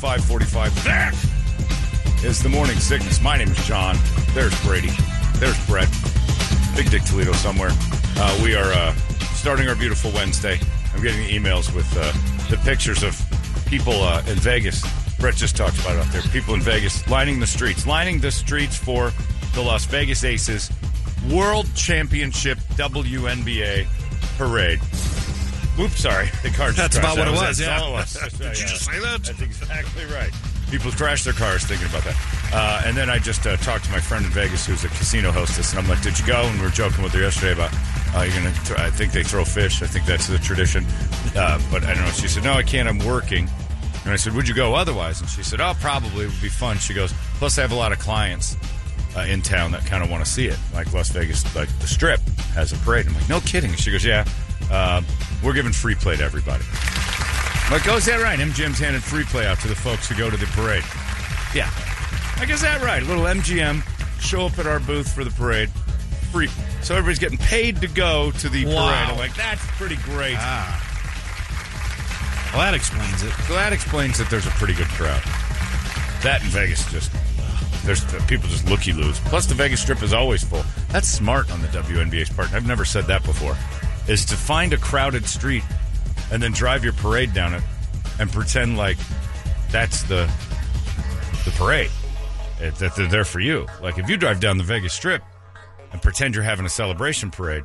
545. That is the morning sickness. My name is John. There's Brady. There's Brett. Big Dick Toledo somewhere. Uh, we are uh, starting our beautiful Wednesday. I'm getting emails with uh, the pictures of people uh, in Vegas. Brett just talked about it out there. People in Vegas lining the streets, lining the streets for the Las Vegas Aces World Championship WNBA parade. Oops, sorry. The car just That's crashed. about what That it was, That's yeah. it was. Did right, you yeah. just say that? That's exactly right. People crash their cars thinking about that. Uh, and then I just uh, talked to my friend in Vegas who's a casino hostess, and I'm like, "Did you go?" And we were joking with her yesterday about, uh, "You're gonna." Th- I think they throw fish. I think that's the tradition. Uh, but I don't know. She said, "No, I can't. I'm working." And I said, "Would you go otherwise?" And she said, "Oh, probably. It would be fun." She goes, "Plus, I have a lot of clients uh, in town that kind of want to see it. Like Las Vegas, like the Strip has a parade." I'm like, "No kidding." She goes, "Yeah, uh, we're giving free play to everybody." Like, oh, is that right? MGM's handing free play out to the folks who go to the parade. Yeah. I guess that right. A little MGM show up at our booth for the parade. Free. So everybody's getting paid to go to the Wow. parade. I'm like, that's pretty great. Ah. Well, that explains it. So that explains that there's a pretty good crowd. That in Vegas just there's people just looky loos. Plus the Vegas Strip is always full. That's smart on the WNBA's part. I've never said that before. Is to find a crowded street and then drive your parade down it and pretend like that's the the parade. It, that they're there for you. Like if you drive down the Vegas Strip and pretend you're having a celebration parade,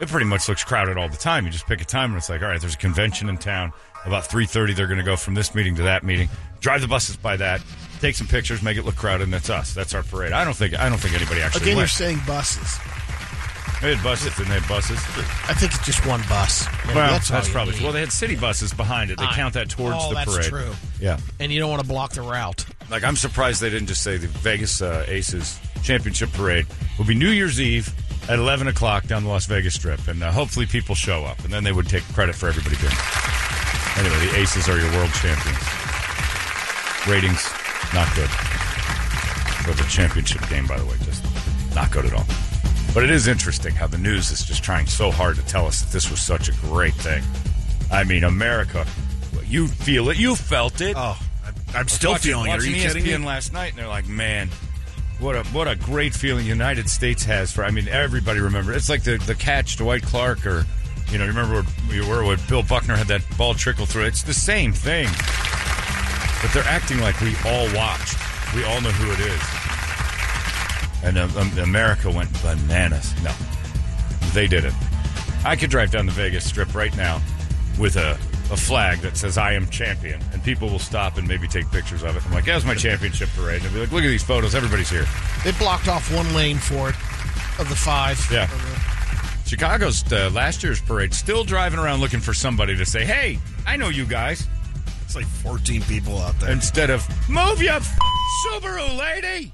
it pretty much looks crowded all the time. You just pick a time and it's like, all right, there's a convention in town. About three thirty, they're going to go from this meeting to that meeting. Drive the buses by that, take some pictures, make it look crowded, and that's us. That's our parade. I don't think I don't think anybody actually Again, you're saying buses. They had buses, didn't they have buses? I think it's just one bus. Well, that's, that's, probably need. well. They had city buses behind it. They I- count that towards oh, the that's parade. true. Yeah, And you don't want to block the route. like I'm surprised they didn't just say the Vegas uh, Aces championship parade will be New Year's Eve at 11 o'clock down the Las Vegas Strip, and uh, hopefully people show up, and then they would take credit for everybody doing. it. Anyway, the Aces are your world champions. Ratings not good for the championship game, by the way, just not good at all. But it is interesting how the news is just trying so hard to tell us that this was such a great thing. I mean, America, you feel it, you felt it. Oh, I- I'm still watching, feeling it. Are you kidding ESPN me? last night, and they're like, "Man, what a what a great feeling United States has for." I mean, everybody remember it's like the the catch Dwight Clark, or you know, you remember where you were when Bill Buckner had that ball trickle through. It's the same thing, but they're acting like we all watched. We all know who it is, and um, um, America went bananas. No, they didn't. I could drive down the Vegas Strip right now with a, a flag that says I am champion, and people will stop and maybe take pictures of it. I'm like, that was my championship parade. And they'll be like, look at these photos. Everybody's here. They blocked off one lane for it of the five. Yeah. Chicago's uh, last year's parade still driving around looking for somebody to say, hey, I know you guys. It's like 14 people out there. Instead of, move your f- Subaru, lady.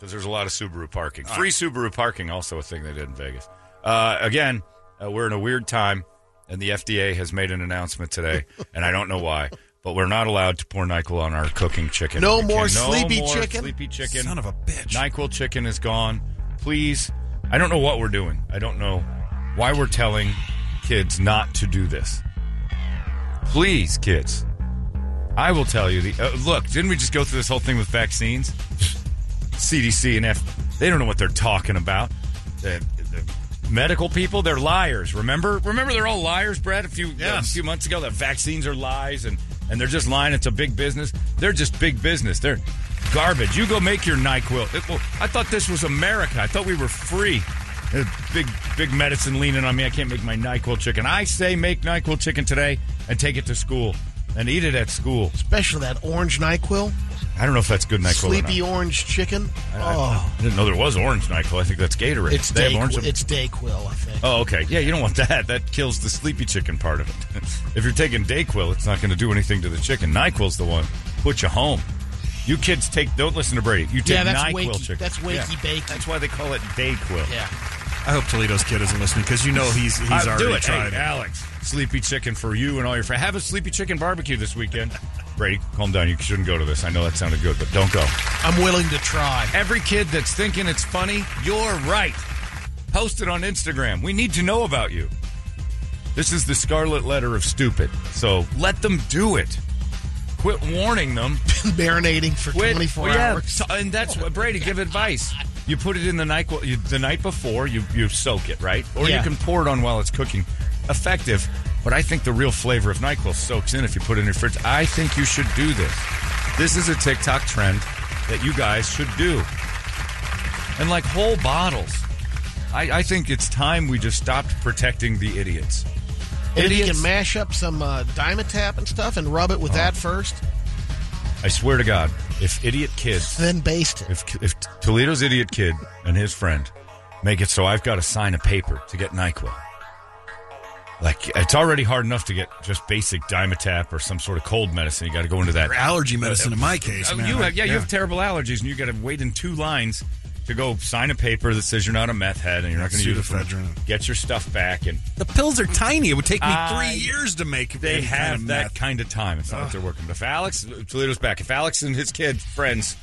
Because there's a lot of Subaru parking. Free Subaru parking, also a thing they did in Vegas. Uh, again, uh, we're in a weird time, and the FDA has made an announcement today, and I don't know why, but we're not allowed to pour NyQuil on our cooking chicken. No more can- sleepy no more chicken? Sleepy chicken. Son of a bitch. NyQuil chicken is gone. Please. I don't know what we're doing. I don't know why we're telling kids not to do this. Please, kids. I will tell you the uh, look. Didn't we just go through this whole thing with vaccines? CDC and F. They don't know what they're talking about. The, the medical people, they're liars. Remember? Remember, they're all liars, Brad. A few a few months ago, that vaccines are lies and and they're just lying. It's a big business. They're just big business. They're garbage. You go make your Nyquil. It- well, I thought this was America. I thought we were free. Big big medicine leaning on me. I can't make my Nyquil chicken. I say make Nyquil chicken today and take it to school and eat it at school. Especially that orange NyQuil. I don't know if that's good Nyquil. or not. Sleepy orange chicken. I, oh, I didn't know there was orange NyQuil. I think that's Gatorade. it's they Day, have orange. it's Dayquil, I think. oh, okay. Yeah, you don't want that. That kills the sleepy chicken part of it. if you're taking Dayquil, it's not going to do anything to the chicken. NyQuil's the one put you home. You kids take. Don't listen to Brady. You take Yeah, that's NyQuil wakey. chicken. That's wakey bacon. That's why they call it Dayquil. Yeah. I hope Toledo's kid isn't listening because you know he's he's Uh, already do it. tried. Hey, Alex, sleepy chicken for you and all your friends. Have a sleepy chicken barbecue this weekend. Brady, calm down. You shouldn't go to this. I know that sounded good, but don't go. I'm willing to try. Every kid that's thinking it's funny, you're right. Post it on Instagram. We need to know about you. This is the scarlet letter of stupid. So let them do it. Quit warning them. marinating for Quit. 24 well, yeah, hours. and that's what Brady give advice. You put it in the night the night before. You you soak it right, or you can pour it on while it's cooking. Effective, but I think the real flavor of Nyquil soaks in if you put it in your fridge. I think you should do this. This is a TikTok trend that you guys should do, and like whole bottles. I, I think it's time we just stopped protecting the idiots. And you can mash up some uh, Dimetapp and stuff and rub it with that first, I swear to God, if idiot kids then baste it. If, if Toledo's idiot kid and his friend make it so I've got to sign a paper to get NyQuil, like it's already hard enough to get just basic Dimetapp or some sort of cold medicine. You got to go into that. Or allergy medicine in my uh, case, Oh, man. you have, yeah, you have terrible allergies, and you got to wait in two lines to go sign a paper that says you're not a meth head and you're not going to use it. Get your stuff back, and The pills are tiny. It would take me I- three years to make. they have kind of that meth. kind of time. It's not like they're working. But if Alex Toledo's back, if Alex and his kid friends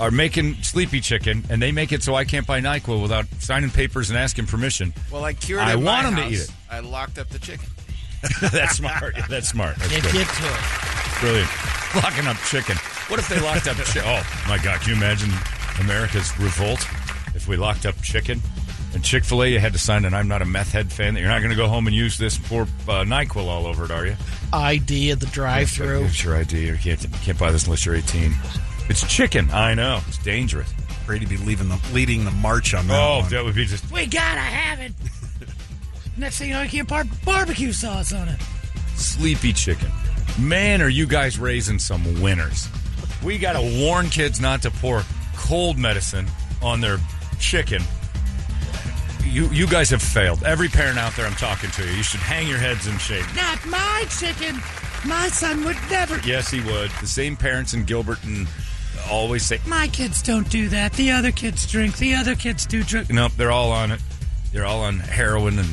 are making sleepy chicken and they make it so I can't buy Nyquil without signing papers and asking permission, Well, I cured I it at my want 'em to eat it. I locked up the chicken. that's smart. Yeah, that's smart. That's You good. get to it. Brilliant. Locking up chicken. What if they locked up chicken? Oh my God! Can you imagine America's revolt if we locked up chicken? And Chick Fil A, you had to sign an "I'm not a meth head fan." That you're not going to go home and use this poor uh, Nyquil all over it, are you? ID at the drive-through. It's your ID. You can't, you can't buy this unless you're 18. It's chicken. I know. It's dangerous. Brady be leaving the leading the march on that. Oh, one. that would be just We gotta have it. Next thing you know, you can't pour barbecue sauce on it. sleepy chicken. Man, are you guys raising some winners? We got to warn kids not to pour cold medicine on their chicken. You, you guys have failed. Every parent out there I'm talking to, you. you should hang your heads in shame. Not my chicken. My son would never. Yes, he would. The same parents in Gilbert and always say, My kids don't do that. The other kids drink. The other kids do drink. Nope, they're all on it. They're all on heroin, and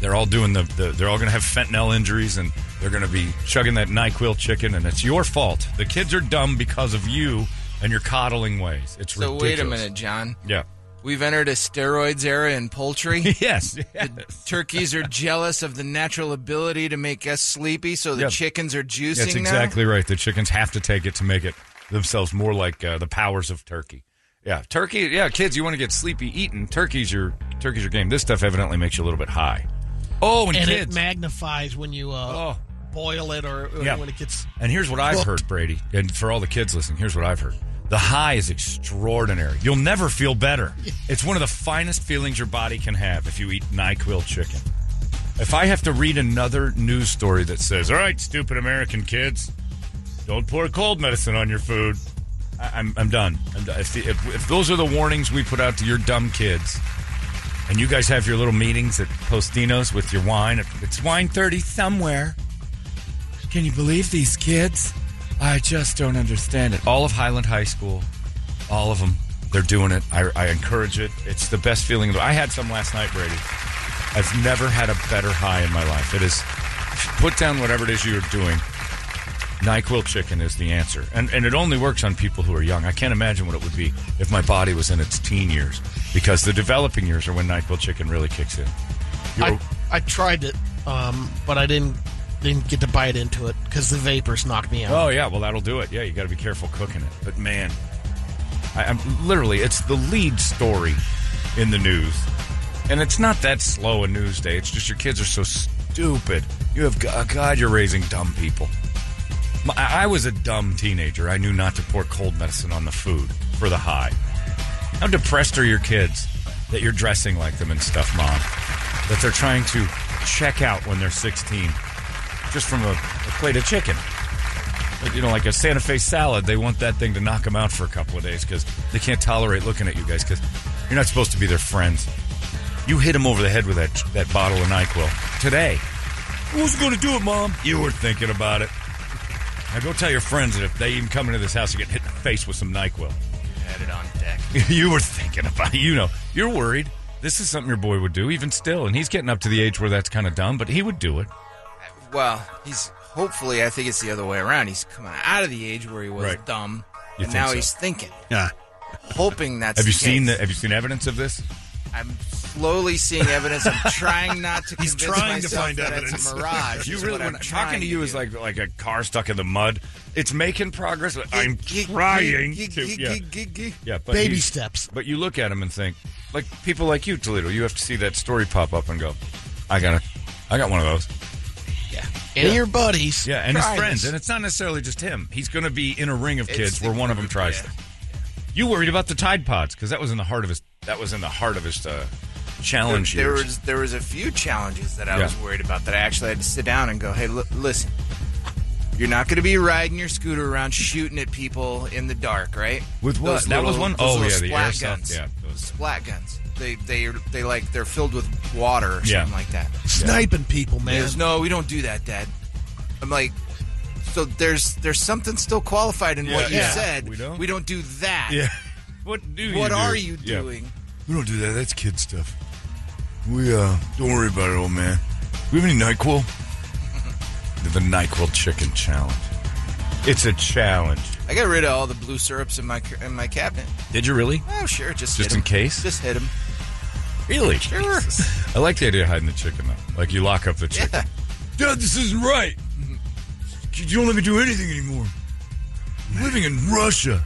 they're all doing the. the they're all going to have fentanyl injuries, and they're going to be chugging that Nyquil chicken, and it's your fault. The kids are dumb because of you and your coddling ways. It's So ridiculous. wait a minute, John. Yeah. We've entered a steroids era in poultry. yes. yes. Turkeys are jealous of the natural ability to make us sleepy, so the chickens are juicing That's now. exactly right. The chickens have to take it to make it themselves more like uh, the powers of turkey. Yeah, turkey. Yeah, kids, you want to get sleepy eating turkey's your turkey's your game. This stuff evidently makes you a little bit high. Oh, and, And kids. it magnifies when you uh, Oh. boil it or, or Yeah. when it gets. And here's what I've heard, Brady, and for all the kids listening, here's what I've heard. The high is extraordinary. You'll never feel better. It's one of the finest feelings your body can have if you eat NyQuil chicken. If I have to read another news story that says, all right, stupid American kids, don't pour cold medicine on your food, I- I'm, I'm done. I'm done. If, the, if, if those are the warnings we put out to your dumb kids, and you guys have your little meetings at Postino's with your wine, it's wine 30 somewhere. Can you believe these kids? I just don't understand it. All of Highland High School, all of them, they're doing it. I, I encourage it. It's the best feeling. I had some last night, Brady. I've never had a better high in my life. It is put down whatever it is you're doing. NyQuil chicken is the answer. And, and it only works on people who are young. I can't imagine what it would be if my body was in its teen years because the developing years are when NyQuil chicken really kicks in. You're- I, I tried it, um, but I didn't didn't get to bite into it because the vapors knocked me out. Oh yeah, well that'll do it. Yeah, you got to be careful cooking it. But man, I, I'm literally it's the lead story in the news, and it's not that slow a news day. It's just your kids are so stupid. You have uh, God, you're raising dumb people. I was a dumb teenager. I knew not to pour cold medicine on the food for the high. How depressed are your kids that you're dressing like them and stuff, mom? That they're trying to check out when they're 16 just from a, a plate of chicken. You know, like a Santa Fe salad, they want that thing to knock them out for a couple of days because they can't tolerate looking at you guys because you're not supposed to be their friends. You hit them over the head with that that bottle of Nyquil today. Who's going to do it, Mom? You were thinking about it. Now go tell your friends that if they even come into this house, you get hit in the face with some Nyquil. Had it on deck. you were thinking about it. You know, you're worried. This is something your boy would do, even still. And he's getting up to the age where that's kind of dumb, but he would do it. Well, he's hopefully. I think it's the other way around. He's coming out of the age where he was Right. dumb, You and think now so? he's thinking. Yeah. Hoping that's. Have you the seen case. the, Have you seen evidence of this? I'm slowly seeing evidence. I'm trying not to He's convince trying to myself find that evidence. it's a mirage. You really what I'm when, talking to you is like like a car stuck in the mud. It's making progress. but I'm Gig, gig, trying to. yeah. gig, gig, gig. Yeah, but Baby he's- steps. But you look at him and think, like people like you, Toledo. You have to see that story pop up and go, "I got to I got one of those." Any of your buddies. Yeah, and his try friends, this. and it's not necessarily just him. He's going to be in a ring of It's kids the where one of them group, tries. yeah. to. You worried about the Tide Pods because that was in the heart of his. That was in the heart of his uh, challenge There years. was there was a few challenges that I Yeah. was worried about that I actually had to sit down and go, hey, l- listen, you're not going to be riding your scooter around shooting at people in the dark, right? With what? Those That was one? those Oh, little yeah, the splat airsoft, guns. yeah, those- Those splat guns. They they they like they're filled with water or Yeah. something like that. Sniping people, man. goes, no, we don't do that, Dad. I'm like, so there's there's something still qualified in what you Yeah. said. We don't? We don't do that. yeah. What do What you do? are you Yeah. doing? We don't do that. That's kid stuff. We uh, don't worry about it, old man. We have any Nyquil? the Nyquil Chicken Challenge. It's a challenge. I got rid of all the blue syrups in my in my cabinet. Did you really? Oh, sure, just Just in 'em. case? Just hit him. Really? Sure. I like the idea of hiding the chicken though. Like you lock up the chicken. Yeah. Dad, this isn't right. You don't let me do anything anymore. I'm living in Russia.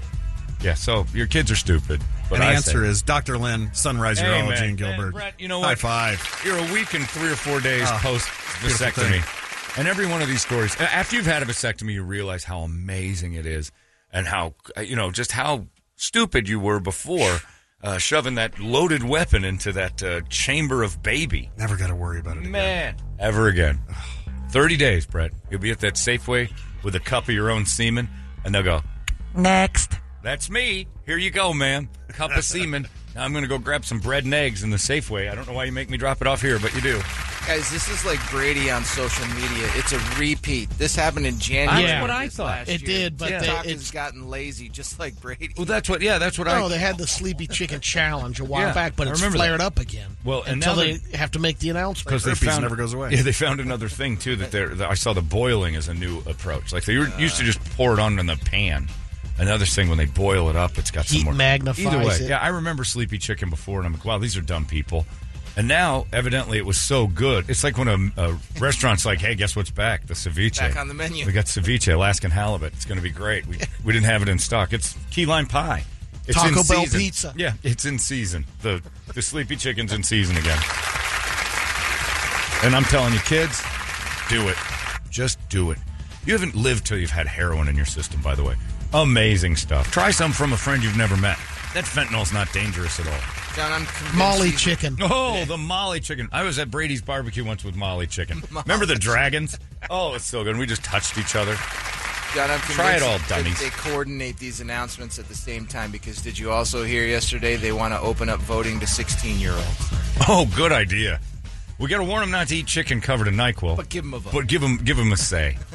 Yeah, so your kids are stupid. But and the I answer say, is Dr. Lynn, Sunrise Hey, Urology man, in Gilbert. man, Brett, you know High what? five. You're a week and three or four days Oh, post beautiful vasectomy. And every one of these stories, after you've had a vasectomy, you realize how amazing it is and how, uh, you know, just how stupid you were before uh, shoving that loaded weapon into that uh, chamber of baby. Never got to worry about it again. Man. Ever again. 30 days, Brett. You'll be at that Safeway with a cup of your own semen, and they'll go, Next. That's me. Here you go, ma'am. Cup of semen. Now I'm going to go grab some bread and eggs in the Safeway. I don't know why you make me drop it off here, but you do. Guys, this is like Brady on social media. It's a repeat. This happened in January. That's what I thought. last It year. did, but they- TikTok it's- has gotten lazy, just like Brady. Well, that's what. Yeah, that's what No, I. No, they had the Sleepy Chicken Challenge a while Yeah, back, but I it's remember flared that. up again. Well, and until now they they're- have to make the announcement. because they Herpes found never goes away. Yeah, they found another thing too that they're. That I saw the boiling as a new approach. Like they were, used to just pour it on in the pan. Another thing when they boil it up, it's got Heat some more. magnifies Either way, it. yeah, I remember sleepy chicken before, and I'm like, wow, these are dumb people. And now, evidently, it was so good. It's like when a, a restaurant's like, "Hey, guess what's back? The ceviche Back on the menu. We got ceviche, Alaskan halibut. It's going to be great. We we didn't have it in stock. It's key lime pie. It's Taco in Bell season. pizza. Yeah, it's in season. The the sleepy chicken's in season again. And I'm telling you, kids, do it. Just do it. You haven't lived till you've had heroin in your system, by the way. Amazing stuff. Try some from a friend you've never met. That fentanyl's not dangerous at all. John, I'm convinced Molly he's- chicken. Oh, the Molly chicken. I was at Brady's barbecue once with Molly chicken. Remember the dragons? Oh, it's so good. We just touched each other. John, I'm Try it convinced all, that dummies. They coordinate these announcements at the same time because did you also hear yesterday they want to open up voting to 16 year olds? Oh, good idea. We got to warn them not to eat chicken covered in Nyquil. But give 'em a vote. But give them, give them a say.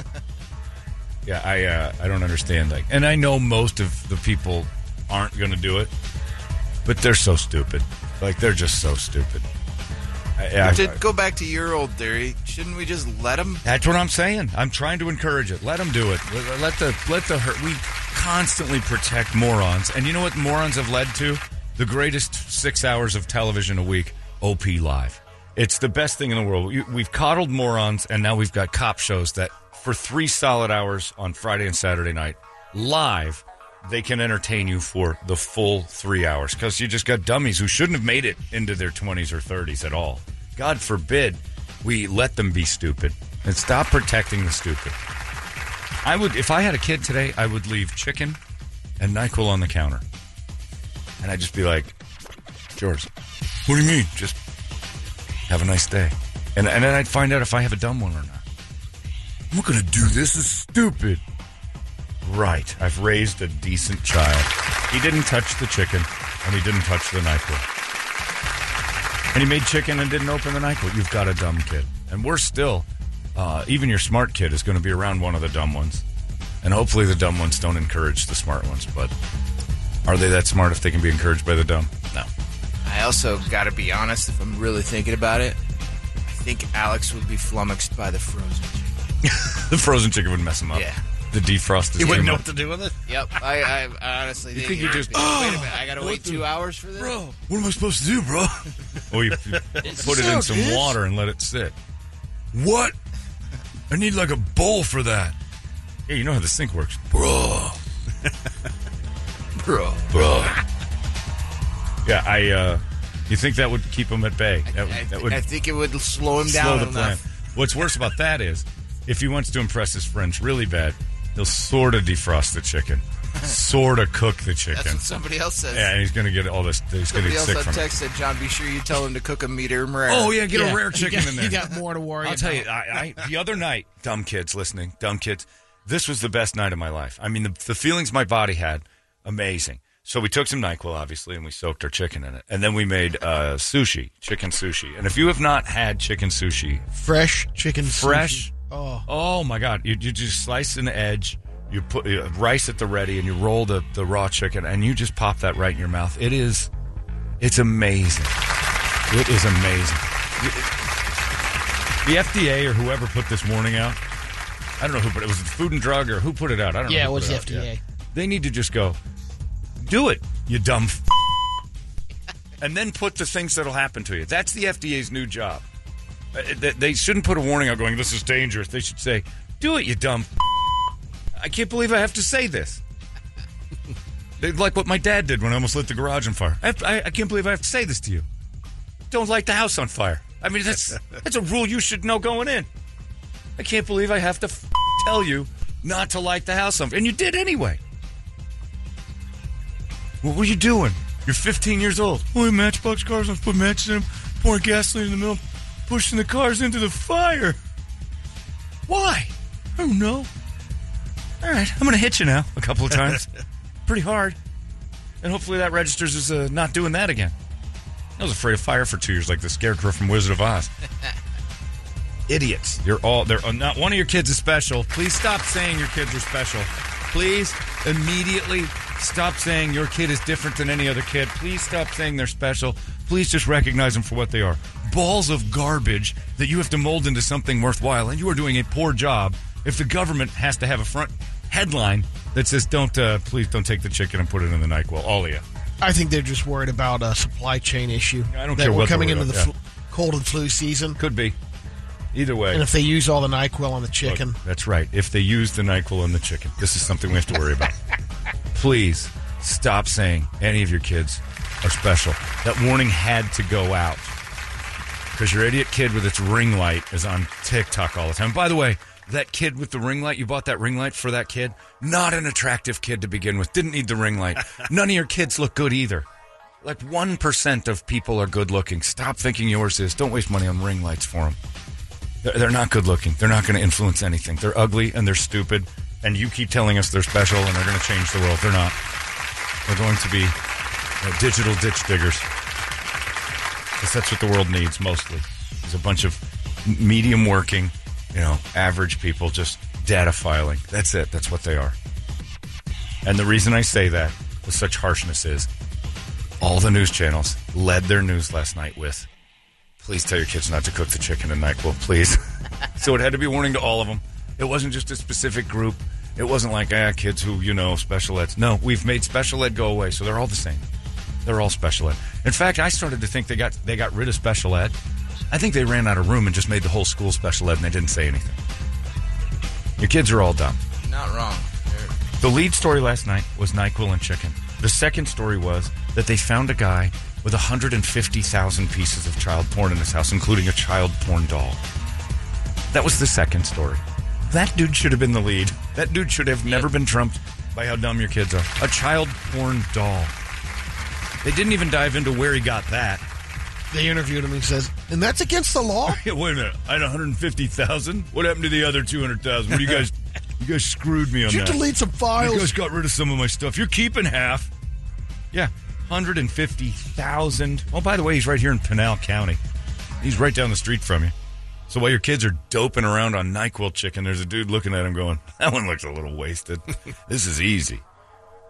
yeah, I, uh, I don't understand. Like, and I know most of the people aren't going to do it, but they're so stupid. Like, they're just so stupid. I, I- to go back to your old theory, shouldn't we just let them? That's what I'm saying. I'm trying to encourage it. Let them do it. Let let the let the hurt. We constantly protect morons, and you know what morons have led to? The greatest six hours of television a week. OP Live. It's the best thing in the world. We- We've coddled morons, and now we've got cop shows that for three solid hours on Friday and Saturday night live. They can entertain you for the full three hours because you just got dummies who shouldn't have made it into their 20s or 30s at all. God forbid we let them be stupid and stop protecting the stupid. I would, if I had a kid today, I would leave chicken and NyQuil on the counter. And I'd just be like, George, what do you mean? Just have a nice day. And, and then I'd find out if I have a dumb one or not. I'm going to do this. This is stupid. Right. I've raised a decent child. He didn't touch the chicken, and he didn't touch the NyQuil. And he made chicken and didn't open the NyQuil. You've got a dumb kid. And we're still, uh, even your smart kid is going to be around one of the dumb ones. And hopefully the dumb ones don't encourage the smart ones. But are they that smart if they can be encouraged by the dumb? No. I also got to be honest, if I'm really thinking about it, I think Alex would be flummoxed by the frozen. The frozen chicken would mess him up. Yeah. the defrost is You wouldn't know what to do with it. Yep. I, I, I honestly think, think you would just- be- wait a minute. I gotta wait two hours for this. Bro, what am I supposed to do, bro? Well, you, you put it in some water and let it sit. What? I need like a bowl for that. Yeah, you know how the sink works, bro. bro, bro. Yeah, I. uh You think that would keep him at bay? That, I, that would I think it would slow him slow down the plan. enough. What's worse about that is, if he wants to impress his friends really bad, he'll sort of defrost the chicken, sort of cook the That's chicken. what somebody else says. Yeah, and he's going to get all this. He's going to Somebody get else sick from it. text said, "John, be sure you tell him to cook a medium rare." Oh yeah, get Yeah, a rare chicken got- in there. You got more to worry I'll about. tell you, I, I, the other night, dumb kids listening, dumb kids, this was the best night of my life. I mean, the, the feelings my body had, amazing. So we took some NyQuil, obviously, and we soaked our chicken in it. And then we made uh, sushi, chicken sushi. And if you have not had chicken sushi, Fresh chicken. fresh, sushi. Oh, oh my God, you, you just slice an edge, you put uh, rice at the ready, and you roll the, the raw chicken, and you just pop that right in your mouth. It is, it's amazing. It is amazing. The FDA or whoever put this warning out, I don't know who put it. Was it the Food and Drug or who put it out? I don't know. yeah, it was out. FDA. Yeah. They need to just go, do it, you dumb. F-. and then put the things that'll happen to you. That's the FDA's new job. Uh, they- They shouldn't put a warning out going, this is dangerous. They should say, do it, you dumb. I can't believe I have to say this. They like what my dad did when I almost lit the garage on fire. I, have- I, I can't believe I have to say this to you. Don't light the house on fire. I mean, that's that's a rule you should know going in. I can't believe I have to f- tell you not to light the house on fire, and you did anyway. What were you doing? You're 15 years old. Oh, matchbox cars. Let's put matches in them, pouring gasoline in the middle, pushing the cars into the fire. Why? I don't know. All right, I'm going to hit you now a couple of times. Pretty hard. And hopefully that registers as uh, not doing that again. I was afraid of fire for two years, like the scarecrow from Wizard of Oz. Idiots. You're all. They're uh, not one of your kids is special. Please stop saying your kids are special. Please immediately stop saying your kid is different than any other kid. Please stop saying they're special. Please just recognize them for what they are. Balls of garbage that you have to mold into something worthwhile, and you are doing a poor job. If the government has to have a front headline that says, "Don't uh, please don't take the chicken and put it in the Nyquil," all of you. I think they're just worried about a supply chain issue. I don't that care we're coming into the about, flu- cold and flu season, Could be. Either way. and if they use all the Nyquil on the chicken, Look, that's right. If they use the NyQuil on the chicken, this is something we have to worry about. Please stop saying any of your kids are special. That warning had to go out because your idiot kid with its ring light is on TikTok all the time. By the way, that kid with the ring light, you bought that ring light for that kid? Not an attractive kid to begin with. Didn't need the ring light. None of your kids look good either. Like 1% of people are good looking. Stop thinking yours is. Don't waste money on ring lights for them. They're, not good looking. They're not going to influence anything. They're ugly and they're stupid. And you keep telling us they're special and they're going to change the world. They're not. They're going to be uh, digital ditch diggers. Because that's what the world needs mostly. Is a bunch of medium working, you know, average people just data filing. That's it. That's what they are. And the reason I say that with such harshness is all the news channels led their news last night with Please tell your kids not to cook the chicken in NyQuil, please. so it had to be a warning to all of them. It wasn't just a specific group. It wasn't like, ah, kids who, you know, special eds. No, we've made special ed go away, so they're all the same. They're all special ed. In fact, I started to think they got they got rid of special ed. I think they ran out of room and just made the whole school special ed and they didn't say anything. Your kids are all dumb. Not wrong. They're- The lead story last night was NyQuil and chicken. The second story was that they found a guy with 150,000 pieces of child porn in his house, including a child porn doll. That was the second story. That dude should have been the lead. That dude should have never been trumped by how dumb your kids are. A child porn doll. They didn't even dive into where he got that. they interviewed him. He says, "And that's against the law." Wait a minute. I had 150,000. What happened to the other 200,000? What do you guys? you guys screwed me on Did you that. delete some files. You guys got rid of some of my stuff. You're keeping half. Yeah, 150,000. Oh, by the way, he's right here in Pinal County. He's right down the street from you. So while your kids are doping around on NyQuil chicken, there's a dude looking at him going, that one looks a little wasted. this is easy.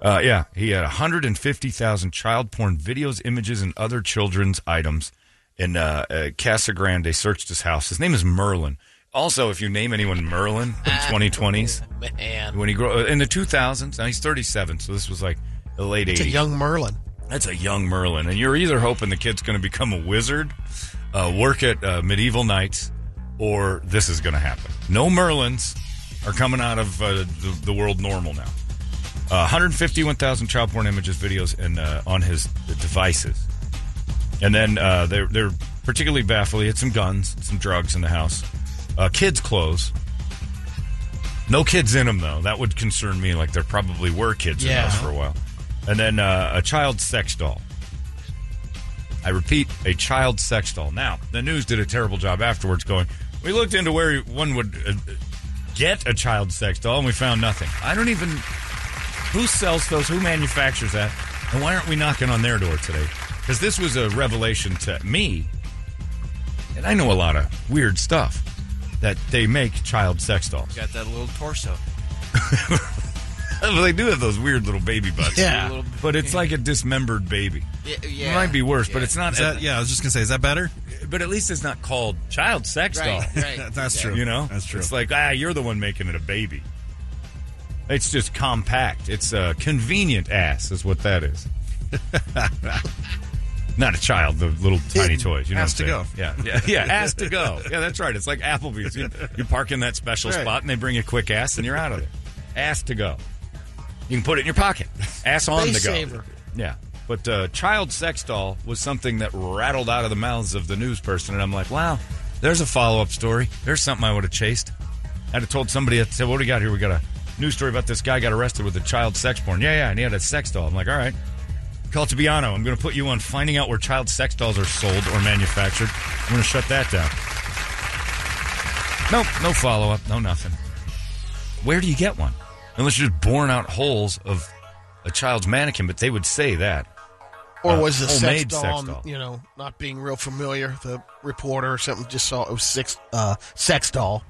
Uh, yeah, he had 150,000 child porn videos, images, and other children's items in uh, uh, Casa Grande. They searched his house. His name is Merlin. Also, if you name anyone Merlin in 2020s, Man, when he grew in the 2000s, now he's 37, so this was like the late 80s. it's a young Merlin. That's a young Merlin, and you're either hoping the kid's going to become a wizard, uh, work at uh, medieval knights, or this is going to happen. No Merlins are coming out of uh, the, the world normal now. Uh, 151,000 child porn images, videos, and uh, on his devices, and then uh, they're they're particularly baffled. He had some guns, some drugs in the house, uh, kids' clothes. No kids in them though. That would concern me. Like there probably were kids in Yeah. those for a while. And then uh, a child sex doll. I repeat, a child sex doll. Now, the news did a terrible job afterwards going, we looked into where one would uh, get a child sex doll and we found nothing. I don't even. Who sells those? Who manufactures that? And why aren't we knocking on their door today? Because this was a revelation to me. And I know a lot of weird stuff that they make child sex dolls. Got that little torso. Well, they do have those weird little baby butts. Yeah. Little- But it's like a dismembered baby. Yeah, It might be worse, but it's not. Is that, yeah, I was just gonna say, is that better? But at least it's not called child sex doll. Right, right. That's true. You know, That's true. It's like ah, you're the one making it a baby. It's just compact. It's a convenient ass, is what that is. Not a child, the little tiny toys. You know Ass to saying? Yeah, yeah, yeah. Ass to go. Yeah, that's right. It's like Applebee's. You, you park in that special Right. spot, and they bring you a quick ass, and you're out of there. Ass to go. You can put it in your pocket. Ass on Space the go. saver. Yeah. But uh, child sex doll was something that rattled out of the mouths of the news person, and I'm like, wow, there's a follow up story. There's something I would have chased. I'd have told somebody, I'd said, what do we got here? We got a news story about this guy got arrested with a child sex porn. Yeah, yeah, and he had a sex doll. I'm like, all right. Call Tobiano. I'm going to put you on finding out where child sex dolls are sold or manufactured. I'm going to shut that down. Nope, no follow up, no nothing. Where do you get one? Unless you're just boring out holes of a child's mannequin, but they would say that. Or Uh, was the sex doll, sex doll. you know, not being real familiar? The reporter or something just saw it was six, uh, sex doll.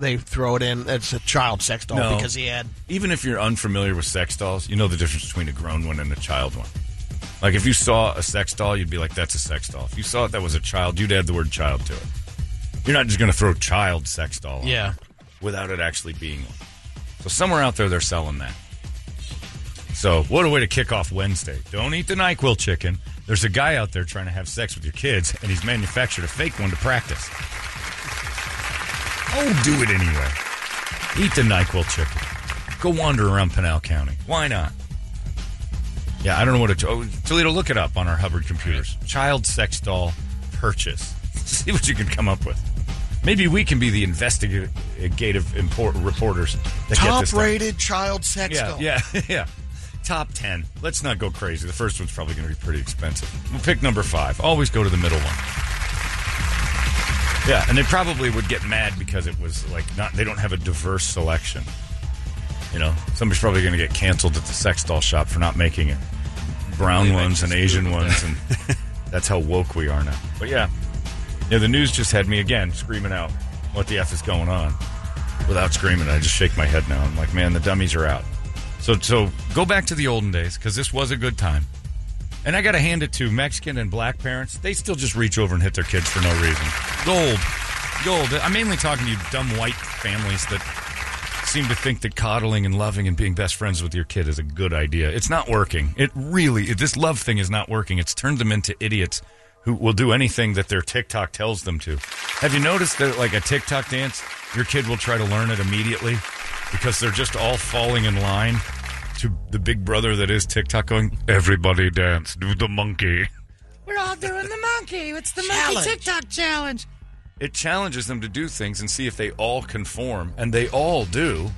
They throw it in. It's a child sex doll No. because he had. Even if you're unfamiliar with sex dolls, you know the difference between a grown one and a child one. Like if you saw a sex doll, you'd be like, "That's a sex doll." If you saw it that was a child, you'd add the word "child" to it. You're not just going to throw child sex doll on Yeah. without it actually being one. So somewhere out there, they're selling that. So what a way to kick off Wednesday! Don't eat the Nyquil chicken. There's a guy out there trying to have sex with your kids, and he's manufactured a fake one to practice. Oh, do it anyway. Eat the NyQuil chicken. Go wander around Pinal County. Why not? Yeah, I don't know what to. Oh, Toledo, look it up on our Hubbard computers. Child sex doll purchase. See what you can come up with. Maybe we can be the investigative import reporters that Top rated child sex Yeah, doll. yeah, yeah. Top 10. Let's not go crazy. The first one's probably going to be pretty expensive. We'll pick number five. Always go to the middle one. Yeah, and they probably would get mad because it was like not, they don't have a diverse selection. You know, somebody's probably going to get canceled at the sex doll shop for not making it. Brown They ones and Asian ones, and that's how woke we are now. But yeah, yeah, the news just had me again screaming out what the f is going on. Without screaming, I just shake my head now. I'm like, man, the dummies are out. So, so go back to the olden days because this was a good time. And I got to hand it to Mexican and black parents. They still just reach over and hit their kids for no reason. Gold, gold. I'm mainly talking to you dumb white families that seem to think that coddling and loving and being best friends with your kid is a good idea. It's not working. It really, this love thing is not working. It's turned them into idiots who will do anything that their TikTok tells them to. Have you noticed that, like a TikTok dance, your kid will try to learn it immediately because they're just all falling in line to the big brother that is TikTok going, everybody dance, do the monkey. We're all doing the monkey. It's the Challenge. monkey TikTok challenge. It challenges them to do things and see if they all conform, and they all do.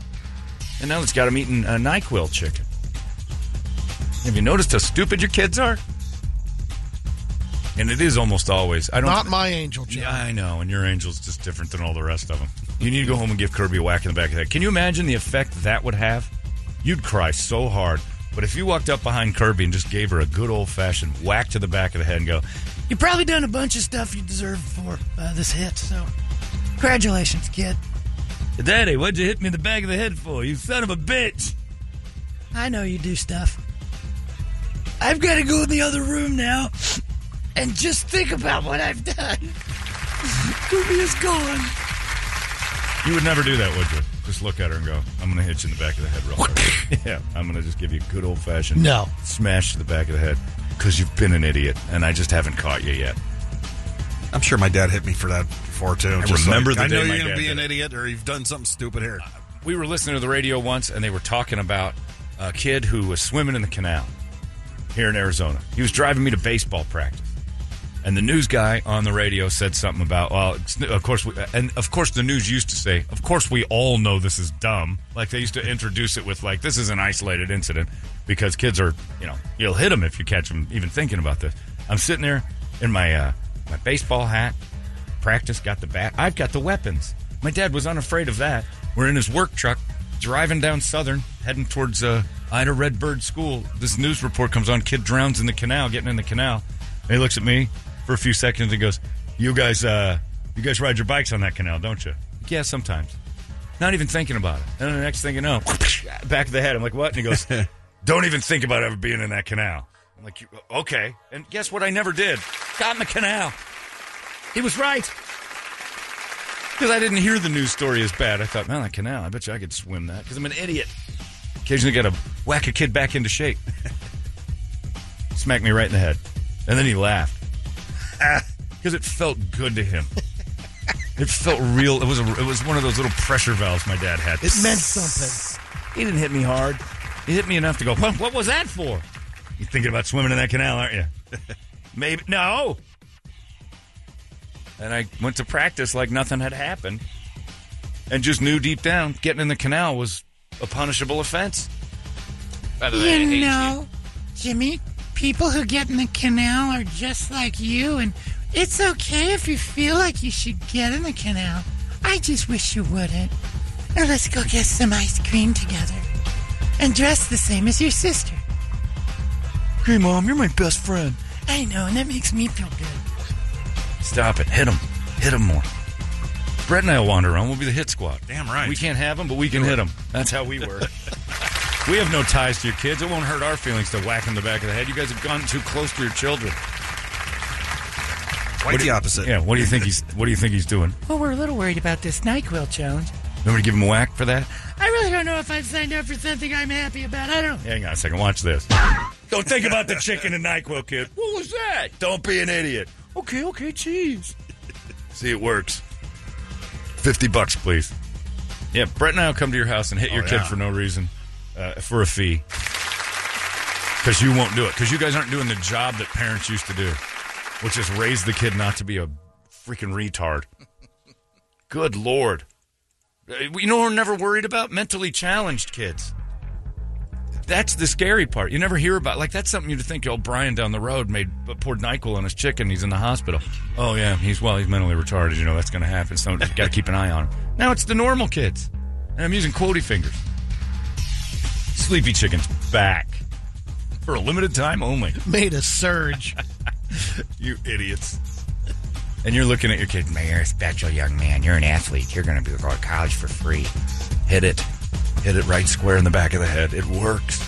And now it's got them eating a NyQuil chicken. Have you noticed how stupid your kids are? And it is almost always. I don't. Not my angel, John. Yeah, I know. And your angel's just different than all the rest of them. You need to go home and give Kirby a whack in the back of the head. Can you imagine the effect that would have? You'd cry so hard. But if you walked up behind Kirby and just gave her a good old fashioned whack to the back of the head and go, You've probably done a bunch of stuff you deserve for uh, this hit, so congratulations, kid. Daddy, what'd you hit me in the back of the head for? You son of a bitch. I know you do stuff. I've got to go in the other room now and just think about what I've done. Kirby is gone. You would never do that, would you? Just look at her and go, I'm going to hit you in the back of the head real quick. yeah, I'm going to just give you a good old fashioned No. smash to the back of the head because you've been an idiot and I just haven't caught you yet. I'm sure my dad hit me for that before too. I Just remember like, the I know you're gonna be an idiot or you've done something stupid here. Uh, we were listening to the radio once and they were talking about a kid who was swimming in the canal here in Arizona. He was driving me to baseball practice. And the news guy on the radio said something about, well, of course, we, and of course, the news used to say, of course, we all know this is dumb. Like they used to introduce it with, like, this is an isolated incident because kids are, you know, you'll hit them if you catch them even thinking about this. I'm sitting there in my uh, my baseball hat, practice, got the bat. I've got the weapons. My dad was unafraid of that. We're in his work truck, driving down Southern, heading towards uh, Ida Redbird School. This news report comes on: kid drowns in the canal, getting in the canal. And he looks at me for a few seconds and goes, "You guys, uh, you guys ride your bikes on that canal, don't you?" Yeah, sometimes. Not even thinking about it. And then the next thing you know, back of the head. I'm like, "What?" And he goes, "Don't even think about ever being in that canal." I'm like, "Okay." And guess what? I never did. Got in the canal. He was right. Because I didn't hear the news story as bad. I thought, man, that canal, I bet you I could swim that. Because I'm an idiot. Occasionally got to whack a kid back into shape. Smack me right in the head. And then he laughed. Because it felt good to him. It felt real. It was a, it was one of those little pressure valves my dad had. It meant something. He didn't hit me hard. He hit me enough to go, what, what was that for? You thinking about swimming in that canal, aren't you? Maybe. No. And I went to practice like nothing had happened and just knew deep down getting in the canal was a punishable offense. By the way, I You hate know, Jimmy, people who get in the canal are just like you, and it's okay if you feel like you should get in the canal. I just wish you wouldn't. Now let's go get some ice cream together. And dress the same as your sister. Hey, Mom, you're my best friend. I know, and that makes me feel good. Stop it. Hit him. Hit him more. Brett and I will wander around. We'll be the hit squad. Damn right. We can't have them, but we can hit them. That's how we work. we have no ties to your kids. It won't hurt our feelings to whack them in the back of the head. You guys have gone too close to your children. Quite the opposite. Yeah. What do you think he's? What do you think he's doing? Well, we're a little worried about this NyQuil challenge. Remember to give him a whack for that? I really don't know if I've signed up for something I'm happy about. I don't. Hang on a second. Watch this. Don't think about the chicken and NyQuil, kid. What was that? Don't be an idiot. Okay, okay, cheese. See, it works. 50 bucks, please. Yeah, Brett and I will come to your house and hit your Oh, kid yeah. for no reason, uh, for a fee. Because you won't do it. Because you guys aren't doing the job that parents used to do, which is raise the kid not to be a freaking retard. Good Lord. Uh, You know we're never worried about? Mentally challenged kids. That's the scary part. You never hear about like that's something you'd think. Oh, Brian down the road made poured Nyquil on his chicken. He's in the hospital. Oh yeah, he's well. He's mentally retarded. You know that's going to happen. So got to keep an eye on him. Now it's the normal kids, and I'm using quotey fingers. Sleepy chicken's back for a limited time only. Made a surge. You idiots. And you're looking at your kid, man, you're a special young man. You're an athlete. You're going to be going to college for free. Hit it. Hit it right square in the back of the head. It works.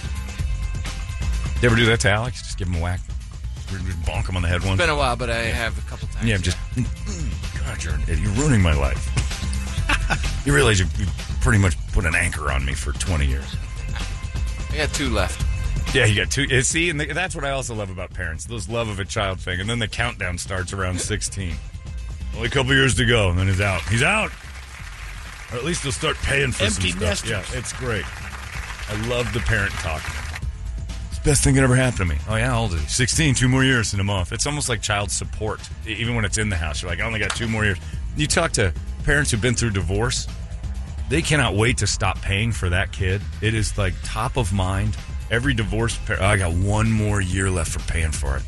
You ever do that to Alex? Just give him a whack. Just bonk him on the head once. It's been a while, but I have a couple times. yeah, I'm just. God, you're, you're ruining my life. you realize you, you pretty much put an anchor on me for 20 years. I got two left. Yeah, you got two. uh, See, and that's what I also love about parents. Those love of a child thing. And then the countdown starts around 16. Only a couple years to go, and then he's out. He's out. Or at least they'll start paying for Empty some stuff. nesters. Yeah, it's great. I love the parent talk. It's the best thing that ever happened to me. Oh, yeah, how old is he? 16, two more years and a month. It's almost like child support. Even when it's in the house, you're like, I only got two more years. You talk to parents who've been through divorce, they cannot wait to stop paying for that kid. It is like top of mind. Every divorced parent, I got one more year left for paying for it.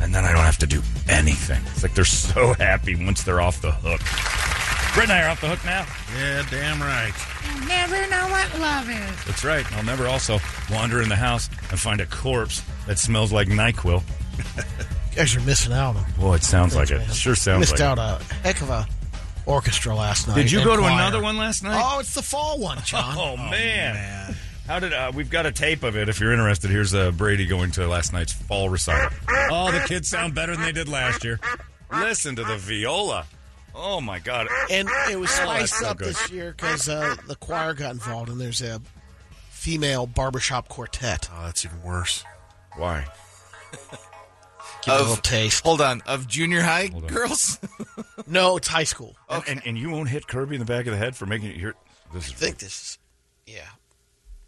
And then I don't have to do anything. It's like they're so happy once they're off the hook. Brett and I are off the hook now. Yeah, damn right. You never know what love is. That's right. I'll never also wander in the house and find a corpse that smells like NyQuil. You guys are missing out on. Boy, it sounds like it. man. Sure sounds Missed like out a heck of a orchestra last night. Did you go to choir. another one last night? Oh, it's the fall one, John. Oh, man. How did uh, we've got a tape of it? If you're interested, here's uh, Brady going to last night's fall recital. Oh, the kids sound better than they did last year. Listen to the viola. Oh my God! And it was Oh, spiced so up good. this year because uh, the choir got involved, and there's a female barbershop quartet. Oh, that's even worse. Why? Give it a Of- little taste. Hold on, of junior high girls. No, it's high school. And, and, and you won't hit Kirby in the back of the head for making it hear. This is I think this is, yeah.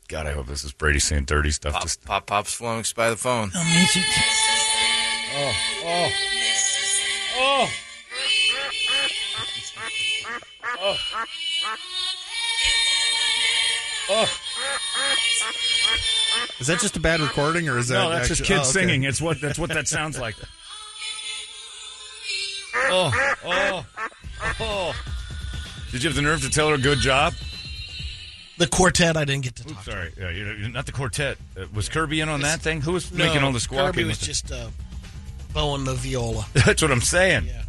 God. I hope this is Brady saying dirty stuff. Pop, Just pop pops flummoxed by the phone. Oh, I'll meet you. Is that just a bad recording, or is that? no, that's just kids oh, okay. singing. It's what that's what that sounds like. Oh, oh, oh! Did you have the nerve to tell her good job? The quartet, I didn't get to talk. Oops, to. sorry. Yeah, you not the quartet. Uh, was Kirby in on that thing? Who was No, making all the squawking? Kirby was just uh, bowing the viola. That's what I'm saying. Yeah.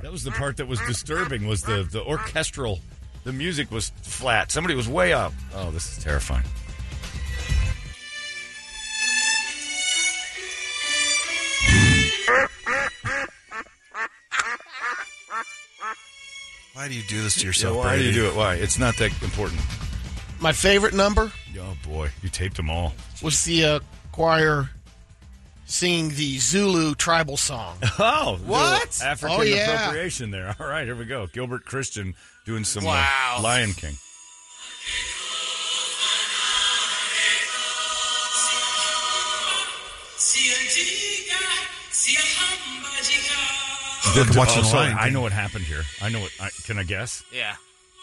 That was the part that was disturbing. Was the the orchestral, the music was flat. Somebody was way up. Oh, this is terrifying. Why do you do this to So yourself? why do you do it? Why? It's not that important. My favorite number Oh boy, you taped them all. was the uh, choir singing the Zulu tribal song. Oh, What? African Oh, yeah. appropriation there. All right, here we go. Gilbert Christian doing some uh, Lion King. Look, watching oh, the so I know what happened here. I know what. I, can I guess? Yeah,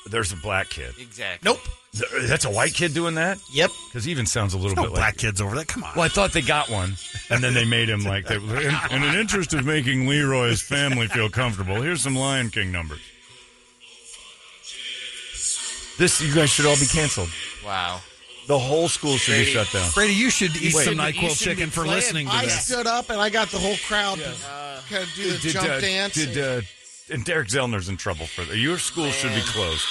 There's a black kid. exactly. nope. Th- That's a white kid doing that? Yep. Because even sounds a little bit. No bit black like. kids over there. Come on. Well, I thought they got one, and then they made him like they. In, in an interest of making Leroy's family feel comfortable, here's some Lion King numbers. This, you guys should all be canceled. Wow. The whole school should be shut down. Brady, you should eat Wait. some You Nyquil shouldn't chicken be for playing. listening to I this. stood up and I got the whole crowd to kind of do the jump uh, dance. Did uh, and Derek Zellner's in trouble for that? Your school should be closed.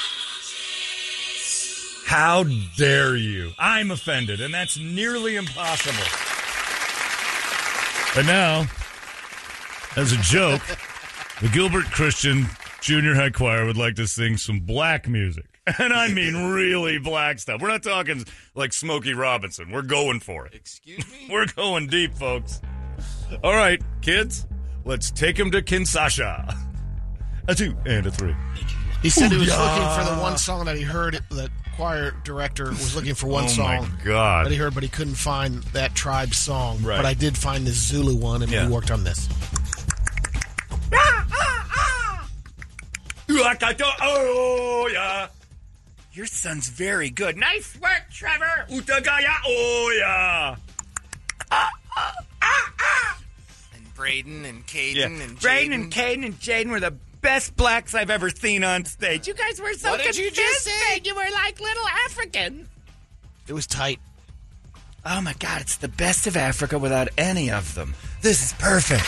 How dare you? I'm offended, and that's nearly impossible. And now, as a joke, the Gilbert Christian Junior High Choir would like to sing some black music. And I mean really black stuff. We're not talking like Smokey Robinson. We're going for it. Excuse me. We're going deep, folks. All right, kids, let's take him to Kinshasa. A two and a three. he said he was looking for the one song that he heard. The choir director was looking for one oh song my God! that he heard, but he couldn't find that tribe song. Right. But I did find the Zulu one, and Yeah. we worked on this. Oh yeah. Your son's very good. Nice work, Trevor. Utagaya. Oh yeah. And Braden and Caden Yeah. and Braden and Caden and Jaden were the best blacks I've ever seen on stage. You guys were so What did you just confusing. You were like little Africans. It was tight. Oh my God, it's the best of Africa without any of them. This is perfect.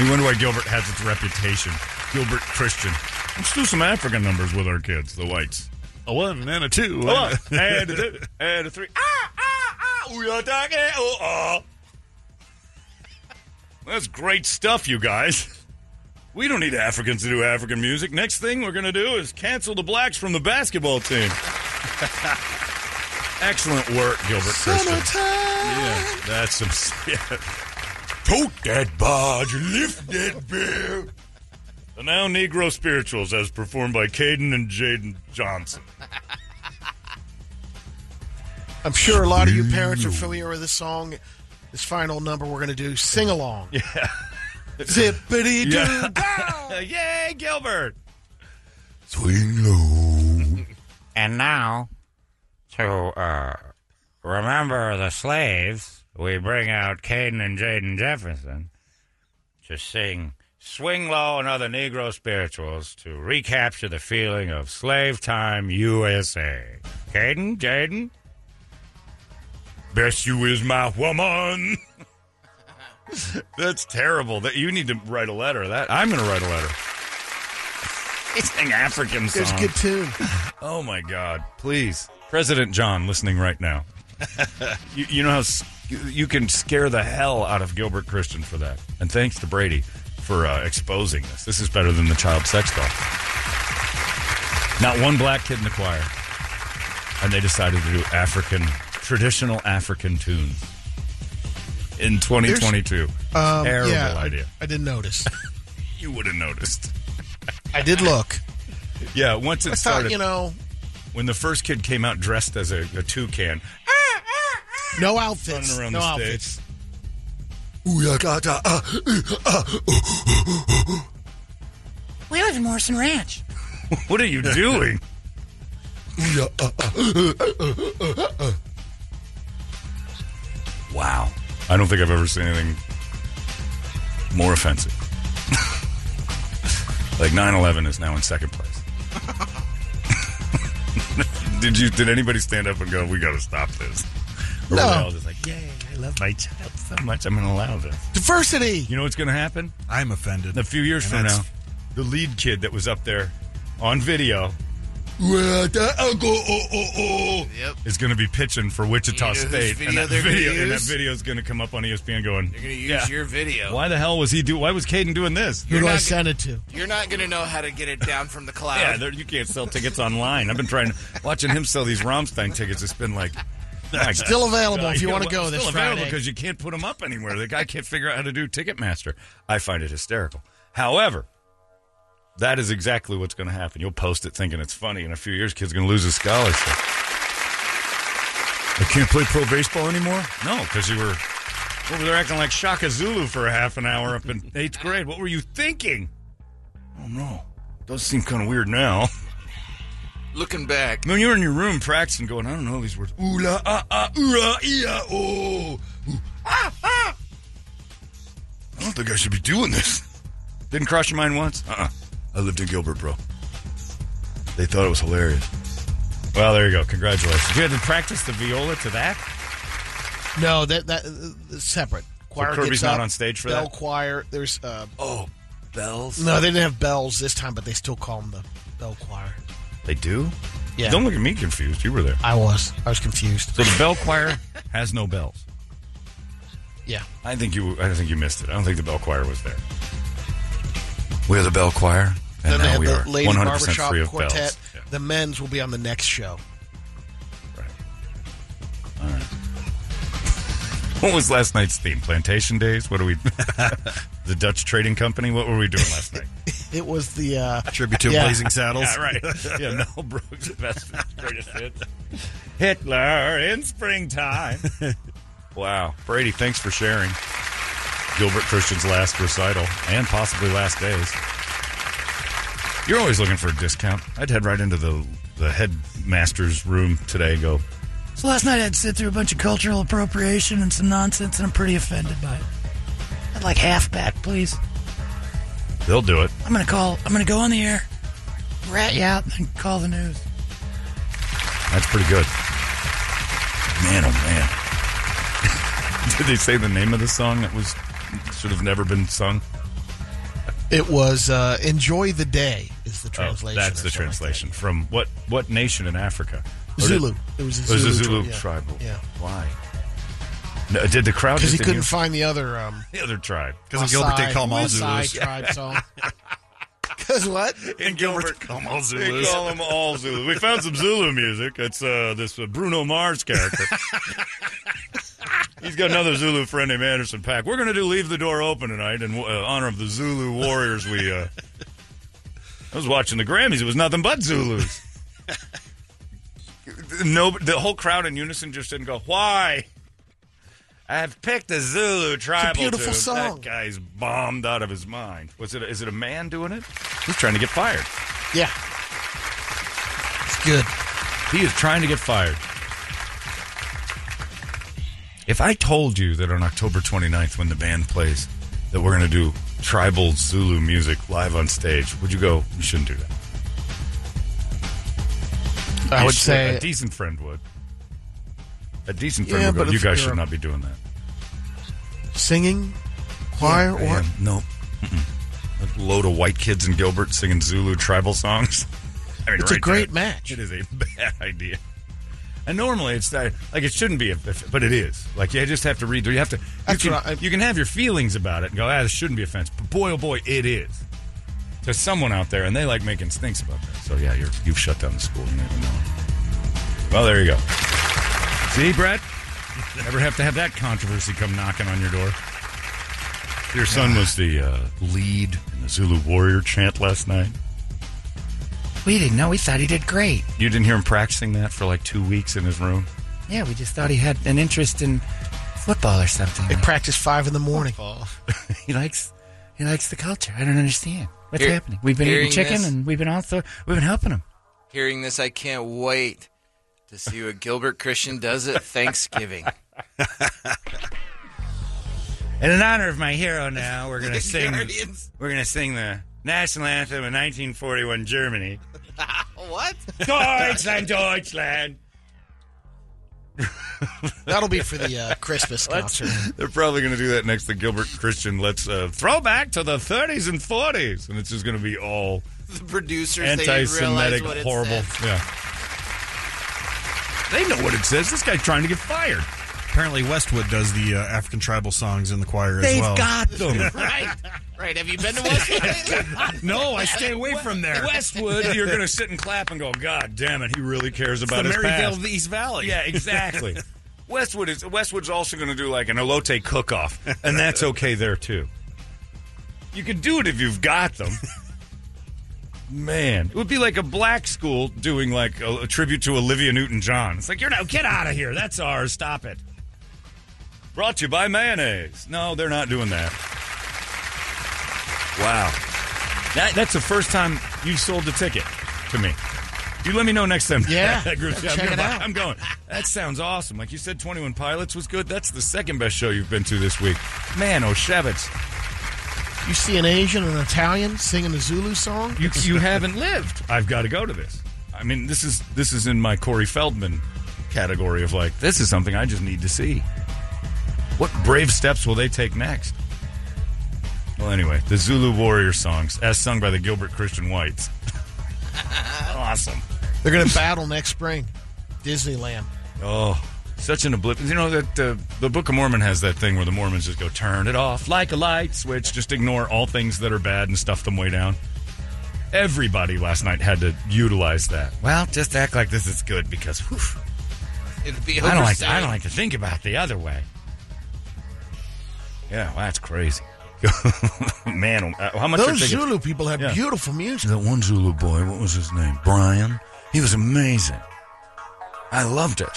You wonder why Gilbert has its reputation. Gilbert Christian. Let's do some African numbers with our kids, the whites. A one and a two. Oh, and a two, and a three. Ah, ah, ah. We are talking. Oh, oh. That's great stuff, you guys. We don't need Africans to do African music. Next thing we're going to do is cancel the blacks from the basketball team. Excellent work, Gilbert Christian. Yeah, that's some. Yeah. Tote that barge, lift that bear. The now Negro Spirituals, as performed by Caden and Jaden Johnson. I'm sure a lot of you parents are familiar with this song. This final number we're going to do sing along. Yeah. Zippity doo Yeah. Yay, Gilbert! Swing low. And now, to uh, remember the slaves, we bring out Caden and Jaden Jefferson to sing Swing Low and other Negro spirituals to recapture the feeling of slave time USA. Caden, Jaden? Bess you is my woman. That's terrible. That you need to write a letter. That I'm going to write a letter. It's an African song. There's a good tune. Oh my God! Please, President John, listening right now. you, you know how you can scare the hell out of Gilbert Christian for that, and thanks to Brady for uh, exposing this. This is better than the child sex doll. Not one black kid in the choir, and they decided to do African traditional African tunes in 2022. Um, Terrible yeah, I- idea. I, didn't notice. You would have noticed. I did look. Yeah, once it I started, thought, you know, when the first kid came out dressed as a, a toucan, no outfits. no outfits. Stage. Ooh, yeah, ga, da, ah, uh, ah, We live in Morrison Ranch. What are you doing? ooh, yeah, ah. Wow. I don't think I've ever seen anything more offensive. like 9/11 is now in second place. did you? Did anybody stand up and go, "We got to stop this"? Or were No. they all just like, "Yay! I love my child so much. I'm going to allow this." Diversity. You know what's going to happen? I'm offended. A few years And from now, the lead kid that was up there on video Well, da, ah, go, oh, oh, oh. Yep. is going to be pitching for Wichita You know State, video and that they're gonna video and that video is going to come up on ESPN going. You're gonna use Yeah. your video. Why the hell was he do? Why was Caden doing this? Who You're do I not send it to? You're not gonna know how to get it down from the cloud. Yeah, there, you can't sell tickets online. I've been trying watching him sell these Rammstein tickets. It's been like my Still available if you wanna well, go this still available Friday. because you can't put them up anywhere. The guy can't figure out how to do Ticketmaster. I find it hysterical. However, that is exactly what's going to happen. You'll post it thinking it's funny. In a few years, kid's going to lose his scholarship. I can't play pro baseball anymore. No, because you were over there acting like Shaka Zulu for a half an hour up in eighth grade. What were you thinking? Oh no, does seem kind of weird now. Looking back, When you're in your room practicing, going, I don't know these words. Ooh la ah ah ooh la iya oh. Ooh, ah ah. I don't think I should be doing this. Didn't cross your mind once? Uh uh I lived in Gilbert, bro. They thought it was hilarious. Well, there you go. Congratulations. You had to practice the viola to that? No, that that uh, separate. Choir Kirby's not up, on stage for bell that? Bell choir. There's uh, Oh, bells. no, they didn't have bells this time, but they still call them the bell choir. They do? Yeah, Don't look at me confused. You were there. I was. I was confused. So the bell choir has no bells. Yeah, I think you. I think you missed it. I don't think the bell choir was there. We're the bell choir, and then now we the are lady 100 barbershop percent free of quartet. bells. Yeah, The men's will be on the next show. right. All right. What was last night's theme? Plantation days. What are we? the Dutch Trading Company. What were we doing last night? It was the uh, Tribute to Yeah. Blazing Saddles. yeah, right. Yeah, Mel Brooks' best greatest hits. Hitler in springtime. wow, Brady, thanks for sharing. Gilbert Christian's last recital and possibly last days. You're always looking for a discount. I'd head right into the the headmaster's room today and go, So last night I had to sit through a bunch of cultural appropriation and some nonsense, and I'm pretty offended by it. I'd like half back, please. They'll do it. I'm gonna call. I'm gonna go on the air, rat you out, and call the news. That's pretty good. Man, oh man. Did they say the name of the song that was should have never been sung? it was uh, enjoy the day is the Oh, translation. that's the something like translation from what what nation in Africa? that. Or did- Zulu. It was a It was Zulu, a Zulu tri- yeah. tribal. Yeah, Why? No, did the crowd because he couldn't in find the other um, the other tribe? Because Gilbert, they call them all Maasai Zulus. tribe song. Because what? In Gilbert, they call them all They call them all Zulu. We found some Zulu music. It's uh, this uh, Bruno Mars character. He's got another Zulu friend named Anderson .Paak. We're going to do Leave the Door Open tonight in uh, honor of the Zulu warriors. We, uh, I was watching the Grammys. It was nothing but Zulus. no, the whole crowd in unison just didn't go, why? I've picked a Zulu tribal beautiful tune. song. That guy's bombed out of his mind. Was it? Is it a man doing it? He's trying to get fired. Yeah, it's good. He is trying to get fired. If I told you that on October 29th, when the band plays, that we're going to do tribal Zulu music live on stage, would you go, you shouldn't do that? I You would should- say A decent friend would. A decent friend Yeah, would go, you guys should not be doing that. singing, choir, or Man, no. Mm-mm. A load of white kids in Gilbert singing Zulu tribal songs. I mean, It's a great there. match. It is a bad idea. And normally it's that, like it shouldn't be, a, but it is. Like you just have to read. You have to. You That's can, I- you can have your feelings about it and go, ah, this shouldn't be offense. But boy, oh boy, it is. There's someone out there, and they like making stinks about that. So yeah, you're, you've shut down the school. You never know. Well, there you go. See, Brett? Never have to have that controversy come knocking on your door. Your son was the uh, lead in the Zulu Warrior chant last night. We didn't know. We thought he did great. You didn't hear him practicing that for like two weeks in his room? Yeah, we just thought he had an interest in football or something. They practice five in the morning. he likes he likes the culture. I don't understand what's Hear- happening. We've been eating hearing chicken this- and we've been also we've been helping him. Hearing this, I can't wait to see what Gilbert Christian does at Thanksgiving. And in honor of my hero, now we're gonna sing. Guardians. We're gonna sing the national anthem of 1941 Germany. What? Deutschland, Deutschland. That'll be for the uh, Christmas concert. They're probably going to do that next to Gilbert Christian. Let's uh, throw back to the 30s and 40s. And it's just going to be all The producers they anti didn't realize Semitic, what it horrible. said. Yeah. They know what it says. This guy's trying to get fired. Apparently, Westwood does the uh, African tribal songs in the choir as well. They've well. got them. Right, right. Have you been to Westwood? no, I stay away from there. Westwood, you're going to sit and clap and go, God damn it, he really cares about the his Maryvale past. of the East Valley. Yeah, exactly. Westwood is Westwood's also going to do like an elote cook-off, and that's okay there too. You can do it if you've got them. Man, it would be like a black school doing like a, a tribute to Olivia Newton-John. It's like you're now get out of here. That's ours. Stop it. Brought to you by mayonnaise. No, they're not doing that. Wow, that, that's the first time you sold the ticket to me. You let me know next time. Yeah, that group. check I'm, it out. I'm going. That sounds awesome. Like you said, Twenty One Pilots was good. That's the second best show you've been to this week. Man, Oshevitz, You see an Asian and an Italian singing a Zulu song? you you haven't lived. I've got to go to this. I mean, this is this is in my Corey Feldman category of like this is something I just need to see. What brave steps will they take next? Well, anyway, the Zulu Warrior songs, as sung by the Gilbert Christian Whites. awesome. They're going to battle next spring. Disneyland. Oh, such an oblivion. You know that uh, the Book of Mormon has that thing where the Mormons just go turn it off like a light switch, just ignore all things that are bad and stuff them way down. Everybody last night had to utilize that. Well, just act like this is good because whew, It'd be I don't like. To, I don't like to think about the other way. yeah, well, that's crazy. Man, uh, how much Those tickets? Zulu people have Yeah. beautiful music. That one Zulu boy, what was his name? Brian. He was amazing. I loved it.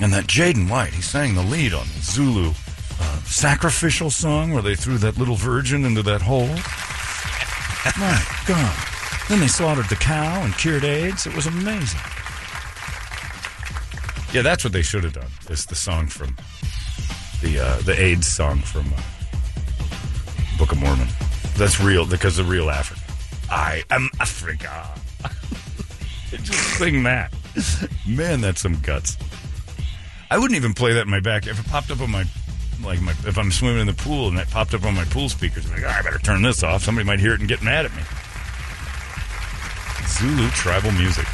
And that Jaden White, he sang the lead on Zulu uh, sacrificial song where they threw that little virgin into that hole. My God. Then they slaughtered the cow and cured AIDS. It was amazing. Yeah, that's what they should have done. It's the song from the uh, the AIDS song from uh, Book of Mormon. That's real because the real Africa. I am Africa. Just sing that. Man, that's some guts. I wouldn't even play that in my back if it popped up on my like my if I'm swimming in the pool and that popped up on my pool speakers. I'm like, "Oh, I better turn this off. Somebody might hear it and get mad at me. Zulu tribal music.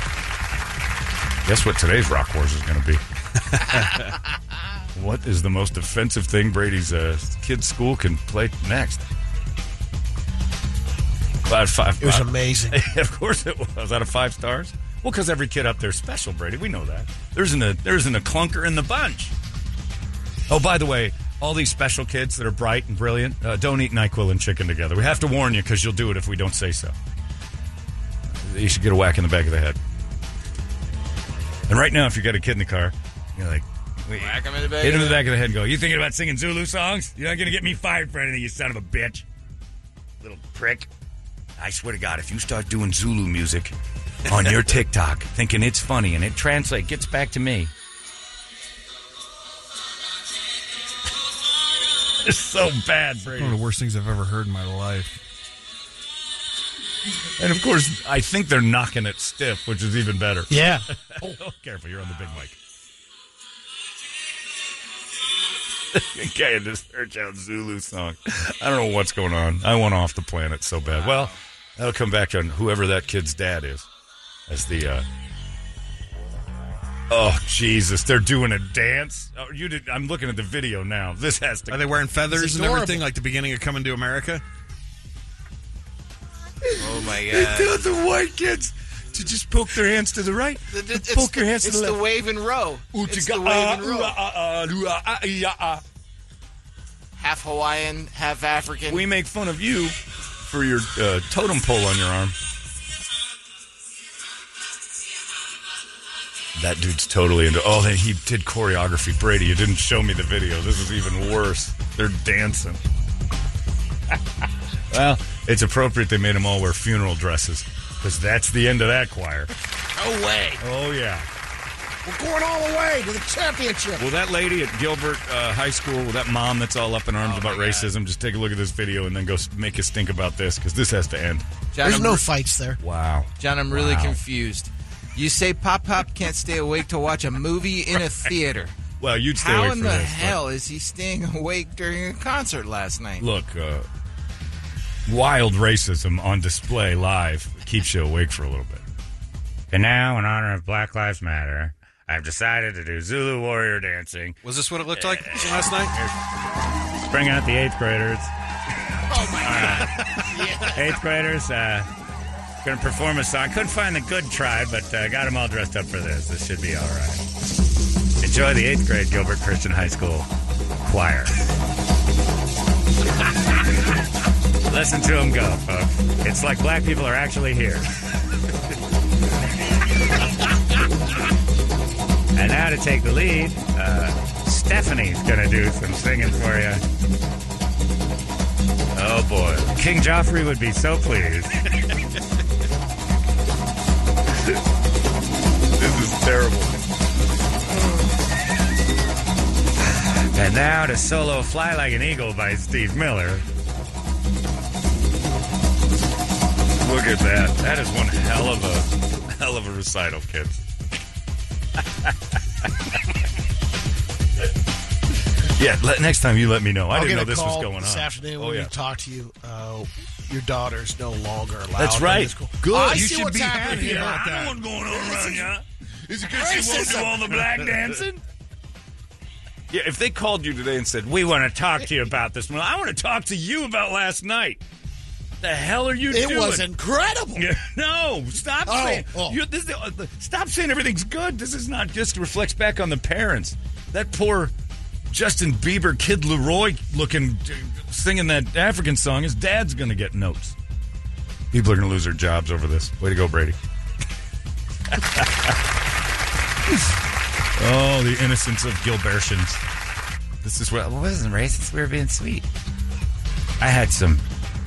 Guess what today's Rock Wars is going to be? what is the most offensive thing Brady's uh, kids' school can play next? Five, five, It was five. amazing. of course it was. Out of five stars? Well, because every kid up there's special, Brady. We know that. There isn't a there isn't a clunker in the bunch. Oh, by the way, all these special kids that are bright and brilliant, uh, don't eat Nyquil and chicken together. We have to warn you because you'll do it if we don't say so. You should get a whack in the back of the head. And right now, if you got a kid in the car, you're like, wait, Whack him in the back hit him in the the- back of the head and go, You thinking about singing Zulu songs? You're not going to get me fired for anything, you son of a bitch. Little prick. I swear to God, if you start doing Zulu music on your TikTok, thinking it's funny and it translates, gets back to me. It's so bad, Brady. One of the worst things I've ever heard in my life. And of course, I think they're knocking it stiff, which is even better. Yeah. Oh, careful, you're on the big mic. Okay, had to search out Zulu song. I don't know what's going on. I want off the planet so bad. Well, that'll come back on whoever that kid's dad is as the uh, Oh Jesus! They're doing a dance. Oh, you did. I'm looking at the video now. This has to. Are they wearing feathers and everything like the beginning of Coming to America? Oh my god! tell the white kids to just poke their hands to the right. It's, poke your hands to it's the the left. wave and row. It's the wave and row. Half Hawaiian, half African. We make fun of you for your uh, totem pole on your arm. That dude's totally into. Oh, he did choreography. Brady, you didn't show me the video. This is even worse. They're dancing. well, it's appropriate they made them all wear funeral dresses because that's the end of that choir. No way. Oh yeah. We're going all the way to the championship. Well, that lady at Gilbert uh, High School, that mom that's all up in arms Oh, about my God. racism, just take a look at this video and then go make us think about this because this has to end. John, There's I'm, no re- fights there. Wow. John, I'm really Wow. confused. You say Pop Pop can't stay awake to watch a movie in a theater. Well, you'd stay How awake in the this. but hell is he staying awake during a concert last night? Look, uh, wild racism on display live keeps you awake for a little bit. And now, in honor of Black Lives Matter, I've decided to do Zulu warrior dancing. Was this what it looked like last night? Bring out the eighth graders. Oh my god! Eighth graders, uh, gonna perform a song. Couldn't find the good tribe, but uh, got them all dressed up for this. This should be all right. Enjoy the eighth grade Gilbert Christian High School choir. Listen to them go, folks. It's like black people are actually here. and now to take the lead, uh, Stephanie's gonna do some singing for you. Oh boy, King Joffrey would be so pleased. terrible. And now to solo "Fly Like an Eagle" by Steve Miller. Look at that. That is one hell of a hell of a recital, kids. yeah, let, next time you let me know. I I'll didn't know this was going on. this on. afternoon oh when yeah. we talk to you. Uh, your daughter's no longer allowed. That's in right. Good. I You see should what's be happening happy about that. What's going on around you? Is it because she won't do all the black dancing? Yeah, if they called you today and said, We want to talk to you about this. "Well, I want to talk to you about last night," the hell are you It doing? It was incredible. Yeah, no, stop Oh, saying. oh. You, this, uh, stop saying everything's good. This is not just reflects back on the parents. That poor Justin Bieber, Kid Leroy looking, uh, singing that African song. His dad's going to get notes. People are going to lose their jobs over this. Way to go, Brady. oh, the innocence of Gilbertians. This is what. Well, it wasn't racist. We were being sweet. I had some,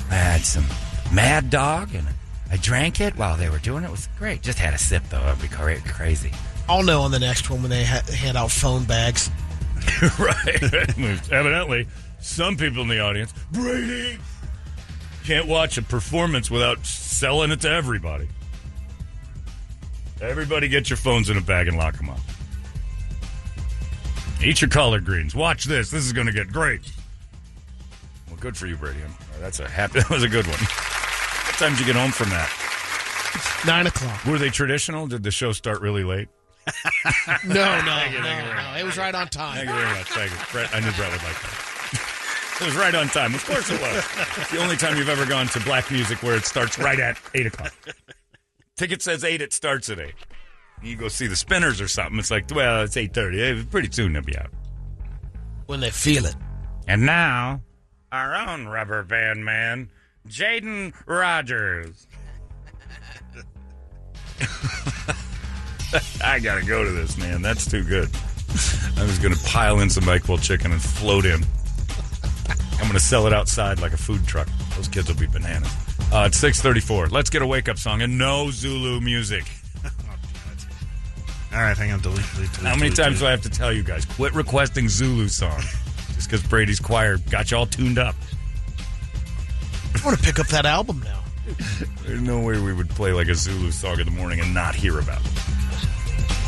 I had some Mad Dog, and I drank it while they were doing it. It was great. Just had a sip though. It'd be cra- crazy. I'll know on the next one when they ha- hand out phone bags. right. Evidently, some people in the audience, Brady, can't watch a performance without selling it to everybody. Everybody get your phones in a bag and lock them up. Eat your collard greens. Watch this. This is going to get great. Well, good for you, Brady. Uh, that's a happy. That was a good one. What time did you get home from that? Nine o'clock. Were they traditional? Did the show start really late? No, no, no, no. It was right on time. Thank you very much. Thank you. Brett, I knew Brett would like that. It was right on time. Of course it was. It's the only time you've ever gone to black music where it starts right at 8 o'clock. Ticket says 8, it starts at 8. You go see the Spinners or something. It's like, well, it's 8.30. Eh, Pretty soon they'll be out. When they feel it. And now, our own rubber band man, Jaden Rogers. I got to go to this, man. That's too good. I was going to pile in some Nyquil chicken and float in. I'm going to sell it outside like a food truck. Those kids will be bananas. Uh, it's 634. Let's get a wake-up song and no Zulu music. All right, hang on. Delete, delete, delete. How many delete, times do I have to tell you guys? Quit requesting Zulu songs. Just because Brady's choir got you all tuned up. I want to pick up that album now. There's no way we would play like a Zulu song in the morning and not hear about it.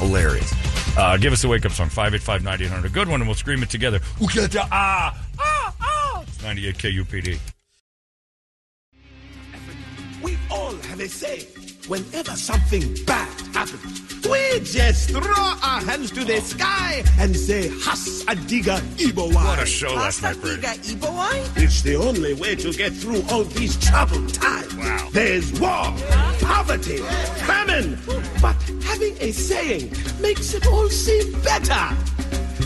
Hilarious. Uh, give us a wake up song, 585 9800. A good one, and we'll scream it together. Ah, ah, ah. It's 98 KUPD. We all have a say. Whenever something bad happens? We just throw our hands to the sky and say, Has Adiga Ibo What a show last night, Brady. It's the only way to get through all these troubled times. Wow. There's war, poverty, famine. But having a saying makes it all seem better.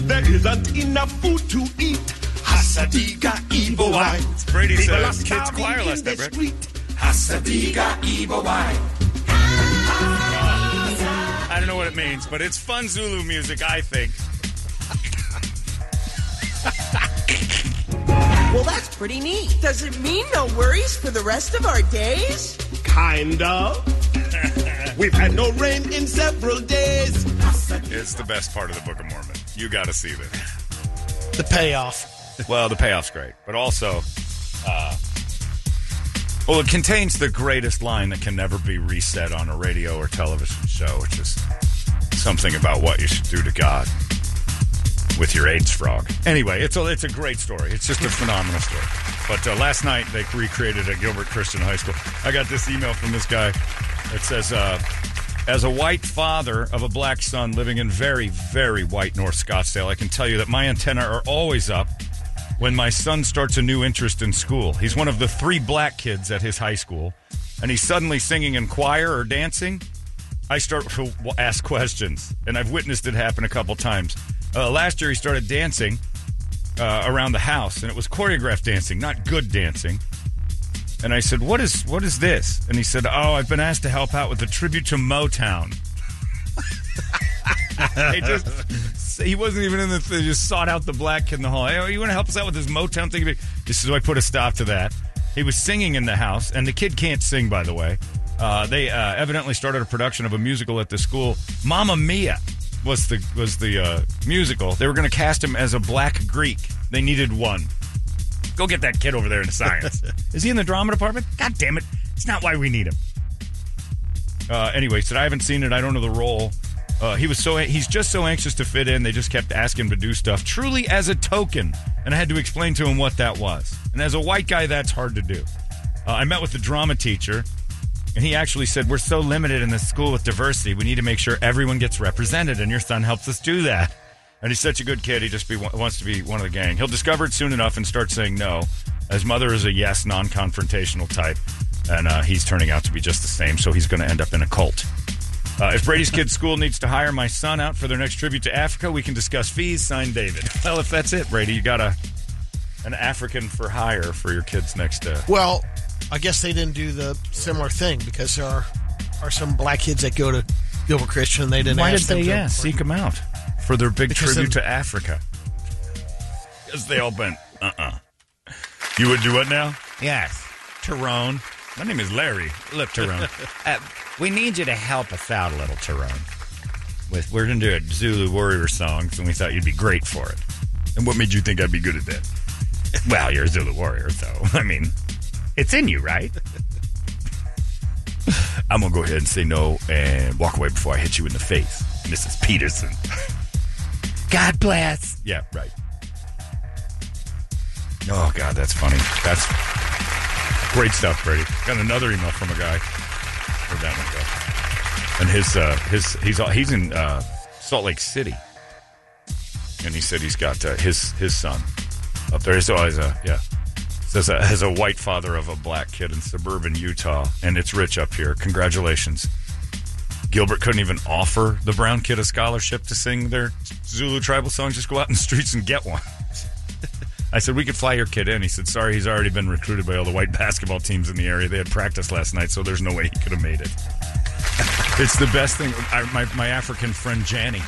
There isn't enough food to eat. Hasa Diga Eebowai. Brady's, People uh, are kids' starving choir in last the night, Brett. street. Hasa Diga Eebowai. I don't know what it means, but it's fun Zulu music, I think. Well, that's pretty neat. Does it mean no worries for the rest of our days? Kind of. We've had no rain in several days. It's the best part of the Book of Mormon. You got to see this. The payoff. Well, the payoff's great, but also, uh, well, it contains the greatest line that can never be reset on a radio or television show, which is something about what you should do to God with your AIDS frog. Anyway, it's a, it's a great story. It's just a phenomenal story. But uh, last night they recreated at Gilbert Christian High School. I got this email from this guy. that says, uh, as a white father of a black son living in very, very white North Scottsdale, I can tell you that my antenna are always up when my son starts a new interest in school. He's one of the three black kids at his high school, and he's suddenly singing in choir or dancing. I start to ask questions, and I've witnessed it happen a couple times. Uh, last year, he started dancing uh, around the house, and it was choreographed dancing, not good dancing. And I said, "What is what is this?" And he said, "Oh, I've been asked to help out with the tribute to Motown." he just he wasn't even in the thing, just sought out the black kid in the hall. Hey, you want to help us out with this Motown thing? This is why I put a stop to that. He was singing in the house, and the kid can't sing, by the way. Uh, they uh, evidently started a production of a musical at the school. Mamma Mia was the was the uh, musical. They were going to cast him as a black Greek. They needed one. Go get that kid over there in science. is he in the drama department? God damn it! It's not why we need him. Uh, anyway, said I haven't seen it. I don't know the role. Uh, he was so he's just so anxious to fit in. They just kept asking him to do stuff, truly as a token. And I had to explain to him what that was. And as a white guy, that's hard to do. Uh, I met with the drama teacher, and he actually said, "We're so limited in this school with diversity. We need to make sure everyone gets represented, and your son helps us do that." And he's such a good kid. He just be, wants to be one of the gang. He'll discover it soon enough and start saying no. His mother is a yes, non-confrontational type, and uh, he's turning out to be just the same. So he's going to end up in a cult. Uh, if Brady's Kids School needs to hire my son out for their next tribute to Africa, we can discuss fees. Signed, David. Well, if that's it, Brady, you got a an African for hire for your kids next. Uh, Well, I guess they didn't do the similar thing because there are are some black kids that go to Gilbert Christian. They didn't. why did ask them they to- yeah, seek them out for their big Because tribute then- to Africa? Because they all went, uh uh You would do what now? Yes. Tyrone. My name is Larry. Look, Tyrone. Uh, we need you to help us out a little, Tyrone. With we're gonna do a Zulu warrior songs, and we thought you'd be great for it. And what made you think I'd be good at that? Well, you're a Zulu warrior, so I mean, it's in you, right? I'm gonna go ahead and say no and walk away before I hit you in the face, Mrs. Peterson. God bless. Yeah, right. Oh God, that's funny. That's great stuff, Brady. Got another email from a guy. Where'd that one go? And his uh, his he's he's in uh, Salt Lake City, and he said he's got uh, his his son up there. He's always a yeah. Says uh, as a white father of a black kid in suburban Utah, and it's rich up here. Congratulations. Gilbert couldn't even offer the brown kid a scholarship to sing their Zulu tribal songs. Just go out in the streets and get one. I said, we could fly your kid in. He said, sorry, he's already been recruited by all the white basketball teams in the area. They had practice last night, so there's no way he could have made it. it's the best thing. I, my, my African friend, Janny,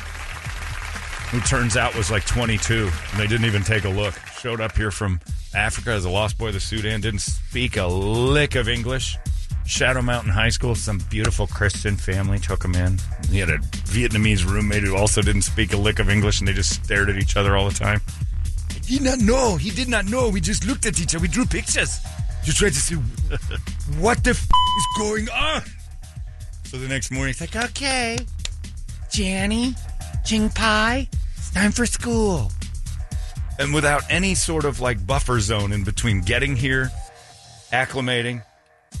who turns out was like 22, and they didn't even take a look, showed up here from Africa as a lost boy the Sudan, didn't speak a lick of English. Shadow Mountain High School, some beautiful Christian family took him in. He had a Vietnamese roommate who also didn't speak a lick of English, and they just stared at each other all the time. He did not know. He did not know. We just looked at each other. We drew pictures. Just tried to see what the f- is going on. So the next morning, he's like, Okay, Janny, Jing Pai, it's time for school. and without any sort of like buffer zone in between getting here, acclimating,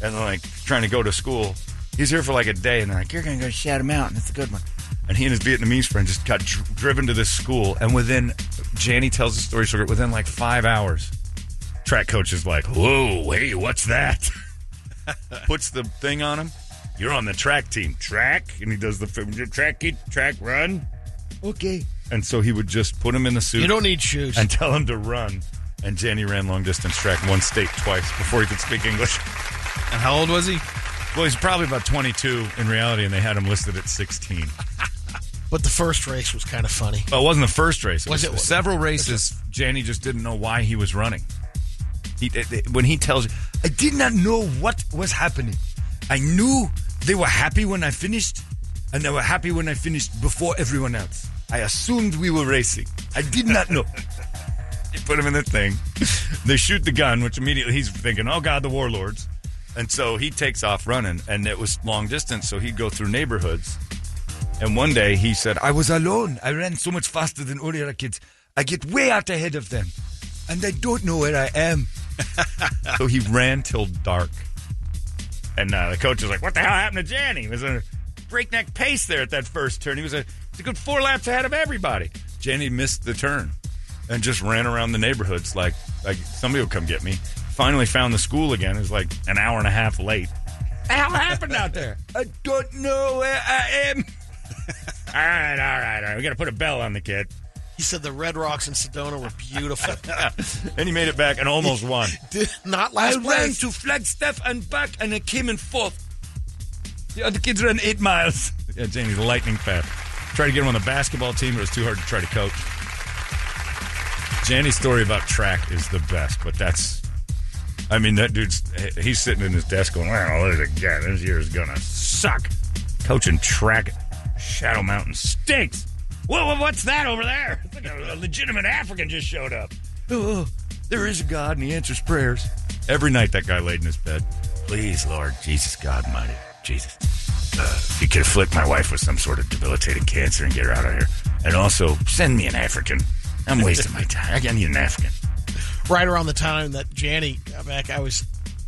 and like trying to go to school, He's here for like a day, and they're like, "You're gonna go Shadow Mountain. It's a good one." And he and his Vietnamese friend just got dr- driven to this school, and within Janny tells the story short. Within like five hours, track coach is like, "Whoa, hey, what's that?" Puts the thing on him. You're on the track team. Track, and he does the f- track, track, run. Okay. And so he would just put him in the suit. You don't need shoes. and tell him to run. And Janny ran long distance track one state twice before he could speak English. And how old was he? Well, he's probably about 22 in reality, and they had him listed at 16. but the first race was kind of funny. Well, it wasn't the first race. It Was was, it- several races. Janny just didn't know why he was running. He, it- it- when he tells you, I did not know what was happening. I knew they were happy when I finished, and they were happy when I finished before everyone else. I assumed we were racing. I did not know. they put him in the thing. They shoot the gun, which immediately he's thinking, oh, God, the warlords. And so he takes off running, and it was long distance, so he'd go through neighborhoods. And one day he said, I was alone. I ran so much faster than all the other kids. I get way out ahead of them. And I don't know where I am. so he ran till dark. And uh, the coach was like, What the hell happened to Janny? He was a breakneck pace there at that first turn. He was a, he's a good four laps ahead of everybody. Janny missed the turn and just ran around the neighborhoods like, like somebody will come get me. Finally found the school again. It was like an hour and a half late. The hell happened out there? I don't know where I am. all right, all right, all right. We got to put a bell on the kid. He said the Red Rocks in Sedona were beautiful. and he made it back and almost won. Did not I last ran place. to Flagstaff and back, and I came in fourth. The other kids ran eight miles. Yeah, Janny's lightning fast. Tried to get him on the basketball team, but it was too hard to try to coach. Janny's story about track is the best, but that's. I mean, that dude's. He's sitting in his desk going, well, there's a guy. This year is going to suck. Coaching track at Shadow Mountain stinks. Whoa, what's that over there? A, legitimate African just showed up. Oh, there is a God and he answers prayers. Every night that guy laid in his bed. Please, Lord, Jesus, God Almighty, Jesus. Uh, you could afflict my wife with some sort of debilitating cancer and get her out of here. And also, send me an African. I'm wasting my time. I need an African. right around the time that Janny got back, I was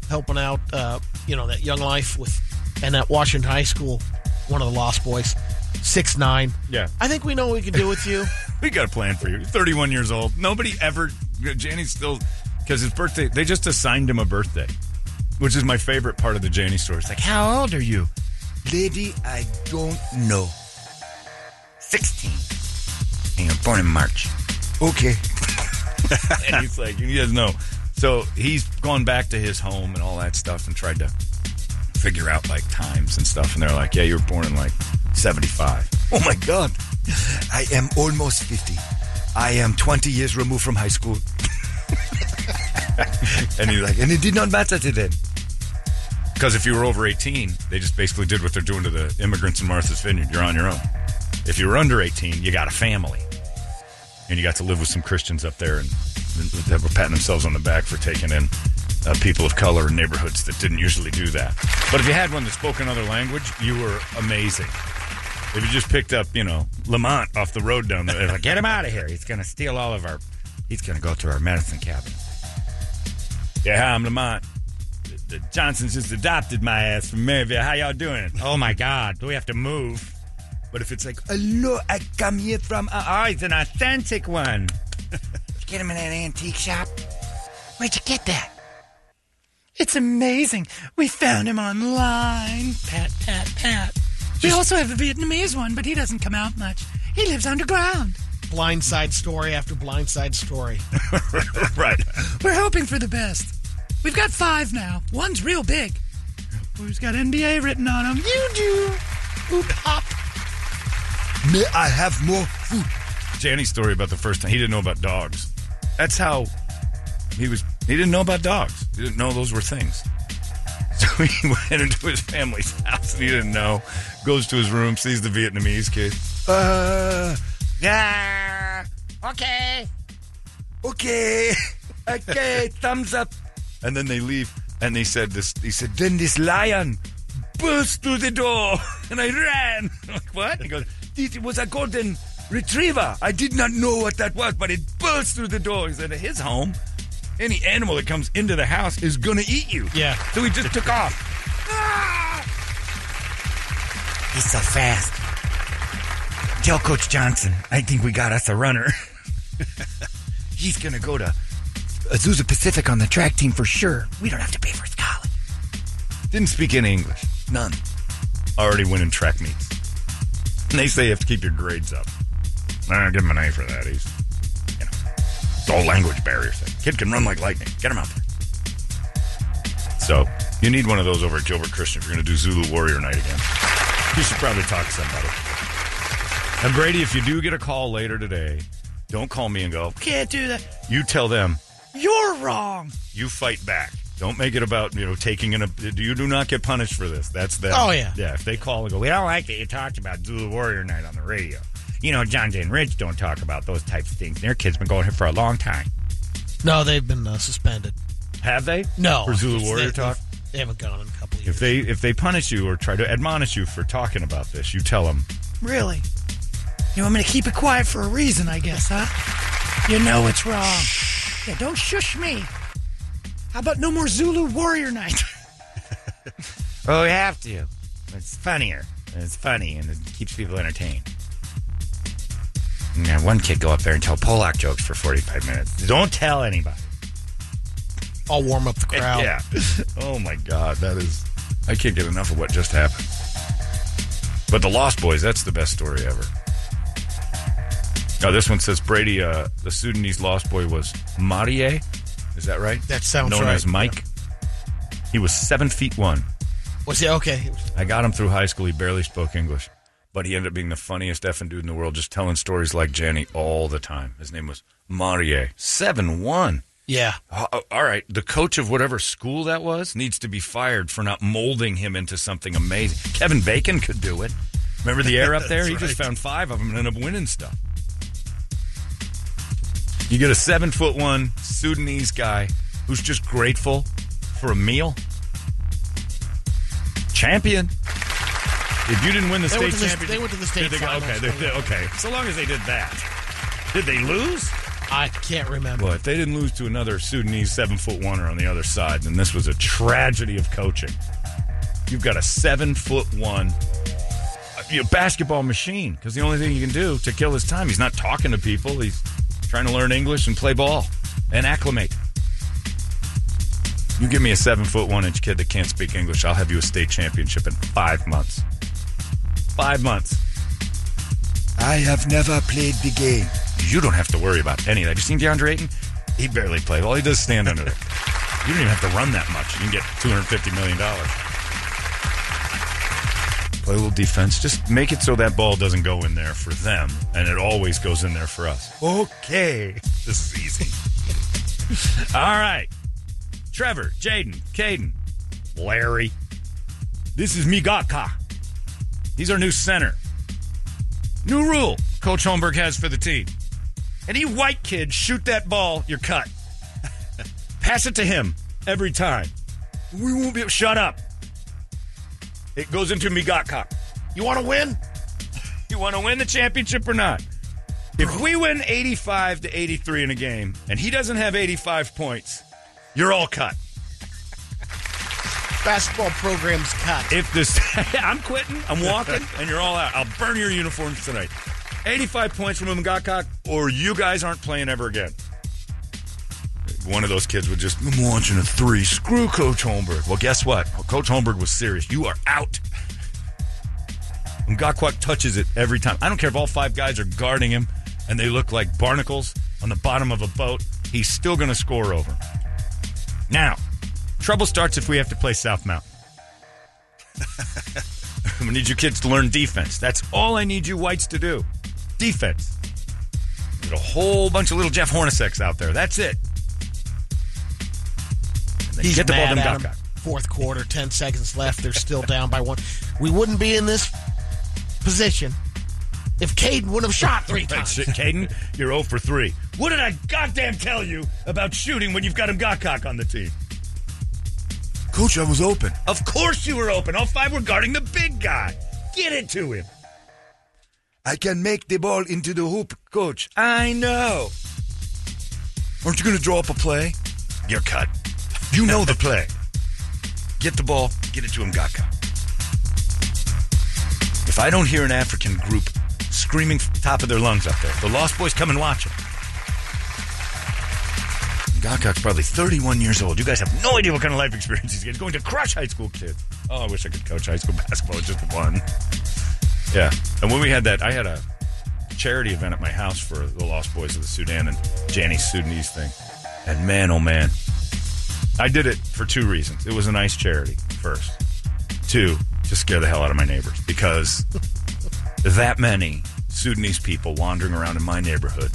helping out, uh, you know, that Young Life with, and at Washington High School, one of the Lost Boys, six nine. Yeah. I think we know what we can do with you. We got a plan for you. You're 31 years old. Nobody ever. Janny's still. Because his birthday, they just assigned him a birthday, which is my favorite part of the Janny story. It's like, how old are you? Lady, I don't know. 16. And you're born in March. Okay. and he's like, he doesn't know. So he's gone back to his home and all that stuff and tried to figure out like times and stuff. And they're like, yeah, you were born in like 75. Oh my God. I am almost 50. I am 20 years removed from high school. and he's like, and it did not matter to them. Because if you were over 18, they just basically did what they're doing to the immigrants in Martha's Vineyard. You're on your own. If you were under 18, you got a family. And you got to live with some Christians up there, and they were patting themselves on the back for taking in uh, people of color in neighborhoods that didn't usually do that. But if you had one that spoke another language, you were amazing. If you just picked up, you know, Lamont off the road down there, like, get him out of here. He's going to steal all of our. He's going to go to our medicine cabinet. Yeah, I'm Lamont. The, Johnsons just adopted my ass from Maryvale. How y'all doing? Oh my God, do we have to move? But if it's like, hello, I come here from. Uh, oh, it's an authentic one. Get him in that antique shop. Where'd you get that? It's amazing. We found him online. Pat, pat, pat. We also have a Vietnamese one, but he doesn't come out much. He lives underground. Blindside story after blindside story. right. We're hoping for the best. We've got five now. One's real big. Who's got NBA written on him? You do. Oop, hop. May I have more food? Janny's story about the first time he didn't know about dogs. That's how he was. He didn't know about dogs. He didn't know those were things. So he went into his family's house and he didn't know. Goes to his room, sees the Vietnamese kid. Uh, yeah, okay, okay, okay. thumbs up. And then they leave, and they said this. He said, then this lion burst through the door, and I ran. Like what? He goes, it was a golden retriever. I did not know what that was, but it burst through the door. He said, his home, any animal that comes into the house is gonna eat you. Yeah. So he just took off. Ah! He's so fast. Tell Coach Johnson, I think we got us a runner. He's going to go to Azusa Pacific on the track team for sure. We don't have to pay for his college. Didn't speak any English. None. Already winning track meets. And they say you have to keep your grades up. Nah, give him an A for that. He's, you know, it's all language barrier thing. Kid can run like lightning. Get him out there. So, you need one of those over at Gilbert Christian if you're going to do Zulu Warrior Night again. You should probably talk to somebody. And Brady, if you do get a call later today, don't call me and go, Can't do that. you tell them, You're wrong. you fight back. Don't make it about you know taking an. You do not get punished for this. That's that. Oh, yeah. yeah. If they call and go, We don't like that you talked about Zulu Warrior Night on the radio. You know, John Jay and Rich don't talk about those types of things. Their kids been going here for a long time. No, they've been uh, suspended. have they? No. For Zulu Warrior they- talk. They haven't gone in a couple of years. If they if they punish you or try to admonish you for talking about this, you tell them. Really? You want me to keep it quiet for a reason, I guess, huh? You know it's wrong. Yeah, don't shush me. How about no more Zulu Warrior Night? Oh, we have to. It's funnier. It's funny and it keeps people entertained. Now, one kid go up there and tell Polak jokes for 45 minutes. Don't tell anybody. I'll warm up the crowd. Yeah. Oh my God, that is. I can't get enough of what just happened. But the Lost Boys, that's the best story ever. Now this one says Brady, uh, the Sudanese Lost Boy was Marie. Is that right? That sounds right. Known right. as Mike. He was seven feet one. Was he okay? I got him through high school. He barely spoke English, but he ended up being the funniest effing dude in the world, just telling stories like Janny all the time. His name was Marie. Seven one. Yeah. Uh, All right, the coach of whatever school that was needs to be fired for not molding him into something amazing. Kevin Bacon could do it. Remember the air up there? he just found five of them and ended up winning stuff. You get a seven foot one Sudanese guy who's just grateful for a meal. Champion. If you didn't win the They state the- championship, they went to the state they go-. Okay, they- they- okay. So long as they did that, did they lose? I can't remember. Well, if they didn't lose to another Sudanese seven foot oneer on the other side, then this was a tragedy of coaching. You've got a seven foot one uh, you know, basketball machine because the only thing he can do to kill his time, he's not talking to people. He's trying to learn English and play ball and acclimate. You give me a seven foot one inch kid that can't speak English, I'll have you a state championship in five months. Five months. I have never played the game. You don't have to worry about any of that. You seen DeAndre Ayton? He barely plays. All he does is stand under there. You don't even have to run that much. You can get $250 million. Play a little defense. Just make it so that ball doesn't go in there for them, and it always goes in there for us. Okay. This is easy. All right. Trevor, Jaden, Caden, Larry. This is Migaka. He's our new center. New rule Coach Holmberg has for the team. Any white kid shoot that ball, you're cut. Pass it to him every time. We won't be. Shut up. It goes into Migaka. You want to win? You want to win the championship or not? If we win 85 to 83 in a game and he doesn't have 85 points, you're all cut. Basketball program's cut. If this, I'm quitting, I'm walking, and you're all out. I'll burn your uniforms tonight. 85 points from Mgakak, or you guys aren't playing ever again. One of those kids would just, I'm launching a three. Screw Coach Holmberg. Well, guess what? Coach Holmberg was serious. You are out. Mgakwak touches it every time. I don't care if all five guys are guarding him and they look like barnacles on the bottom of a boat. He's still going to score over. Now, trouble starts if we have to play South Mountain. I'm gonna need you kids to learn defense. That's all I need you whites to do. Defense. There's a whole bunch of little Jeff Hornaceks out there. That's it. He's get the ball to him. Fourth quarter, 10 seconds left. They're still down by one. We wouldn't be in this position if Caden wouldn't have shot three times. shit, Caden, you're 0 for 3. What did I goddamn tell you about shooting when you've got Mgakak on the team? Coach, I was open. Of course you were open. All five were guarding the big guy. Get it to him. I can make the ball into the hoop, coach. I know. Aren't you going to draw up a play? You're cut. You know the play. Get the ball, get it to Mgaka. If I don't hear an African group screaming from the top of their lungs up there, the Lost Boys come and watch it. Gawcock's probably 31 years old. You guys have no idea what kind of life experience he's getting. Going to crush high school kids. Oh, I wish I could coach high school basketball. Just fun. Yeah. And when we had that, I had a charity event at my house for the Lost Boys of the Sudan and Janny's Sudanese thing. And man, oh man, I did it for two reasons. It was a nice charity, first. Two, to scare the hell out of my neighbors because that many Sudanese people wandering around in my neighborhood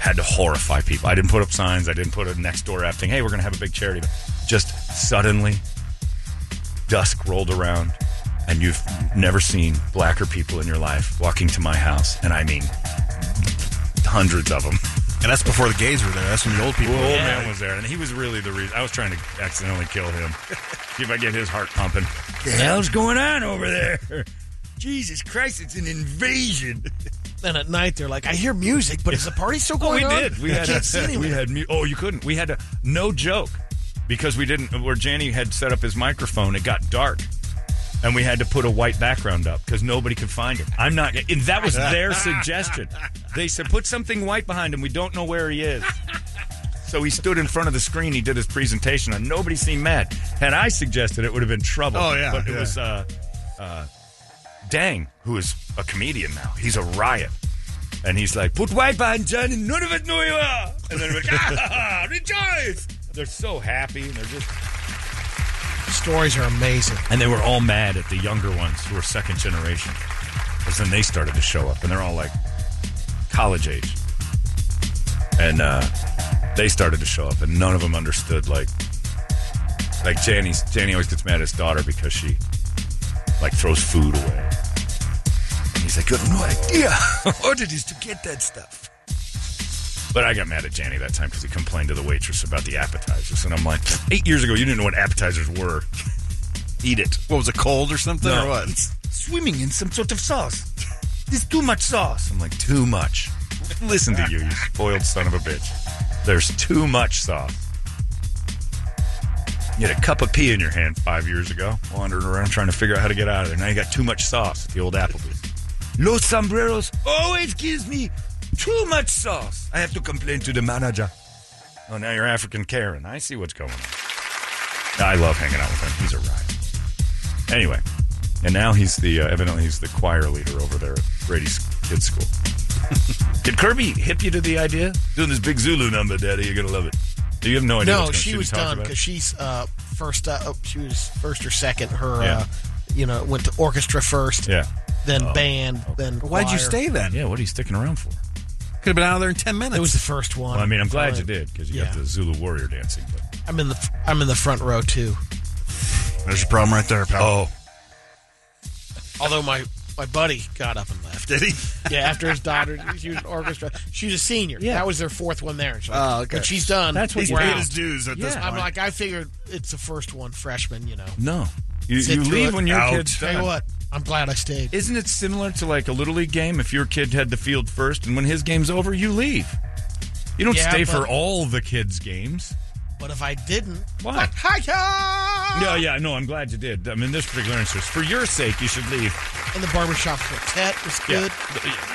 had to horrify people. I didn't put up signs. I didn't put a next door app thing. Hey, we're going to have a big charity. event." Just suddenly, dusk rolled around, and you've never seen blacker people in your life walking to my house, and I mean hundreds of them. And that's before the gays were there. That's when the old people Well, were old there. man was there, and he was really the reason. I was trying to accidentally kill him. See if I get his heart pumping. The hell's going on over there? Jesus Christ, it's an invasion. Then at night they're like, I hear music, but is the party still Oh, going we on? did. We I had can't see anyone. we had mu- oh you couldn't. We had to no joke because we didn't where Janny had set up his microphone. It got dark. And we had to put a white background up because nobody could find him. I'm not. And that was their suggestion. They said put something white behind him. We don't know where he is. So he stood in front of the screen. He did his presentation, and nobody seemed mad. Had I suggested it, would have been trouble. Oh, yeah, but it yeah. was uh, uh, Dang, who is a comedian now. He's a riot. And he's like, put white behind John and none of it know you are. And then like, ah, rejoice. They're so happy and they're just. Stories are amazing. And they were all mad at the younger ones who were second generation. Because then they started to show up and they're all like college age. And uh, they started to show up and none of them understood like like Janny's Janny always gets mad at his daughter because she like throws food away. And he's like, You have no idea how hard it is to get that stuff. But I got mad at Janny that time because he complained to the waitress about the appetizers. And I'm like, eight years ago, you didn't know what appetizers were. Eat it. What was it, cold or something, or what? It's swimming in some sort of sauce. There's too much sauce. I'm like, too much. Listen to you, you spoiled son of a bitch. There's too much sauce. You had a cup of pee in your hand five years ago, wandering around trying to figure out how to get out of there. Now you got too much sauce the old Applebee's. Los sombreros always gives me too much sauce. I have to complain to the manager. Oh, now you're African Karen. I see what's going on. I love hanging out with him. He's a riot. Anyway, and now he's the uh, evidently he's the choir leader over there at Brady's kids' school. Did Kirby hip you to the idea? Doing this big Zulu number, Daddy. You're gonna love it. Do you have no idea. No, what's she was talks done because she's uh, first. Uh, oh, she was first or second. Her, Yeah. uh, you know, went to orchestra first. Yeah. Then Oh. band. Then Why'd you stay then? Yeah. What are you sticking around for? Could have been out of there in ten minutes. It was the first one. Well, I mean, I'm glad you did because you yeah. got the Zulu warrior dancing. But I'm in the I'm in the front row too. There's your problem right there, pal. oh, Although my my buddy got up and left. Did he? Yeah, after his daughter, she was in orchestra. She was a senior. Yeah. That was their fourth one there. She's like, Oh, okay. When she's done, That's what He's you paid out. his dues at this point. I'm like, I figured it's the first one, freshman. You know, no, you, you leave when your Out. kid's tell you what, I'm glad I stayed. Isn't it similar to like a little league game? If your kid had the field first, and when his game's over, you leave. You don't Yeah, stay but- for all the kids' games. But if I didn't, hi No, yeah, no, I'm glad you did. I mean, this particular instance, for your sake, you should leave. And the barbershop quartet was good.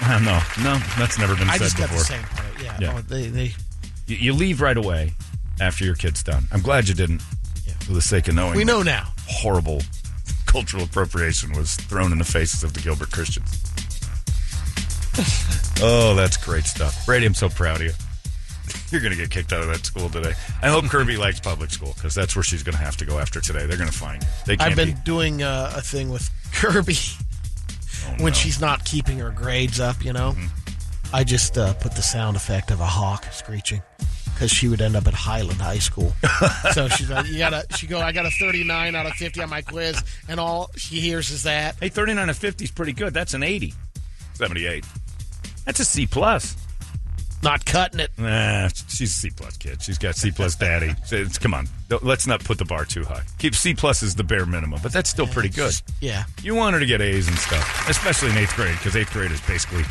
Uh, No, no, that's never been I said just got before. the same part. Yeah. Yeah. Oh, they they You, you leave right away after your kid's done. I'm glad you didn't, for the sake of knowing. we know now. Horrible cultural appropriation was thrown in the faces of the Gilbert Christians. oh, that's great stuff. Brady, I'm so proud of you. You're going to get kicked out of that school today. I hope Kirby likes public school because that's where she's going to have to go after today. They're going to find. They can't I've been be. doing uh, a thing with Kirby Oh, when no. she's not keeping her grades up. You know, Mm-hmm. I just uh, put the sound effect of a hawk screeching because she would end up at Highland High School. so she's like, "You gotta." She go, "I got a 39 out of 50 on my quiz," and all she hears is that. Hey, 39 out of 50 is pretty good. That's an 80. 78. That's a C plus. Not cutting it. Nah, she's a C plus kid. She's got C plus daddy. It's- come on, let's not put the bar too high. Keep C plus is the bare minimum, but that's still pretty good. Yeah. You want her to get A's and stuff, especially in eighth grade, because eighth grade is basically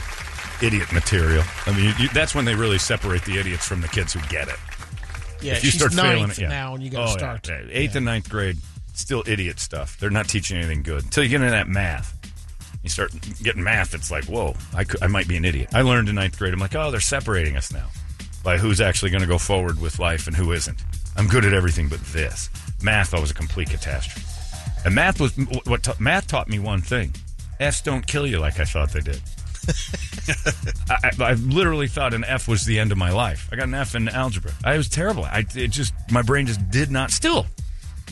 idiot material. I mean, you, you, that's when they really separate the idiots from the kids who get it. Yeah, if you she's start failing it, yeah. now, and you got to Oh, start. yeah. Eighth and ninth grade, still idiot stuff. They're not teaching anything good until you get into that math. You start getting math, it's like, whoa, I, could, I might be an idiot. I learned in ninth grade, I'm like, oh, they're separating us now by who's actually going to go forward with life and who isn't. I'm good at everything but this. Math, I was a complete catastrophe. And math was what ta- math taught me one thing: F's don't kill you like I thought they did. I, I, I literally thought an F was the end of my life. I got an F in algebra. I was terrible. I it just my brain just did not. Still,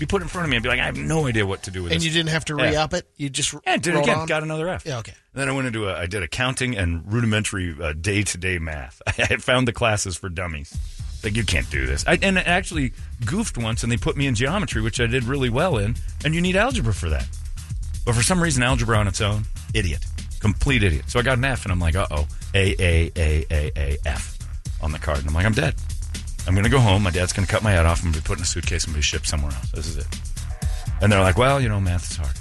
be put in front of me and be like, I have no idea what to do with this. And this. you didn't have to F. re-up it. You just Yeah, did it rolled again. on? Got another F. Yeah, okay. Then I went into a, I did accounting and rudimentary day to day math. I had found the classes for dummies. Like you can't do this. I, and I actually goofed once, and they put me in geometry, which I did really well in. And you need algebra for that. But for some reason, algebra on its own, idiot, complete idiot. So I got an F, and I'm like, uh oh, A A A A A F on the card, and I'm like, I'm dead. I'm gonna go home. My dad's gonna cut my head off. I'm gonna be put in a suitcase and be shipped somewhere else. This is it. And they're like, well, you know, math is hard.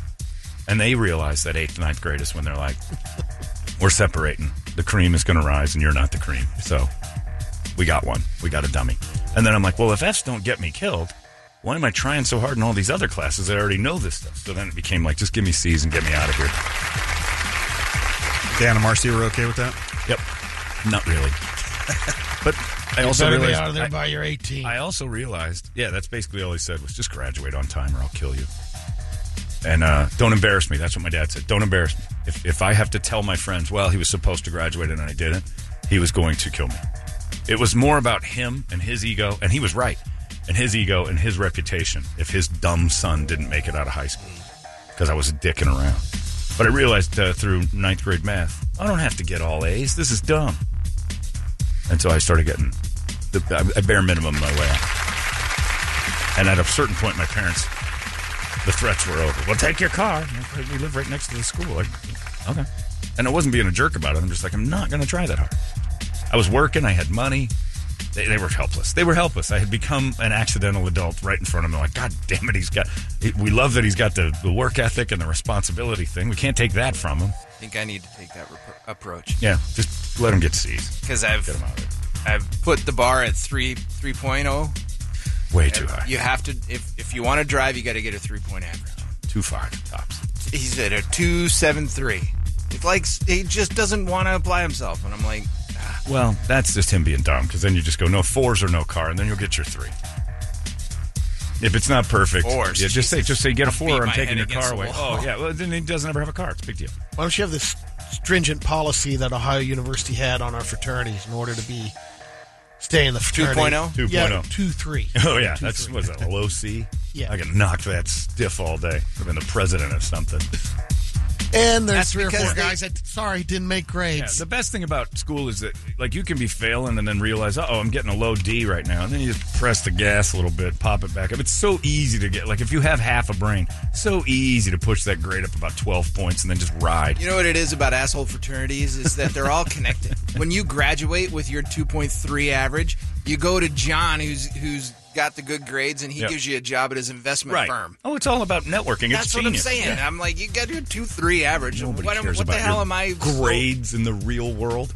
And they realize that eighth, ninth grade is when they're like, we're separating. The cream is going to rise, and you're not the cream. So we got one. We got a dummy. And then I'm like, well, if F's don't get me killed, why am I trying so hard in all these other classes that I already know this stuff? So then it became like, just give me C's and get me out of here. Dan and Marcy were okay with that? Yep. Not really. but I You also be realized out of there I- by your 18. I also realized, yeah, that's basically all he said was just graduate on time or I'll kill you. And uh, don't embarrass me. That's what my dad said. Don't embarrass me. If, if I have to tell my friends, well, he was supposed to graduate and I didn't, he was going to kill me. It was more about him and his ego, and he was right. And his ego and his reputation if his dumb son didn't make it out of high school because I was dicking around. But I realized uh, through ninth grade math, I don't have to get all A's. This is dumb. And so I started getting the a bare minimum my way out. And at a certain point, my parents, the threats were over. Well, take your car. We live right next to the school. Okay. And I wasn't being a jerk about it. I'm just like, I'm not going to try that hard. I was working. I had money. They, they were helpless. They were helpless. I had become an accidental adult right in front of them. Like, God damn it, he's got. We love that he's got the, the work ethic and the responsibility thing. We can't take that from him. I think I need to take that rep- approach Yeah, just let him get C's. because I've Get him out of. I've put the bar at three 3.0. Way too high. You have to if if you want to drive, you got to get a three point average. Too far tops. He's at a two seven three. It's like he just doesn't want to apply himself, and I'm like, Well, that's just him being dumb because then you just go no fours or no car, and then you'll get your three. If it's not perfect, Fours, yeah, just say just say get a I'll four. beat I'm taking your car away. Oh yeah, well then he doesn't ever have a car. It's a big deal. Why don't you have this stringent policy that Ohio University had on our fraternities in order to be stay in the fraternity? 2.0? Yeah, 2.0. two three. Oh yeah, Two, oh, that's three. was that a low C. Yeah. I could knock that stiff all day. I've been the president of something. And there's That's three or four they- guys that sorry didn't make Yeah, grades. the best thing about school is that like you can be failing and then realize, oh, I'm getting a low D right now, and then you just press the gas a little bit, pop it back up. It's so easy to get like if you have half a brain, so easy to push that grade up about 12 points and then just ride. you know what it is about asshole fraternities is that they're all connected. when you graduate with your 2.3 average, you go to John, who's who's got the good grades, and he Yep. gives you a job at his investment right. firm. Oh, it's all about networking. That's it's what genius. I'm saying. Yeah. I'm like, you got your two three average. Nobody what cares what about the hell your am I? grades in the real world.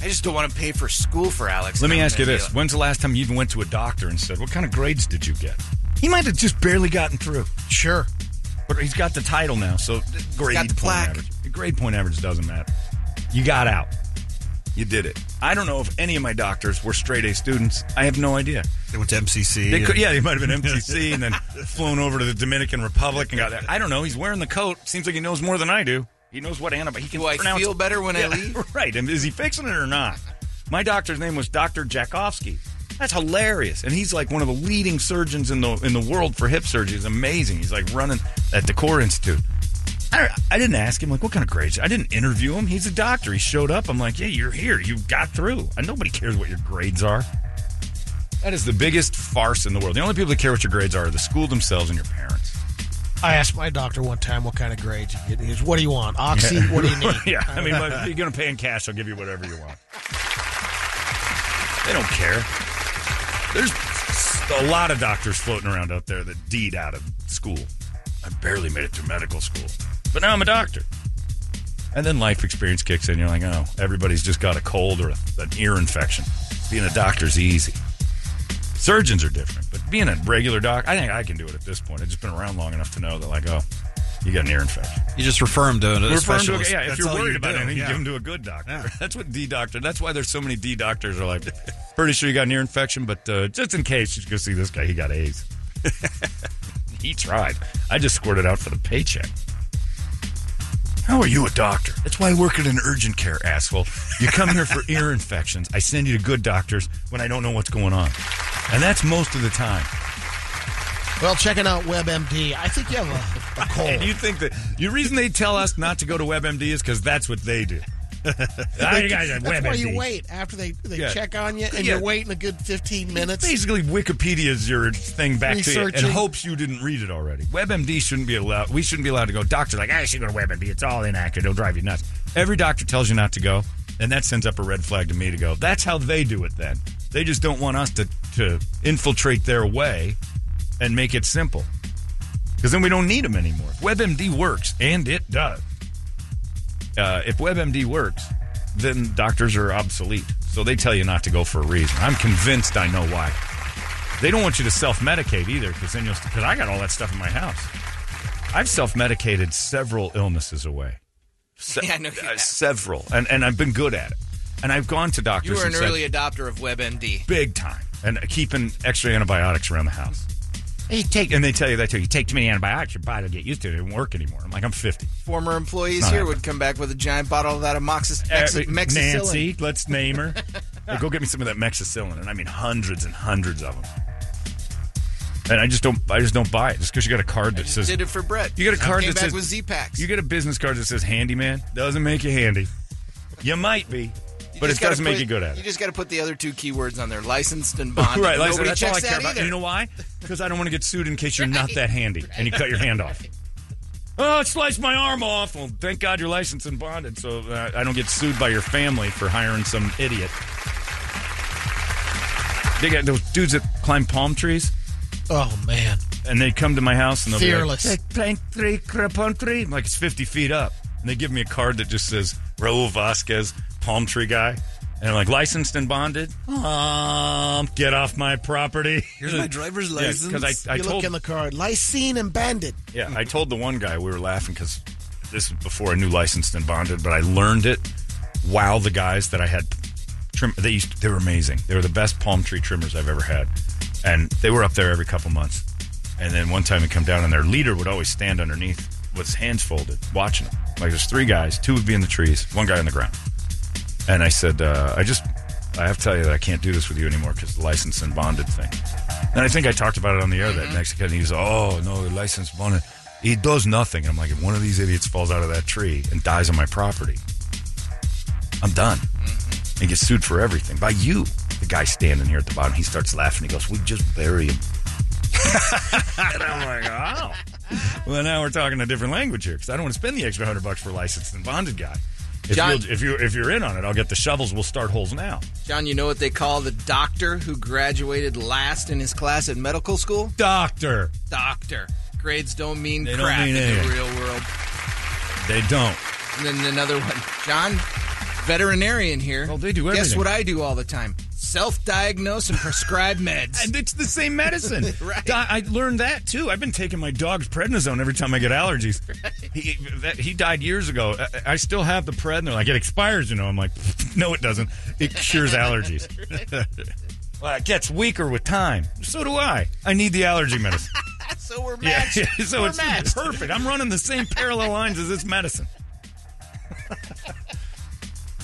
I just don't want to pay for school for Alex. Let me ask you this: When's the last time you even went to a doctor and said, "What kind of grades did you get?" He might have just barely gotten through, Sure. but he's got the title now, so grade got the point average. The grade point average doesn't matter. You got out. You did it. I don't know if any of my doctors were straight A students. I have no idea. They went to MCC. They and- could, yeah, they might have been MCC and then flown over to the Dominican Republic and got there. I don't know. He's wearing the coat. Seems like he knows more than I do. He knows what antibiotic. He can Do I pronounce- feel better when I leave? Right. And is he fixing it or not? My doctor's name was Dr. Jakovsky. That's hilarious. And he's like one of the leading surgeons in the in the world for hip surgery. It's amazing. He's like running at the Core Institute. I, I didn't ask him like what kind of grades. I didn't interview him. He's a doctor. He showed up. I'm like, yeah, you're here. You got through. And nobody cares what your grades are. That is the biggest farce in the world. The only people that care what your grades are are the school themselves and your parents. I asked my doctor one time what kind of grades you get. He goes, "What do you want? Oxy? What do you need?" yeah, I mean, but if you're going to pay in cash. I'll give you whatever you want. They don't care. There's a lot of doctors floating around out there that deed out of school. I barely made it through medical school, but now I'm a doctor. And then life experience kicks in. You're like, oh, everybody's just got a cold or an ear infection. Being a doctor's easy. Surgeons are different, but being a regular doc, I think I can do it at this point. I've just been around long enough to know that, like, oh, you got an ear infection. You just refer him to a Refer 'em to a- specialist. yeah, if you're worried you about do, anything, yeah. give them to a good doctor. Yeah. That's what D doctor. That's why there's so many D doctors are like, pretty sure you got an ear infection, but uh, just in case, you should go see this guy. He got AIDS. he tried. I just squirted out for the paycheck. How are you a doctor? That's why I work at an urgent care, asshole. You come here for ear infections. I send you to good doctors when I don't know what's going on. And that's most of the time. Well, checking out WebMD, I think you have a, a And cold. you think that the reason they tell us not to go to WebMD is because that's what they do. You guys have That's why you wait after they, they Yeah. check on you, and Yeah. you're waiting a good 15 minutes. Basically, Wikipedia's your thing back to you and hopes you didn't read it already. WebMD shouldn't be allowed. We shouldn't be allowed to go. Doctor, like, I should go to WebMD. It's all inaccurate. It'll drive you nuts. Every doctor tells you not to go, and that sends up a red flag to me to go. That's how they do it. Then they just don't want us to to infiltrate their way and make it simple. Because then we don't need them anymore. WebMD works, and it does. Uh, if WebMD works, then doctors are obsolete. So they tell you not to go for a reason. I'm convinced I know why. They don't want you to self medicate either, because then you'll. Because I got all that stuff in my house. I've self medicated several illnesses away. Se- Yeah, I know you uh, several, and and I've been good at it. And I've gone to doctors. You were an and said, early adopter of WebMD. big time, and keeping extra antibiotics around the house. You take, and they tell you that too. You take too many antibiotics, your body will get used to it. It won't work anymore. I'm like, I'm 50. Former employees Not here happening. would come back with a giant bottle of that amoxis, Mex- Uh, Mexicillin. Nancy, let's name her. Hey, go get me some of that Mexicillin, and I mean hundreds and hundreds of them. And I just don't, I just don't buy it just because you got a card that says Did it for Brett. you got a card that says with Z-Packs. You get a business card that says handyman. Doesn't make you handy. You might be, You but it just gotta doesn't make put- you good at it. You just got to put the other two keywords on there: licensed and bonded. right, like, Nobody that's all I care about. either. You know why? Because I don't want to get sued in case you're not that handy and you cut your hand off. Oh, it sliced my arm off. Well, thank God you're licensed and bonded, so uh, I don't get sued by your family for hiring some idiot. They got those dudes that climb palm trees, oh, man. and they come to my house and they'll Fearless. be like, "Plank tree, crepon tree," I'm like it's 50 feet up, and they give me a card that just says Raul Vasquez, palm tree guy. And like, licensed and bonded? Um, get off my property. Here's my driver's license. Because I, I you told look in the card, lysine and banded. yeah, I told the one guy we were laughing because this was before I knew licensed and bonded, but I learned it while the guys that I had trim. They used they were amazing. They were the best palm tree trimmers I've ever had, and they were up there every couple months. And then one time they come down, and their leader would always stand underneath with his hands folded, watching them. Like there's three guys, two would be in the trees, one guy on the ground. And I said, uh, I just, I have to tell you that I can't do this with you anymore because the license and bonded thing. And I think I talked about it on the air that Mexican. He's, oh no, the license bonded. He does nothing. And I'm like, if one of these idiots falls out of that tree and dies on my property, I'm done. And get sued for everything by you. The guy standing here at the bottom, he starts laughing. He goes, "We just bury him." and I'm like, "Oh." Well, now we're talking a different language here because I don't want to spend the extra hundred bucks for a licensed and bonded guy. If, John- if you if you're in on it, I'll get the shovels. We'll start holes now. John, you know what they call the doctor who graduated last in his class at medical school? Doctor, Doctor. Grades don't mean They don't crap mean in anything. the real world. they don't. And then another one. John, veterinarian here. Well, they do Guess what I do all the time? Self-diagnose and prescribe meds. And it's the same medicine. Right. I learned that too. I've been taking my dog's prednisone every time I get allergies. He that, he died years ago. I, I still have the pred, and they're like, it expires. You know, I'm like, no, it doesn't. It cures allergies. well, it gets weaker with time. So do I. I need the allergy medicine. so we're Yeah, matched. so we're it's matched. perfect. I'm running the same parallel lines as this medicine.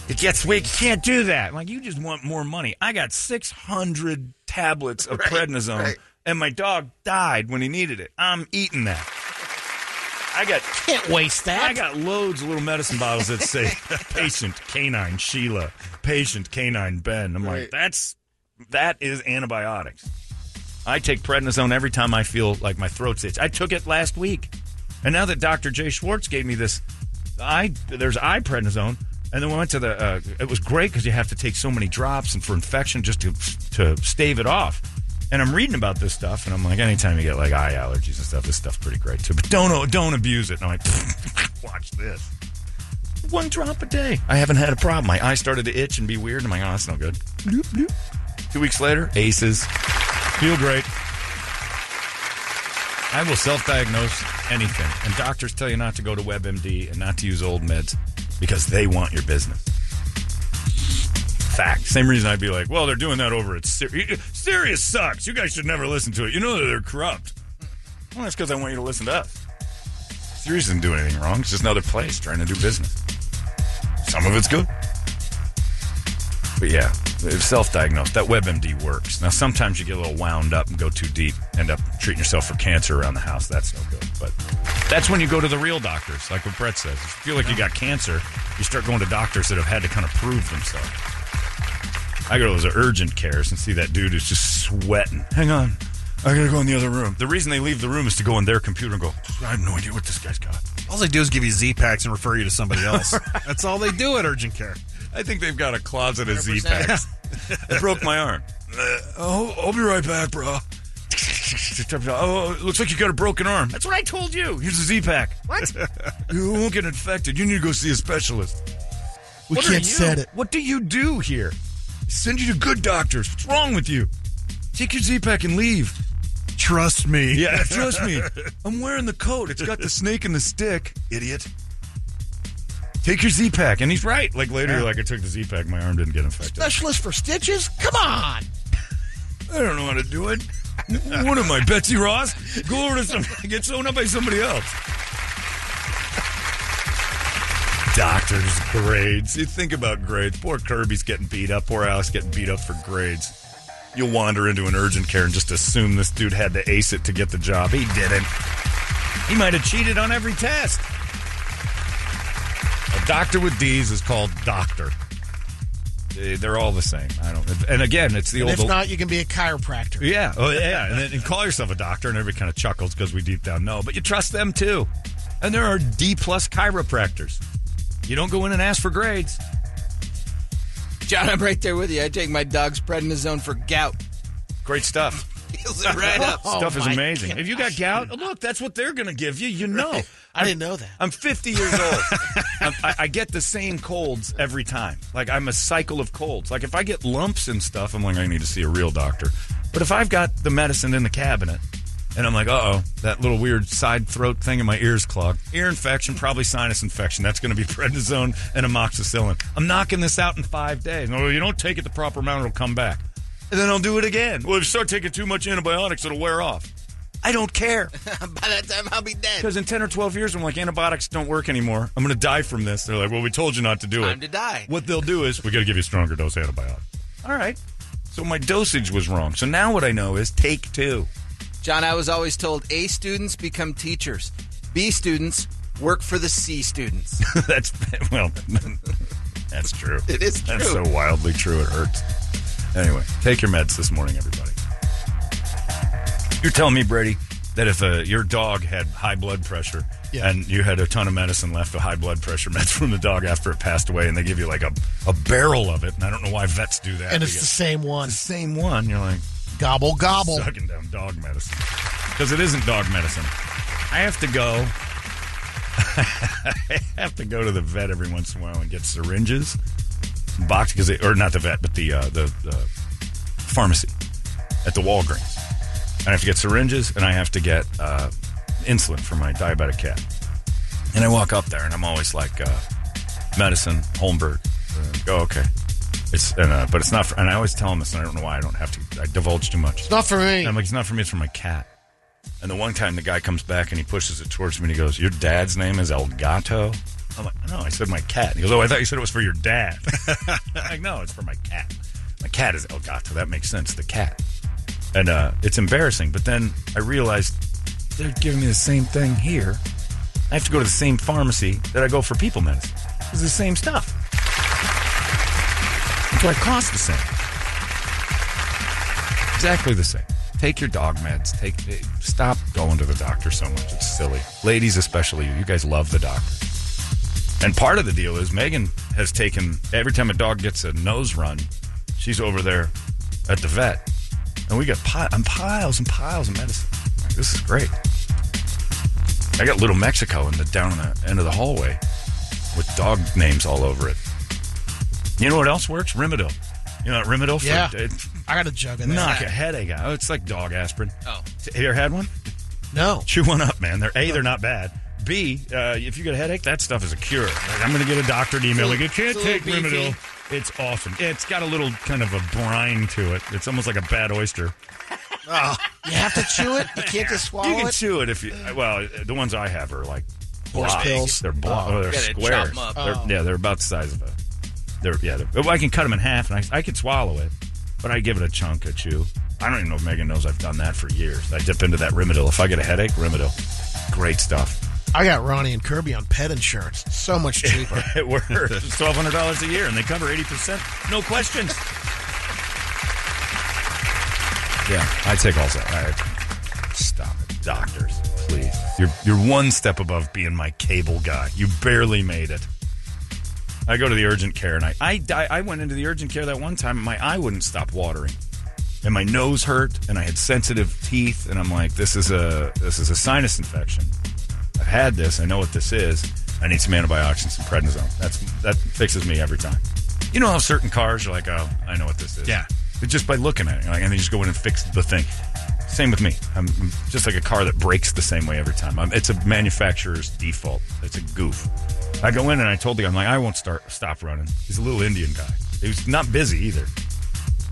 It gets weak. You can't do that. I'm like you just want more money. I got 600 tablets of prednisone, right. and my dog died when he needed it. I'm eating that. I got Can't waste that. I got loads of little medicine bottles that say patient canine Sheila, patient canine Ben. I'm like, that's that is antibiotics. I take prednisone every time I feel like my throat's itch. I took it last week. And now that Dr. Jay Schwartz gave me this eye there's eye prednisone and then we went to the uh, it was great cuz you have to take so many drops and for infection just to to stave it off. And I'm reading about this stuff, and I'm like, anytime you get like eye allergies and stuff, this stuff's pretty great too. But don't don't abuse it. And I'm like, watch this. One drop a day. I haven't had a problem. My eye started to itch and be weird. I'm like, oh, that's no good. Bloop, bloop. Two weeks later, aces. Feel great. I will self-diagnose anything, and doctors tell you not to go to WebMD and not to use old meds because they want your business. Fact. Same reason I'd be like, well, they're doing that over at Sirius. Sirius sucks. You guys should never listen to it. You know that they're corrupt. Well, that's because I want you to listen to us. Sirius didn't do anything wrong. It's just another place trying to do business. Some of it's good. But yeah, it's self-diagnosed. That WebMD works. Now, sometimes you get a little wound up and go too deep, end up treating yourself for cancer around the house. That's no good. But that's when you go to the real doctors, like what Brett says. If you feel like you got cancer, you start going to doctors that have had to kind of prove themselves. I go to those urgent cares and see that dude who's just sweating. Hang on. I gotta go in the other room. The reason they leave the room is to go in their computer and go, I have no idea what this guy's got. All they do is give you Z packs and refer you to somebody else. That's all they do at urgent care. I think they've got a closet of Z packs. I broke my arm. Uh, oh, I'll be right back, bro. Oh, it looks like you got a broken arm. That's what I told you. Here's a Z pack. What? you won't get infected. You need to go see a specialist. We What can't you? set it. What do you do here? Send you to good doctors. What's wrong with you? Take your Z pack and leave. Trust me. Yeah, trust me. I'm wearing the coat. It's got the snake and the stick. Idiot. Take your Z pack. And he's right. Like later, you're like, I took the Z pack. My arm didn't get infected. Specialist for stitches? Come on. I don't know how to do it. What am I, Betsy Ross? Go over to some, get sewn up by somebody else. Doctors, grades. You think about grades. Poor Kirby's getting beat up. Poor Alex getting beat up for grades. You'll wander into an urgent care and just assume this dude had to ace it to get the job. He didn't. He might have cheated on every test. A doctor with D's is called doctor. They- They're all the same. I don't. And again, it's the And old. if not, you can be a chiropractor. Yeah, oh yeah, and then and call yourself a doctor, and everybody kind of chuckles because we deep down know, but you trust them too. And there are D plus chiropractors. You don't go in and ask for grades. John, I'm right there with you. I take my dog's prednisone for gout. Great stuff. Heals it right up. Oh, stuff is amazing. gosh. If you got gout, look, that's what they're going to give you. You know. I didn't know that. I'm 50 years old. I'm, I, I get the same colds every time. Like I'm a cycle of colds. Like if I get lumps and stuff, I'm like I need to see a real doctor. But if I've got the medicine in the cabinet, and I'm like, uh oh, that little weird side throat thing in my ears clogged, ear infection, probably sinus infection. That's going to be prednisone and amoxicillin. I'm knocking this out in five days. No, you don't take it the proper amount, it'll come back, and then I'll do it again. Well, if you start taking too much antibiotics, it'll wear off. I don't care. By that time, I'll be dead. Because in 10 or 12 years, I'm like, antibiotics don't work anymore. I'm going to die from this. They're like, well, we told you not to do it. Time to die. What they'll do is, we got to give you a stronger dose of antibiotics. All right. So my dosage was wrong. So now what I know is take two. John, I was always told A students become teachers, B students work for the C students. that's, well, that's true. It is That's true. so wildly true, it hurts. Anyway, take your meds this morning, everybody. You're telling me, Brady, that if uh, your dog had high blood pressure Yeah. and you had a ton of medicine left, of high blood pressure meds from the dog after it passed away, and they give you like a, a barrel of it, and I don't know why vets do that. And it's the same one. the same one. You're like, Gobble, gobble. sucking down dog medicine because it isn't dog medicine. I have to go. I have to go to the vet every once in a while and get syringes, box because they or not the vet, but the uh, the, the pharmacy at the Walgreens. I have to get syringes and I have to get uh, insulin for my diabetic cat. And I walk up there and I'm always like, uh, medicine, Holmberg. Go okay. It's and, uh, but it's not for. And I always tell them this, and I don't know why I don't have to. I divulge too much. It's not for me. And I'm like, it's not for me, it's for my cat. And the one time the guy comes back and he pushes it towards me and he goes, Your dad's name is El Gato? I'm like, No, I said my cat. He goes, Oh, I thought you said it was for your dad. I'm like, No, it's for my cat. My cat is Elgato. That makes sense. The cat. And uh, it's embarrassing. But then I realized they're giving me the same thing here. I have to go to the same pharmacy that I go for people medicine. It's the same stuff. Why it costs the same. Exactly the same. Take your dog meds. Take stop going to the doctor so much. It's silly. Ladies, especially you. You guys love the doctor. And part of the deal is Megan has taken every time a dog gets a nose run, she's over there at the vet, and we got pi- and piles and piles of medicine. Like, this is great. I got Little Mexico in the down in the end of the hallway with dog names all over it. You know what else works? Rimadyl. You know what Rimadyl for Yeah. it- I got a jug of that. knock a headache out. Oh, it's like dog aspirin. Oh. Have you ever had one? No. Chew one up, man. They're A, they're not bad. B, uh, if you get a headache, that stuff is a cure. Like, I'm going to get a doctor to email like, you can't It's take little. Rimadyl. It's awesome. It's got a little kind of a brine to it. It's almost like a bad oyster. Ah. You have to chew it. You can't just swallow it. You can it. chew it if you. Uh, well, uh, the ones I have are like Horse pills. They're block. Oh. Oh, they're Gotta chop squares. 'em up. They're, Oh. Yeah, they're about the size of a. They're yeah. They're, I can cut them in half, and I I could swallow it, but I give it a chunk of chew. I don't even know if Megan knows I've done that for years. I dip into that Rimadyl. If I get a headache, Rimadyl. Great stuff. I got Ronnie and Kirby on pet insurance. So much cheaper. It works. It's twelve hundred dollars a year, and they cover eighty percent. No questions. Yeah, I take all that. I, stop it, doctors, please. You're you're one step above being my cable guy. You barely made it. I go to the urgent care, and I I, I went into the urgent care that one time, and my eye wouldn't stop watering, and my nose hurt, and I had sensitive teeth, and I'm like, this is a this is a sinus infection. I've had this. I know what this is. I need some antibiotics and some prednisone. That's that fixes me every time. You know how certain cars are like, oh, I know what this is. Yeah. It's just by looking at it, like, and they just go in and fix the thing. Same with me. I'm I'm just like a car that breaks the same way every time. I'm, it's a manufacturer's default. It's a goof. I go in and I told the guy, I'm like, I won't start stop running. He's a little Indian guy. He was not busy either,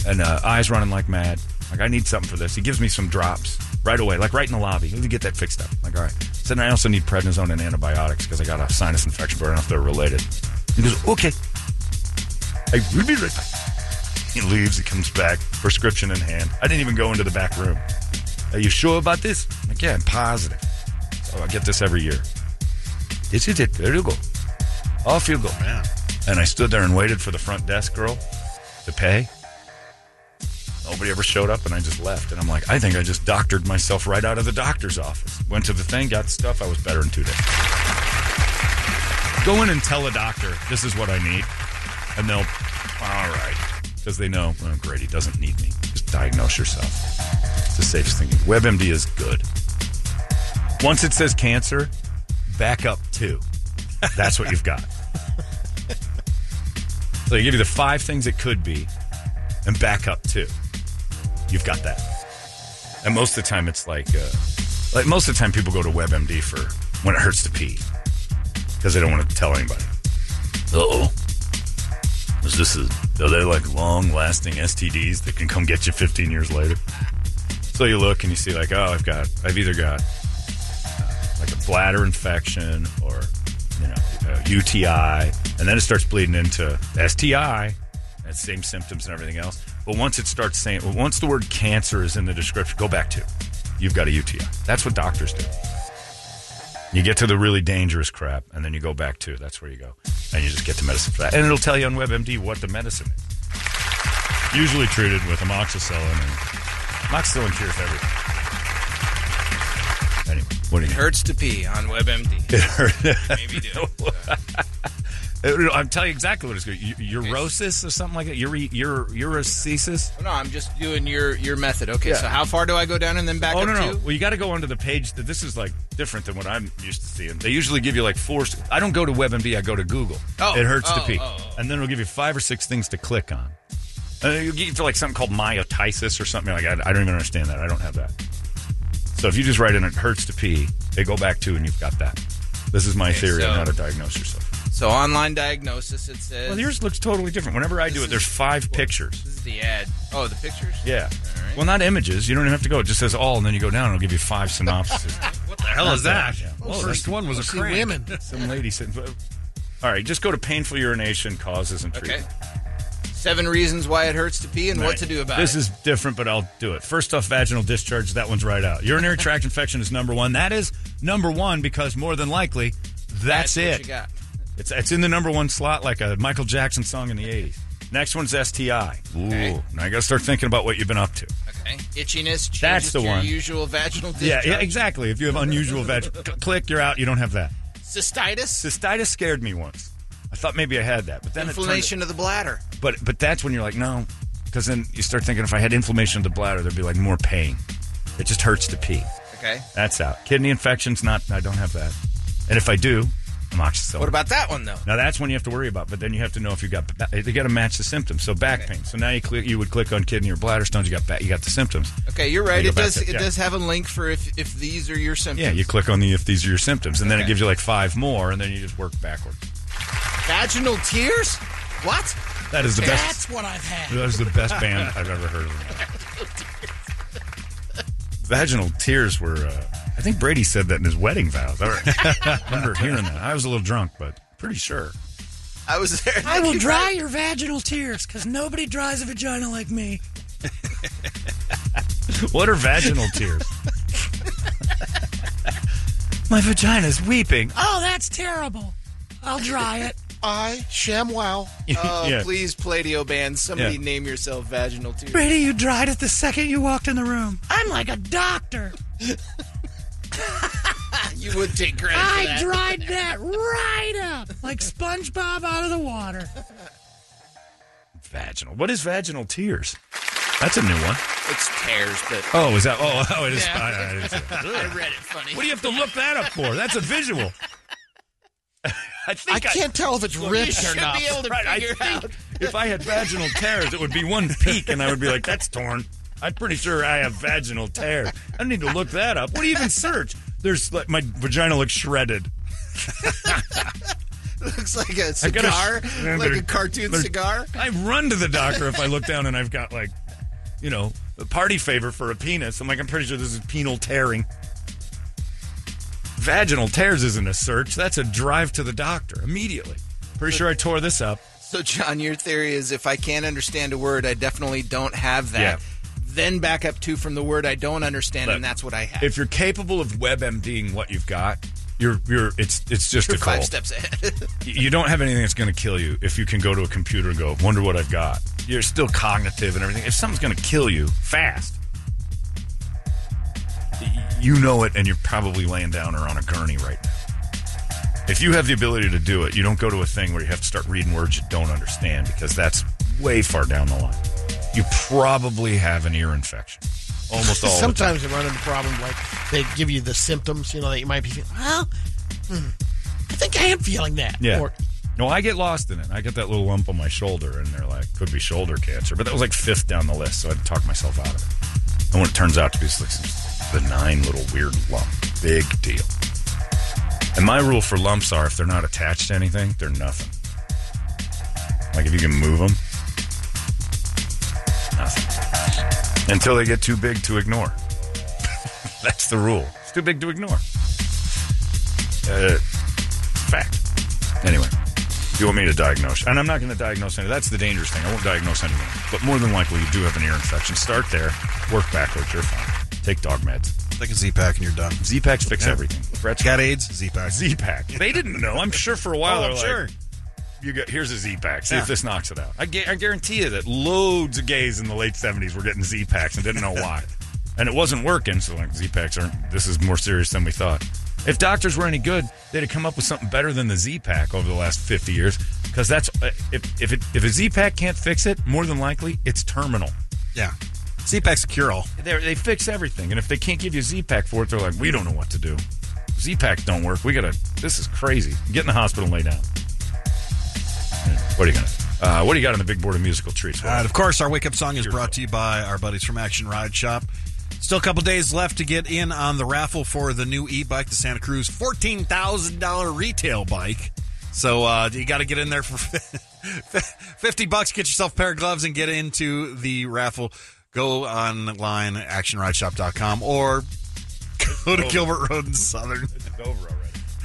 and uh, eyes running like mad. Like I need something for this. He gives me some drops right away, like right in the lobby. Let me get that fixed up. Like all right. So then I also need prednisone and antibiotics because I got a sinus infection, but I don't know if they're related. He goes, okay. I will be right back. He leaves. He comes back, prescription in hand. I didn't even go into the back room. Are you sure about this? I'm like, yeah, I'm positive. So I get this every year. This is it. There you go. Off you go. Man. And I stood there and waited for the front desk girl to pay. Nobody ever showed up, and I just left. And I'm like, I think I just doctored myself right out of the doctor's office. Went to the thing, got stuff. I was better in two days. Go in and tell a doctor this is what I need, and they'll, all right, because they know, oh, great, he doesn't need me. Just diagnose yourself. It's the safest thing. WebMD is good. Once it says cancer, back up two. That's what you've got. So they give you the five things it could be, and back up two. You've got that. And most of the time, it's like, uh, like most of the time, people go to WebMD for when it hurts to pee because they don't want to tell anybody. Uh oh. Is this a, are they like long lasting STDs that can come get you 15 years later? So you look and you see like, oh, I've got, I've either got uh, like a bladder infection or you know UTI, and then it starts bleeding into STI, and same symptoms and everything else. But once it starts saying, well, once the word cancer is in the description, go back to you've got a UTI. That's what doctors do. You get to the really dangerous crap, and then you go back to that's where you go, and you just get the medicine for that, and it'll tell you on WebMD what the medicine is. Usually treated with amoxicillin, and amoxicillin cures everything. Anyway, what do you? It hurts to pee on WebMD. It hurt. Maybe do. Uh, I'm telling you exactly what it's good. Urosis or something like that. Ure. No, I'm just doing your your method. Okay, Yeah. so how far do I go down and then back Oh up no no! to? Well, you got to go onto the page. That this is like different than what I'm used to seeing. They usually give you like four. I don't go to WebMD. I go to Google. Oh, it hurts to oh, pee, oh, oh. and then it'll give you five or six things to click on. And then you get to like something called myotitis or something like. I, I don't even understand that. I don't have that. So if you just write in "it hurts to pee," they go back to, and you've got that. This is my Okay, theory on so- how to diagnoose yourself. So online diagnosis, it says. Well, yours looks totally different. Whenever I do This it, there's is- five pictures. This is the ad. Oh, the pictures. Yeah. All right. Well, not images. You don't even have to go. It just says all, and then you go down, and it'll give you five synopses. What the hell is that? Yeah. Oh, well, first one was a See crank. women. Some lady sitting. All right, just go to painful urination causes and treatment. Okay. treatment. Seven reasons why it hurts to pee and what to do about it. this it. is different, but I'll do it. First off, vaginal discharge. That one's right out. Urinary tract infection is number one. That is number one because more than likely, that's, That's what it. you got. It's it's in the number one slot, like a Michael Jackson song in the '80s. Next one's STI. Ooh, Okay. now you got to start thinking about what you've been up to. Okay. Itchiness. That's the your one. Usual vaginal Yeah, discharge. yeah, exactly. If you have unusual vaginal, click, you're out. You don't have that. Cystitis. Cystitis scared me once. I thought maybe I had that, but then it Inflammation of the bladder. but but that's when you're like, no, because then you start thinking if I had inflammation of the bladder, there'd be like more pain. It just hurts to pee. Okay. That's out. Kidney infections, not. I don't have that. And if I do, amoxicillin. What about that one though? Now that's one you have to worry about, but then you have to know if you got they got to match the symptoms. So back pain. So now you click, you would click on kidney or bladder stones. You got ba- you got the symptoms. Okay, you're right. You It does. to- It yeah. does have a link for if if these are your symptoms. Yeah, you click on the if these are your symptoms, and then it gives you like five more, and then you just work backwards. Vaginal tears. What? That is the best. That's what I've had. That is the best band I've ever heard of. Vaginal tears were. Uh, I think Brady said that in his wedding vows. I remember hearing that. I was a little drunk, but pretty sure. I was there. I will dry about- your vaginal tears because nobody dries a vagina like me. What are vaginal tears? My vagina's weeping. Oh, that's terrible. I'll dry it. I, ShamWow. Oh, Yeah. please, Pladio band, somebody Yeah. name yourself vaginal tears. Brady, you dried it the second you walked in the room. I'm like a doctor. You would take credit for I that. dried that right up like SpongeBob out of the water. Vaginal. What is vaginal tears? That's a new one. It's tears, but Oh, is that? Oh, oh it is. Yeah. I, I didn't. I read it funny. What do you have to look that up for? That's a visual. I think I can't tell if it's you ripped or not. be able to Right, I figure think out. if I had vaginal tears, it would be one peak, and I would be like, "That's torn." I'm pretty sure I have vaginal tears. I don't need to look that up. What do you even search? There's like my vagina looks shredded. Looks like a I gotta cigar, like a cartoon They're- cigar. I run to the doctor if I look down and I've got like, you know, a party favor for a penis. I'm like, I'm pretty sure this is penal tearing. Vaginal tears isn't a search. That's a drive to the doctor immediately. Pretty sure I tore this up. So, John, your theory is if I can't understand a word, I definitely don't have that. Yeah. Then back up to from the word I don't understand, Look, and that's what I have. If you're capable of WebMDing what you've got, you're you're it's it's just You're a five steps ahead. You don't have anything that's going to kill you if you can go to a computer and go, wonder what I've got. You're still cognitive and everything. If something's going to kill you fast, you know it, and you're probably laying down or on a gurney right now. If you have the ability to do it, you don't go to a thing where you have to start reading words you don't understand because that's way far down the line. You probably have an ear infection. Almost all the time. Sometimes you run into problems like they give you the symptoms, you know, that you might be feeling. Well, hmm, I think I am feeling that. Yeah. Or, no, I get lost in it. I get that little lump on my shoulder, and they're like, could be shoulder cancer. But that was like fifth down the list, so I had to talk myself out of it. And when it turns out to be just like some benign little weird lump, big deal. And my rule for lumps are if they're not attached to anything, they're nothing. Like if you can move them, nothing. Until they get too big to ignore. That's the rule. It's too big to ignore. Uh, fact. Anyway, you want me to diagnose? And I'm not going to diagnose any. That's the dangerous thing. I won't diagnose anything. But more than likely, you do have an ear infection. Start there. Work backwards. You're fine. Take dog meds. Take a Z pack and you're done. Z packs fix Yeah. everything. Brett's Got AIDS? Z pack. Z pack. They didn't know. I'm sure for a while Oh, they're I'm like, sure. You got here's a Z pack. See Yeah. if this knocks it out. I, gu- I guarantee you that loads of gays in the late 70s were getting Z packs and didn't know why. and it wasn't working. So like Z packs aren't. This is more serious than we thought. If doctors were any good, they'd have come up with something better than the Z pack over the last 50 years. Because that's uh, if if it, if a Z pack can't fix it, more than likely it's terminal. Yeah. Z pack's a cure all. They they fix everything, and if they can't give you a Z pack for it, they're like, we don't know what to do. Z packs don't work. We gotta. This is crazy. Get in the hospital and lay down. What are you gonna? Uh, what do you got on the big board of musical treats? And of course, our wake up song is brought to you by our buddies from Action Ride Shop. Still a couple days left to get in on the raffle for the new e bike, the Santa Cruz $14,000 retail bike. So uh, you got to get in there for 50 bucks, get yourself a pair of gloves, and get into the raffle. Go online, at actionrideshop.com, or go to Gilbert Road in Southern. It's over already.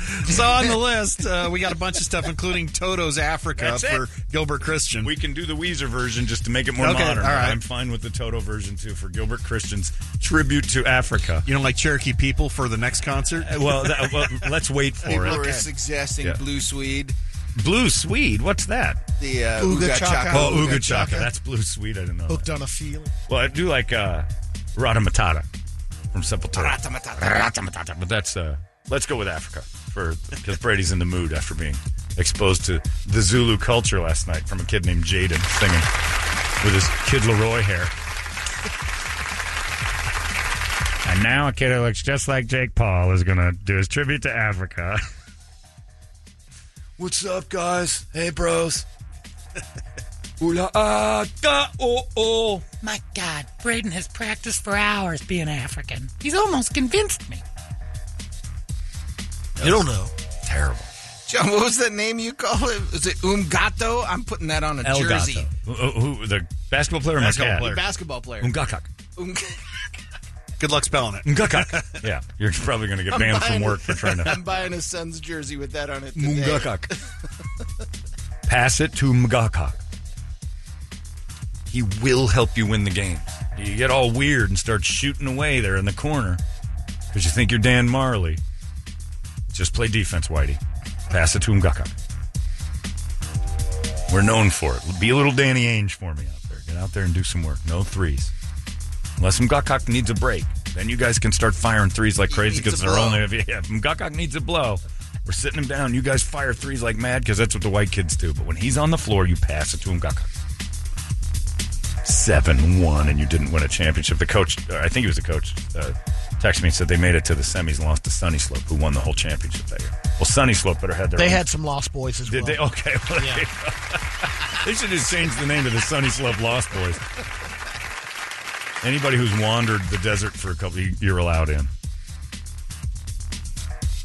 So on the list, uh, we got a bunch of stuff, including Toto's Africa That's it. for Gilbert Christian. We can do the Weezer version just to make it more Okay, modern. all right. I'm fine with the Toto version too for Gilbert Christian's tribute to Africa. You don't like Cherokee people for the next concert? Uh, Well, that, well let's wait for People it. were suggesting Yeah. Blue Swede. Blue Swede. What's that? The uh, Ooga Ooga Chaka. Chaka. Oh, Ooga Uga Chaka. Chaka. That's Blue Swede. I didn't know. hooked That. on a feeling. Well, I do like uh, Rata Matata from Sepultura. Ratamatata. Ratamatata. But that's uh, let's go with Africa for because Brady's in the mood after being exposed to the Zulu culture last night from a kid named Jaden singing with his Kid LAROI hair. And now a kid who looks just like Jake Paul is going to do his tribute to Africa. What's up, guys? Hey, bros. Oola ah da oh oh. My God, Braden has practiced for hours being African. He's almost convinced me. You don't know. Terrible. John, what was that name you call it? Was it Umgato? I'm putting that on a El jersey. Gato. Who, who- the basketball player or my Basketball cat? player. Basketball player. Umgakak. Um- Good luck spelling it. Umgakak. yeah, you're probably going to get I'm banned from buying- work for trying to. I'm buying his son's jersey with that on it today. Mungakak. Pass it to Mugakak. He will help you win the game. You get all weird and start shooting away there in the corner because you think you're Dan Majerle. Just play defense, Whitey. Pass it to Mugakak. We're known for it. Be a little Danny Ainge for me out there. Get out there and do some work. No threes. Unless Mugakak needs a break. Then you guys can start firing threes like crazy because they're blow. only if, yeah, if Mugakak needs a blow. We're sitting him down. You guys fire threes like mad because that's what the white kids do. But when he's on the floor, you pass it to him. Gakak. Seven one, and you didn't win a championship. The coach, I think he was the coach, uh, texted me and said they made it to the semis and lost to Sunny Slope, who won the whole championship that year. Well, Sunny Slope better had their. They own- had some lost boys as Did well. they? Okay. Well, Yeah. they should just change the name to the Sunny Slope Lost Boys. Anybody who's wandered the desert for a couple, you're allowed in.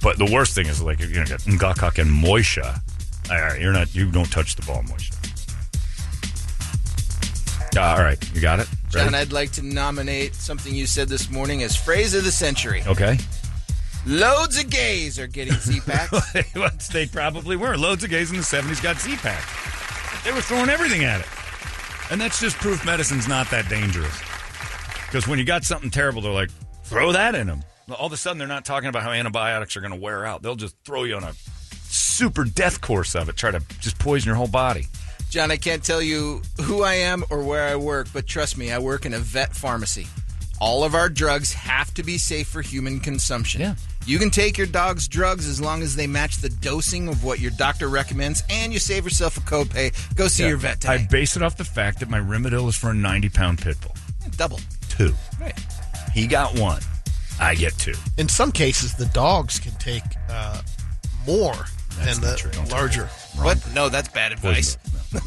But the worst thing is like you know, got Ngakak and Moisha. All right, you're not. You don't touch the ball, Moisha. Uh, all right, you got it. Ready? John, I'd like to nominate something you said this morning as phrase of the century. okay. Loads of gays are getting Z-packs. Well, they probably were. Loads of gays in the 70s got Z-Pack. They were throwing everything at it. And that's just proof medicine's not that dangerous. Because when you got something terrible, they're like, throw that in them. All of a sudden, they're not talking about how antibiotics are going to wear out. They'll just throw you on a super death course of it, try to just poison your whole body. John, I can't tell you who I am or where I work, but trust me, I work in a vet pharmacy. All of our drugs have to be safe for human consumption. Yeah. You can take your dog's drugs as long as they match the dosing of what your doctor recommends, and you save yourself a copay. Go see your vet I base it off the fact that my Rimadyl is for a 90 pound pit bull. Double. Two. Right. He got one. I get two. In some cases, the dogs can take uh, more That's than the true. Don't larger. What? No, that's bad advice.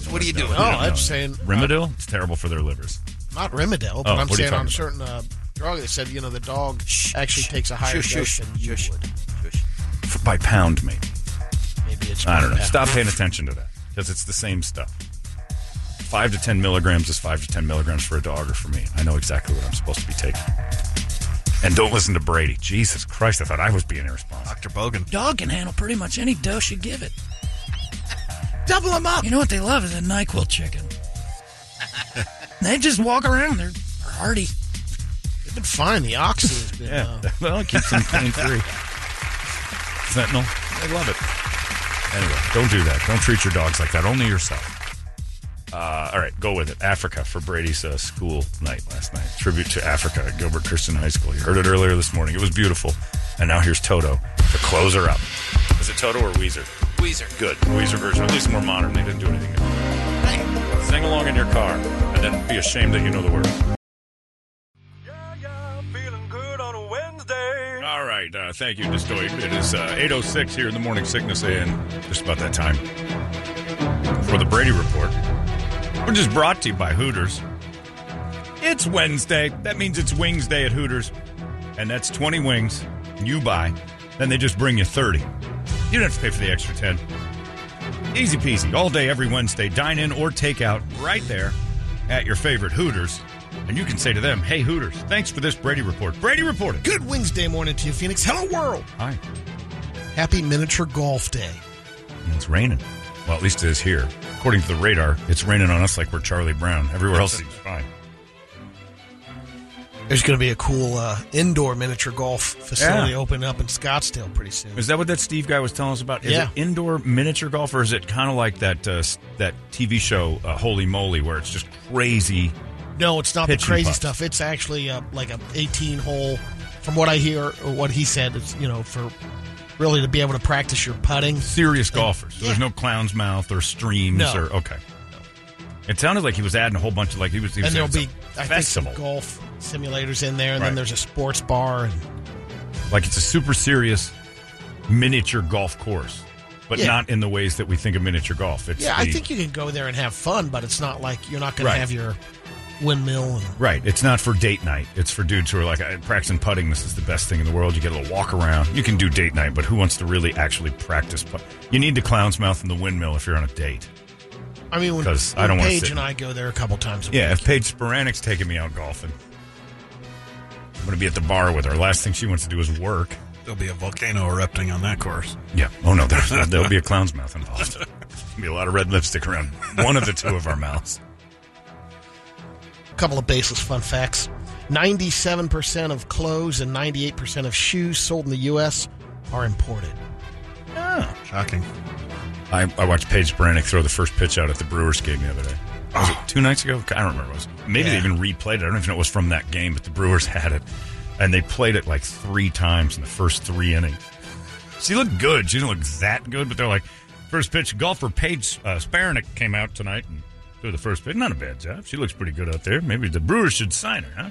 what are you doing? No, I'm saying uh, Rimadyl? It's terrible for their livers. not Rimadyl, but Oh, I'm what are you saying on a certain uh, drug, they said you know the dog actually takes a higher Shush, dose shush, than you shush. would. Shush. By pound, maybe. Maybe it's I don't know. yeah. Stop paying attention to that because it's the same stuff. Five to ten milligrams is five to ten milligrams for a dog or for me. I know exactly what I'm supposed to be taking. And don't listen to Brady. Jesus Christ, I thought I was being irresponsible. Dr. Bogan. Dog can handle pretty much any dose you give it. Double them up. You know what they love is a NyQuil chicken. they just walk around. They're hardy. They've been fine. The oxy has been. Yeah, Uh, well, it keeps them pain free. Fentanyl, They love it. Anyway, don't do that. Don't treat your dogs like that. Only yourself. Uh, all right, go with it. Africa for Brady's uh, school night last night. Tribute to Africa at Gilbert Christian High School. You heard it earlier this morning. It was beautiful. And now here's Toto to close her up. Is it Toto or Weezer? Weezer. Good. Weezer version. At least more modern. They didn't do anything good. Sing along in your car and then be ashamed that you know the words. Yeah, yeah, feeling good on a Wednesday. All right. Uh, thank you, Destoid. It is uh, 8.06 here in the Morning Sickness and just about that time for the Brady Report, which is brought to you by Hooters. It's Wednesday. That means it's Wings Day at Hooters. And that's 20 wings you buy. Then they just bring you 30. You don't have to pay for the extra 10. Easy peasy. All day, every Wednesday. Dine in or take out right there at your favorite Hooters. And you can say to them, hey, Hooters, thanks for this Brady Report. Brady reported. good Wednesday morning to you, Phoenix. Hello, world. Hi. Happy Miniature Golf Day. It's raining. Well, at least it is here. According to the radar, it's raining on us like we're Charlie Brown. Everywhere else seems fine. There's going to be a cool uh, indoor miniature golf facility Yeah. opening up in Scottsdale pretty soon. Is that what that Steve guy was telling us about? Is Yeah. it indoor miniature golf, or is it kind of like that uh, that TV show uh, Holy Moly, where it's just crazy? No, it's not the crazy putt. stuff. It's actually uh, like a 18 hole. From what I hear, or what he said, it's you know for really to be able to practice your putting. Serious golfers. So There's no clown's mouth or streams No. or okay. It sounded like he was adding a whole bunch of like he was. He was And there'll be I think some golf simulators in there, and Right. then there's a sports bar and like it's a super serious miniature golf course, but Yeah. not in the ways that we think of miniature golf. It's Yeah, I think you can go there and have fun, but it's not like you're not going Right. to have your windmill and Right. It's not for date night. It's for dudes who are like, "I- practicing putting, this is the best thing in the world. You get a little walk around. You can do date night, but who wants to really actually practice? Put- you need the clown's mouth and the windmill if you're on a date. I mean, when, 'Cause I don't wanna Paige sit- and I go there a couple times. A Yeah, week. if Paige Spiranac's taking me out golfing, I'm going to be at the bar with her. Last thing she wants to do is work. There'll be a volcano erupting on that course. Yeah. Oh, no, there's, there'll be a clown's mouth involved. There'll be a lot of red lipstick around one of the two of our mouths. A couple of baseless fun facts: ninety-seven percent of clothes and ninety-eight percent of shoes sold in the U.S. are imported. Oh, Shocking. I, I watched Paige Spiranac throw the first pitch out at the Brewers game the other day. Was it two nights ago? I don't remember. It was maybe they even replayed it. I don't even know if it was from that game, but the Brewers had it, and they played it like three times in the first three innings. She looked good. She didn't look that good, but they're like, first pitch golfer Paige uh, Spiranac came out tonight and threw the first pitch. Not a bad job. She looks pretty good out there. Maybe the Brewers should sign her, huh?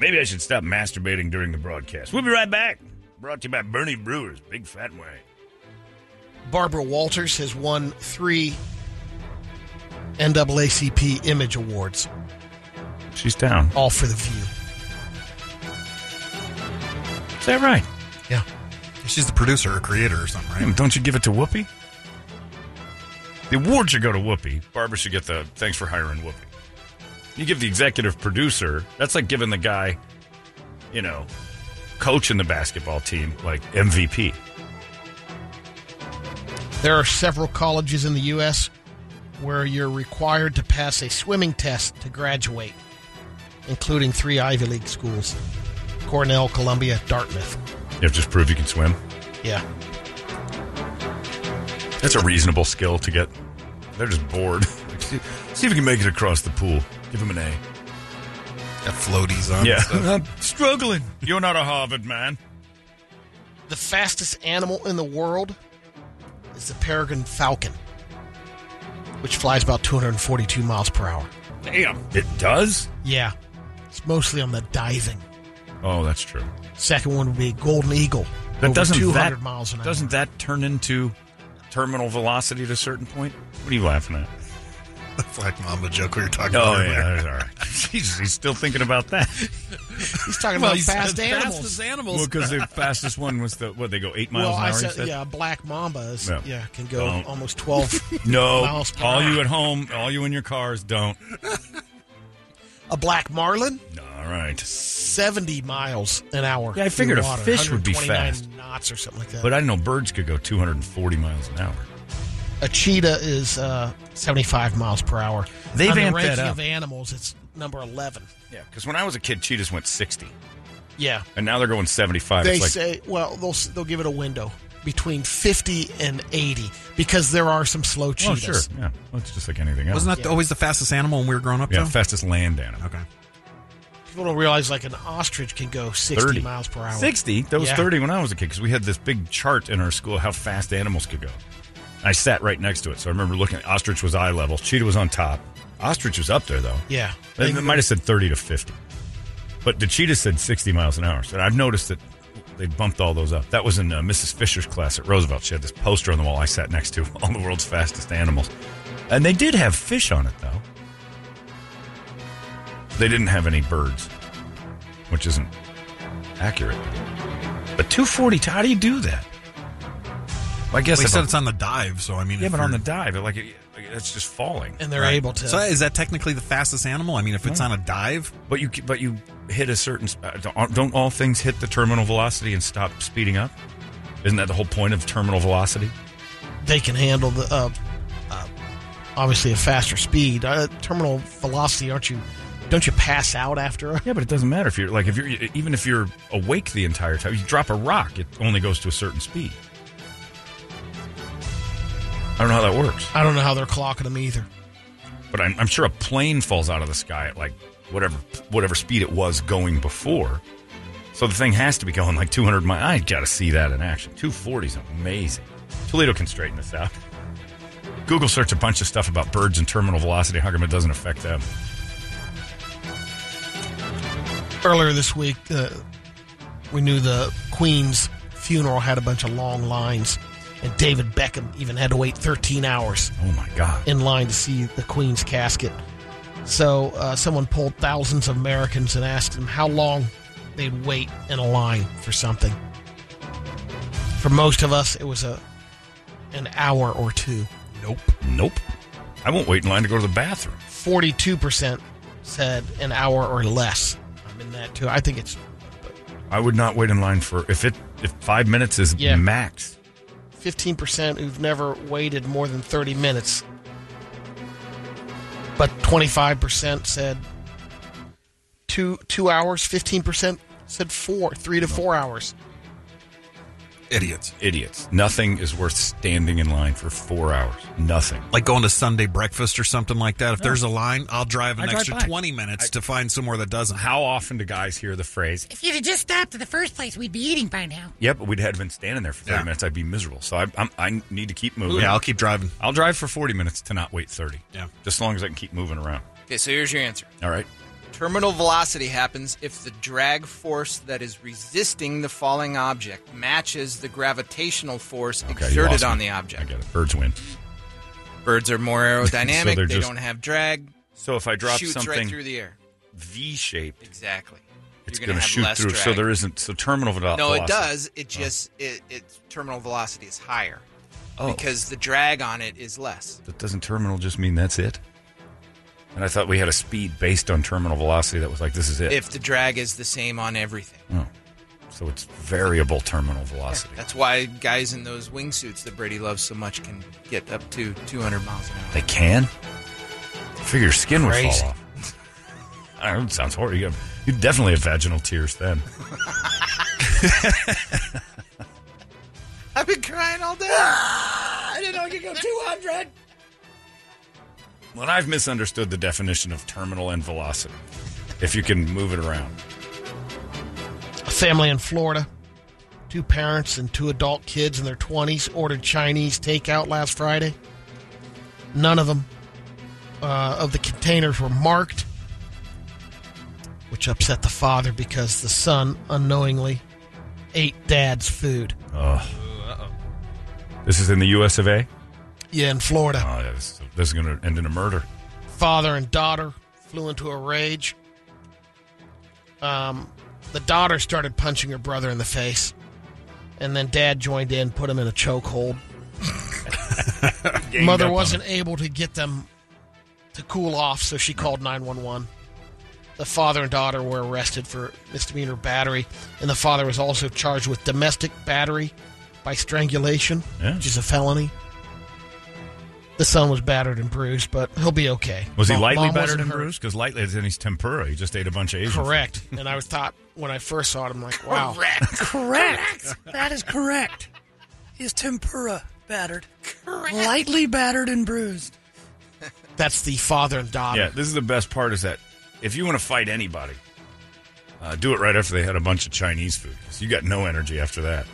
Maybe I should stop masturbating during the broadcast. We'll be right back. Brought to you by Bernie Brewers, Big Fat Way. Barbara Walters has won three NAACP Image Awards, She's down. all for the View. Is that right? Yeah. She's the producer or creator or something, right? Hmm, don't you give it to Whoopi? The award should go to Whoopi. Barbara should get the thanks for hiring Whoopi. You give the executive producer, that's like giving the guy, you know, coaching the basketball team like MVP. There are several colleges in the U.S. where you're required to pass a swimming test to graduate, including three Ivy League schools Cornell, Columbia, Dartmouth. You have to just prove you can swim. Yeah. That's a reasonable skill to get. They're just bored. See, see if you can make it across the pool. Give him an A. Got floaties on. Yeah. and stuff. I'm struggling. You're not a Harvard man. The fastest animal in the world is the peregrine falcon, which flies about 242 miles per hour. Damn. It does? Yeah. It's mostly on the diving. Oh, that's true. Second one would be golden eagle. But over doesn't 200 that miles an hour. doesn't that turn into terminal velocity at a certain point? What are you laughing at? The Black Mamba joke we were talking Oh about. yeah, earlier. that's all right. Jesus, he's still thinking about that. He's talking Well, about he fast animals. fastest animals. Well, because the fastest one was the what they go eight miles well, an hour. I said, said? yeah, black mambas, No. yeah, can go Don't. almost 12 No, miles per all you at home, all you in your cars, don't. A black marlin, All right, 70 miles an hour. Yeah, I figured a water, fish would be 129 fast. knots or something like that. but I didn't know birds could go 240 miles an hour. a cheetah is uh, 75 miles per hour. They've On the ranking up. of animals, it's number 11. Yeah, because when I was a kid, cheetahs went 60, Yeah. and now they're going 75. They it's like, say, well, they'll they'll give it a window between 50 and 80 because there are some slow oh cheetahs. sure, yeah, well, it's just like anything else. Wasn't that always the fastest animal when we were growing up? yeah, though? fastest land animal. Okay. People don't realize like an ostrich can go 60 30 miles per hour. 60? That was Yeah. 30 when I was a kid because we had this big chart in our school how fast animals could go. I sat right next to it, so I remember looking. Ostrich was eye level. Cheetah was on top. Ostrich was up there though. Yeah. It, might have said 30 to 50, but the cheetah said 60 miles an hour. So I've noticed that they bumped all those up. That was in uh, Mrs. Fisher's class at Roosevelt. She had this poster on the wall I sat next to, all the world's fastest animals, and they did have fish on it though. They didn't have any birds, which isn't accurate. But 240, how do you do that? Well, I guess Well, he if said it's on the dive, so I mean, yeah, but on the dive, like it, it's just falling. And they're Right. able to. So is that technically the fastest animal? I mean, if it's on a dive, But you but you hit a certain uh, don't- don't all things hit the terminal velocity and stop speeding up? Isn't that the whole point of terminal velocity? they can handle the uh, uh, obviously a faster speed. Uh, terminal velocity, aren't you? Don't you pass out after? A, Yeah, but it doesn't matter if you're like if you're even if you're awake the entire time. You drop a rock, it only goes to a certain speed. I don't know how that works, I don't know how they're clocking them either. but I'm, I'm sure a plane falls out of the sky at like whatever whatever speed it was going before. So the thing has to be going like 200 miles. I got to see that in action. 240 is amazing. Toledo can straighten this out. Google search a bunch of stuff about birds and terminal velocity. How come it doesn't affect them? Earlier this week, uh, we knew the Queen's funeral had a bunch of long lines. And David Beckham even had to wait 13 hours Oh my God. in line to see the Queen's casket. So uh, someone polled thousands of Americans and asked them how long they'd wait in a line for something. For most of us, it was a an hour or two. Nope. Nope. I won't wait in line to go to the bathroom. 42% said an hour or less. I'm in that too. I think it's I would not wait in line for if it if five minutes is Yeah. max. 15% who've never waited more than 30 minutes. But 25% said two two hours. 15% said four, three to four hours. Idiots. Idiots. Nothing is worth standing in line for four hours. Nothing. Like going to Sunday breakfast or something like that. If there's a line, I'll drive an I extra by. 20 minutes to find somewhere that doesn't. How often do guys hear the phrase? If you'd have just stopped at the first place, we'd be eating by now. Yep, but we'd have been standing there for thirty Yeah. minutes. I'd be miserable. So I, I'm, I need to keep moving. Yeah, I'll keep driving. I'll drive for forty minutes to not wait thirty. Yeah. just as long as I can keep moving around. Okay, so here's your answer. All right. Terminal velocity happens if the drag force that is resisting the falling object matches the gravitational force Okay, exerted on me. the object. I get it. Birds win. Birds are more aerodynamic. So they're just- don't have drag. So if I drop shoots something right through the air. V-shaped, Exactly. it's going to shoot less through. Drag. So there isn't. So terminal velo- No, velocity. it does. It oh. just it, its terminal velocity is higher Oh. because the drag on it is less. That doesn't terminal just mean that's it? And I thought we had a speed based on terminal velocity that was like this is it. If the drag is the same on everything. oh. So it's variable terminal velocity. That's why guys in those wingsuits that Brady loves so much can get up to 200 miles an hour. They can. I figure your skin would fall off. I know, it sounds horrible. You you definitely have vaginal tears then. I've been crying all day. I didn't know you could go 200. Well, I've misunderstood the definition of terminal and velocity. If you can move it around. A family in Florida, two parents and two adult kids in their 20s ordered Chinese takeout last Friday. None of them uh, of the containers were marked, which upset the father because the son unknowingly ate dad's food. Oh. This is in the US of A? Yeah, in Florida. Oh, yeah, this, this is going to end in a murder. father and daughter flew into a rage. Um, the daughter started punching her brother in the face, and then dad joined in, put him in a chokehold. Mother wasn't able to get them to cool off, so she called 911. The father and daughter were arrested for misdemeanor battery, and the father was also charged with domestic battery by strangulation, Yeah. which is a felony. The son was battered and bruised, but he'll be okay. Was he lightly Mom battered and bruised? Because lightly is in his tempura. He just ate a bunch of Asian. food. Correct. and I was thought when I first saw it, I'm like, wow. Correct. That is correct. His tempura battered. Lightly battered and bruised. That's the father and daughter. Yeah, this is the best part is that if you want to fight anybody, uh, do it right after they had a bunch of Chinese food. 'cause you got no energy after that.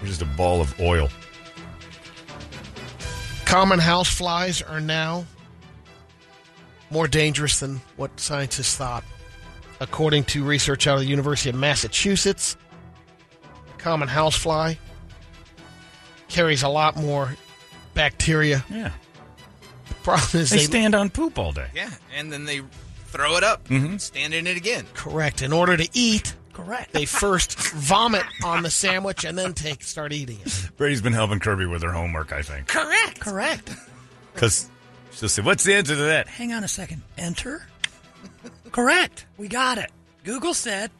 You're just a ball of oil. Common house flies are now more dangerous than what scientists thought. According to research out of the University of Massachusetts, common housefly carries a lot more bacteria. Yeah. The problem is They they, stand on poop all day. Yeah, and then they throw it up, Mm-hmm. stand in it again. correct. In order to eat, Correct. they first vomit on the sandwich and then take start eating it. Brady's been helping Kirby with her homework, I think. Correct. Correct. Because she'll say, What's the answer to that? Hang on a second. Enter. Correct. We got it. Google said.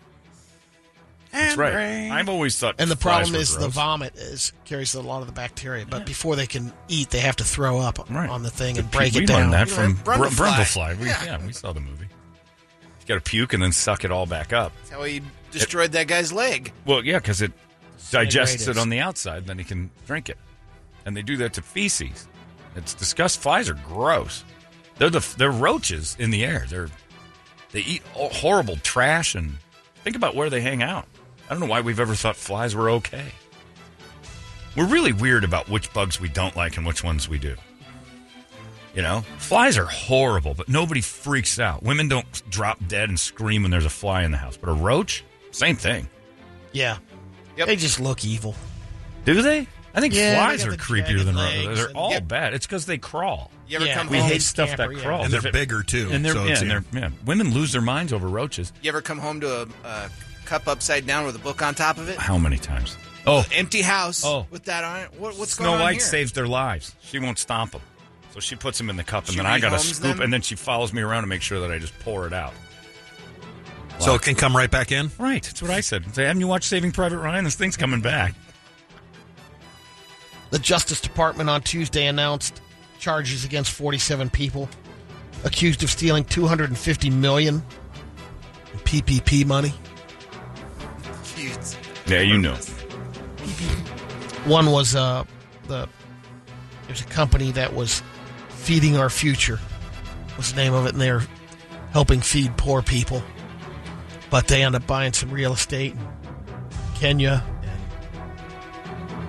That's And right. brain. I've always thought. And the problem were is the vomit is carries a lot of the bacteria. But before they can eat, they have to throw up Right. on the thing and break pu- it we learned down. that from learned Brundlefly. Brundlefly. We, yeah. we saw the movie. You got to puke and then suck it all back up. That's how he destroyed that guy's leg. Well, yeah, because it digests it on the outside, then he can drink it. And they do that to feces. It's disgusting. Flies are gross. They're the they're roaches in the air. They're they eat horrible trash and think about where they hang out. I don't know why we've ever thought flies were okay. We're really weird about which bugs we don't like and which ones we do. You know, flies are horrible, but nobody freaks out. Women don't drop dead and scream when there's a fly in the house, but a roach, same thing. Yeah. Yep. They just look evil. Do they? I think Yeah, flies are creepier than roaches. They're all Yep. bad. It's because they crawl. You ever Yeah, come We home? hate stuff camper, that yeah. crawls. And they're bigger, too, And they're so yeah, and they're yeah. Women lose their minds over roaches. You ever come home to a, a cup upside down with a book on top of it? How many times? Oh, Empty house Oh. with that on it. What, what's Snow going on Snow White here? saves their lives. She won't stomp them, so she puts them in the cup, and She then I got to rehomes scoop, them? and then she follows me around to make sure that I just pour it out. So it can come right back in? Right, that's what I said. Say, haven't you watched Saving Private Ryan? This thing's coming back. The Justice Department on Tuesday announced charges against 47 people accused of stealing 250 million in PPP money. Cute. Yeah, you know. One was uh, the there's a company that was feeding our future. Was the name of it, and they're helping feed poor people. But they end up buying some real estate in Kenya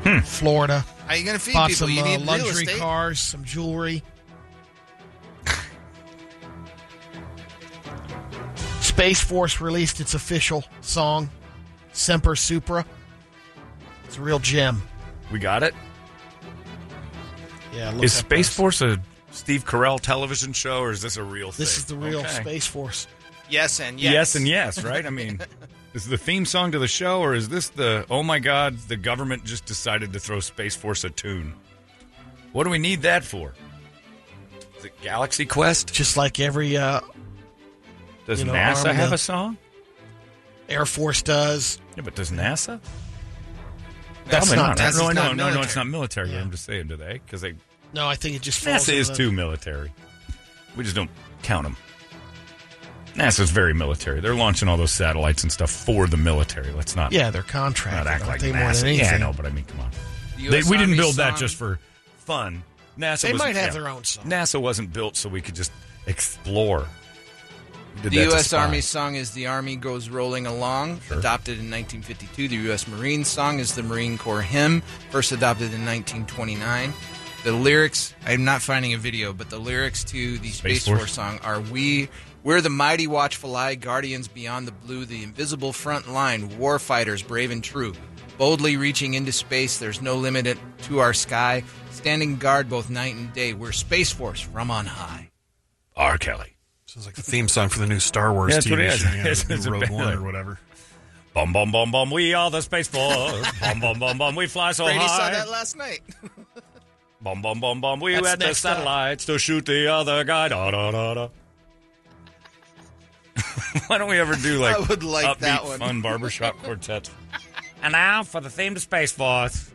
and Florida. How you going to feed Bought people? some you uh, need real luxury estate. cars, some jewelry. Space Force released its official song, Semper Supra. It's a real gem. We got it. Yeah, look Is Space this. Force a Steve Carell television show, or is this a real thing? This is the real Okay. Space Force. Yes and Yes. yes. and yes, right? I mean, is the theme song to the show, or is this the oh my god, the government just decided to throw Space Force a tune? What do we need that for? Is it Galaxy Quest? Just like every uh, Does you know, NASA have a song? Air Force does. Yeah, but does NASA? That's Probably not. right? NASA's No, I know, not no, no, it's not military. Yeah. I'm just saying, do they? Because they No, I think it just falls NASA is the- too military. We just don't count them. NASA's very military. They're launching all those satellites and stuff for the military. Let's not Yeah, they're not act like they, more NASA. than Yeah, I know, but I mean, come on. The They, we didn't Army build that just for fun. NASA. They might have yeah. their own song. NASA wasn't built so we could just explore. Did The U.S. Army song is "The Army Goes Rolling Along," adopted in 1952. The U.S. Marine song is the Marine Corps hymn, first adopted in 1929. The lyrics, I'm not finding a video, but the lyrics to the Space, Space Force? Force song are "We, we're the mighty watchful eye, guardians beyond the blue, the invisible front line, war fighters brave and true, boldly reaching into space. There's no limit to our sky, standing guard both night and day. We're Space Force from on high." R. Kelly. Sounds like the theme song for the new Star Wars Yeah, that's what TV it is. show. Yeah, It's- it's new Rogue. One or whatever. Bum bum bum bum. We are the Space Force. bum bum bum bum. We fly so Brady saw high. that last night. Bum bum bum bum. We That's had the next satellites to shoot the other guy. Da da da da. Why don't we ever do like I would like upbeat, that one. fun barbershop quartet? And now for the theme to Space Force,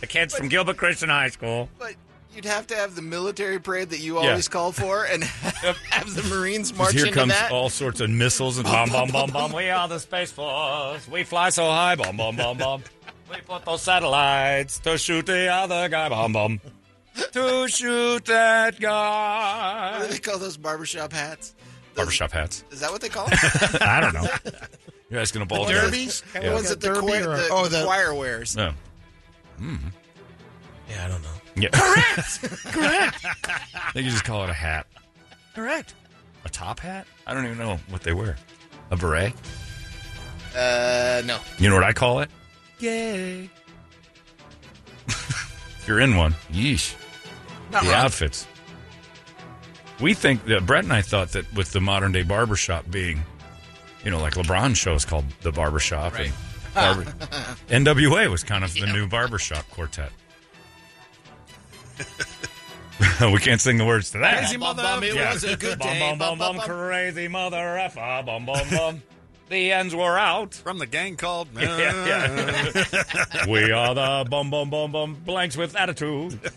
the kids from Gilbert Christian High School. But you'd have to have the military parade that you Yeah. always call for, and have the Marines 'Cause march Here into comes that. all sorts of missiles and bum bum bum bum. We are the Space Force. We fly so high. Bum bum bum bum. We put those satellites to shoot the other guy. Bum bum. To shoot that guy. What do they call those barbershop hats? Those- Barbershop hats. Is that what they call them? I don't know. You're asking a ball guy. Derbies? the Yeah. ones that the, Derby choir, or- the, oh, the the- choir wears. No. Yeah, I don't know. Yeah. Correct. I think you just call it a hat. Correct. A top hat? I don't even know what they wear. A beret? Uh, no. You know what I call it? Yay. if you're in one, yeesh. Not the wrong. outfits. We think that Brett and I thought that with the modern day barbershop being, you know, like LeBron's show is called the barbershop. Right. And barber- NWA was kind of the new barbershop quartet. we can't sing the words to that. Crazy mother, it was a good day. Bum, bum, bum, Bum, bum, bum. crazy mother effer. Bum, bum, bum. The ends were out. From the gang called. Yeah, yeah. we are the bum, bum, bum, bum blanks with attitude.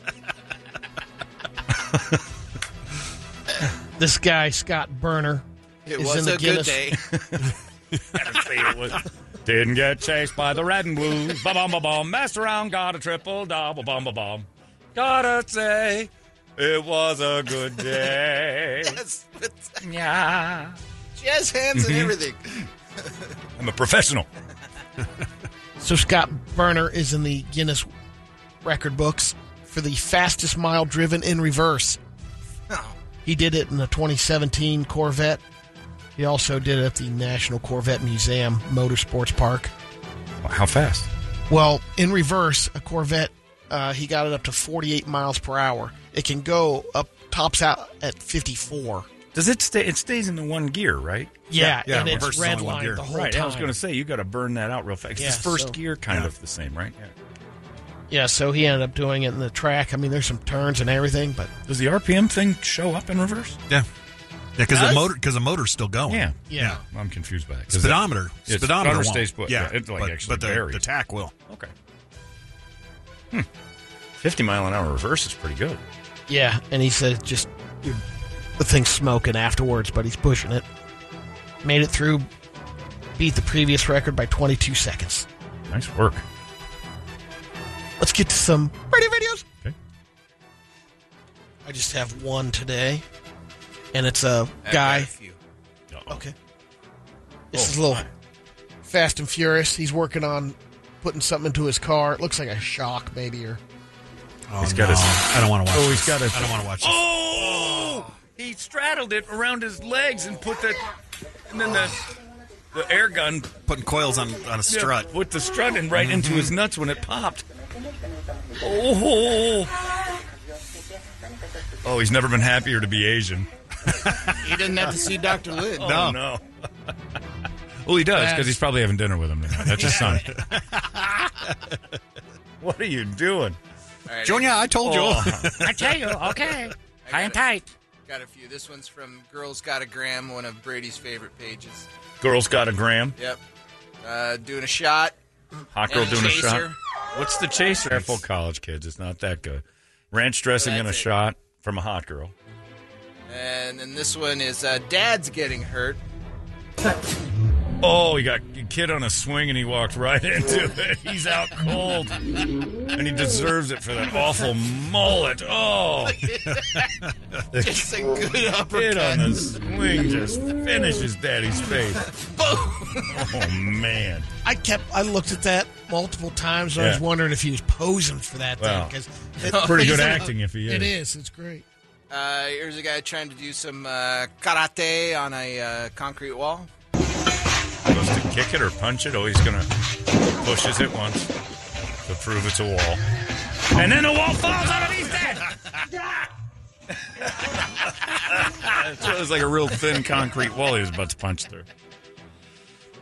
This guy Scott Burner It is was in the a good Guinness. day. It was- Didn't get chased by the red and blue. Ba bum ba bum. Messed around, got a triple double. Bum ba bum. Gotta say, it was a good day. yes, but yeah. she has hands and mm-hmm. everything. I'm a professional. So Scott Burner is in the Guinness record books for the fastest mile driven in reverse. Oh. He did it in the 2017 Corvette. He also did it at the National Corvette Museum Motorsports Park. How fast? Well, in reverse, a Corvette uh, he got it up to 48 miles per hour. It can go up, tops out at 54. Does it stay? It stays in the one gear, right? Yeah, Yeah, and reverse it's red one line gear. the whole right. time. I was going to say you got to burn that out real fast. Yeah, it's first so- gear, kind Yeah. of the same, right? Yeah. Yeah, so he ended up doing it in the track. I mean, there's some turns and everything, but Does the RPM thing show up in reverse? Yeah. Yeah, because the motor because the motor's still going. Yeah. yeah. I'm confused by that. 'Cause Speedometer. It's- speedometer won't. stays put. Yeah, Yeah, it, like, but, actually but the, varies. the tach will. okay. Hmm. 50 mile an hour reverse is pretty good. Yeah, and he said just you're- the thing's smoking afterwards, but he's pushing it. Made it through, beat the previous record by 22 seconds. Nice work. Let's get to some radio videos. Okay. I just have one today, and it's a I've got guy. a few. Okay. This oh, is a little fast and furious. He's working on putting something into his car. It looks like a shock, maybe, or Oh, He's got oh, no. his- I don't want to watch. Oh, this. he's got his- I don't want to watch this. Oh! He straddled it around his legs and put that, and then the the air gun Putting coils on on a strut. Yeah, put the strut in right into his mm-hmm. nuts when it popped. Oh! Oh, he's never been happier to be Asian. He didn't have to see Dr. Lid. Oh, No. no. well, he does because he's probably having dinner with him tonight. That's his son. what are you doing? All right, Junior, I told you. Oh. I tell you, okay. High and tight. Got a few. This one's from Girls Got a Gram, one of Brady's favorite pages. Girls got a gram. Yep. Uh, doing a shot. Hot girl and a doing a shot. What's the chaser? Careful, college kids. It's not that good. Ranch dressing and a it. shot from a hot girl. And then this one is uh, Dad's getting hurt. Oh, he got a kid on a swing and he walked right into it. He's out cold. And he deserves it for that awful mullet. Oh, It's a good uppercut. kid uppercut. on the swing just finishes daddy's face. Oh, man. I kept. I looked at that multiple times. and I was wondering if he was posing for that Wow. thing because Pretty good acting if he is. It is. It's great. Uh, here's a guy trying to do some uh, karate on a uh, concrete wall. Goes to kick it or punch it. Oh, he's going to pushes it once to prove it's a wall. And then the wall falls out and he's dead. so it was like a real thin concrete wall he was about to punch through.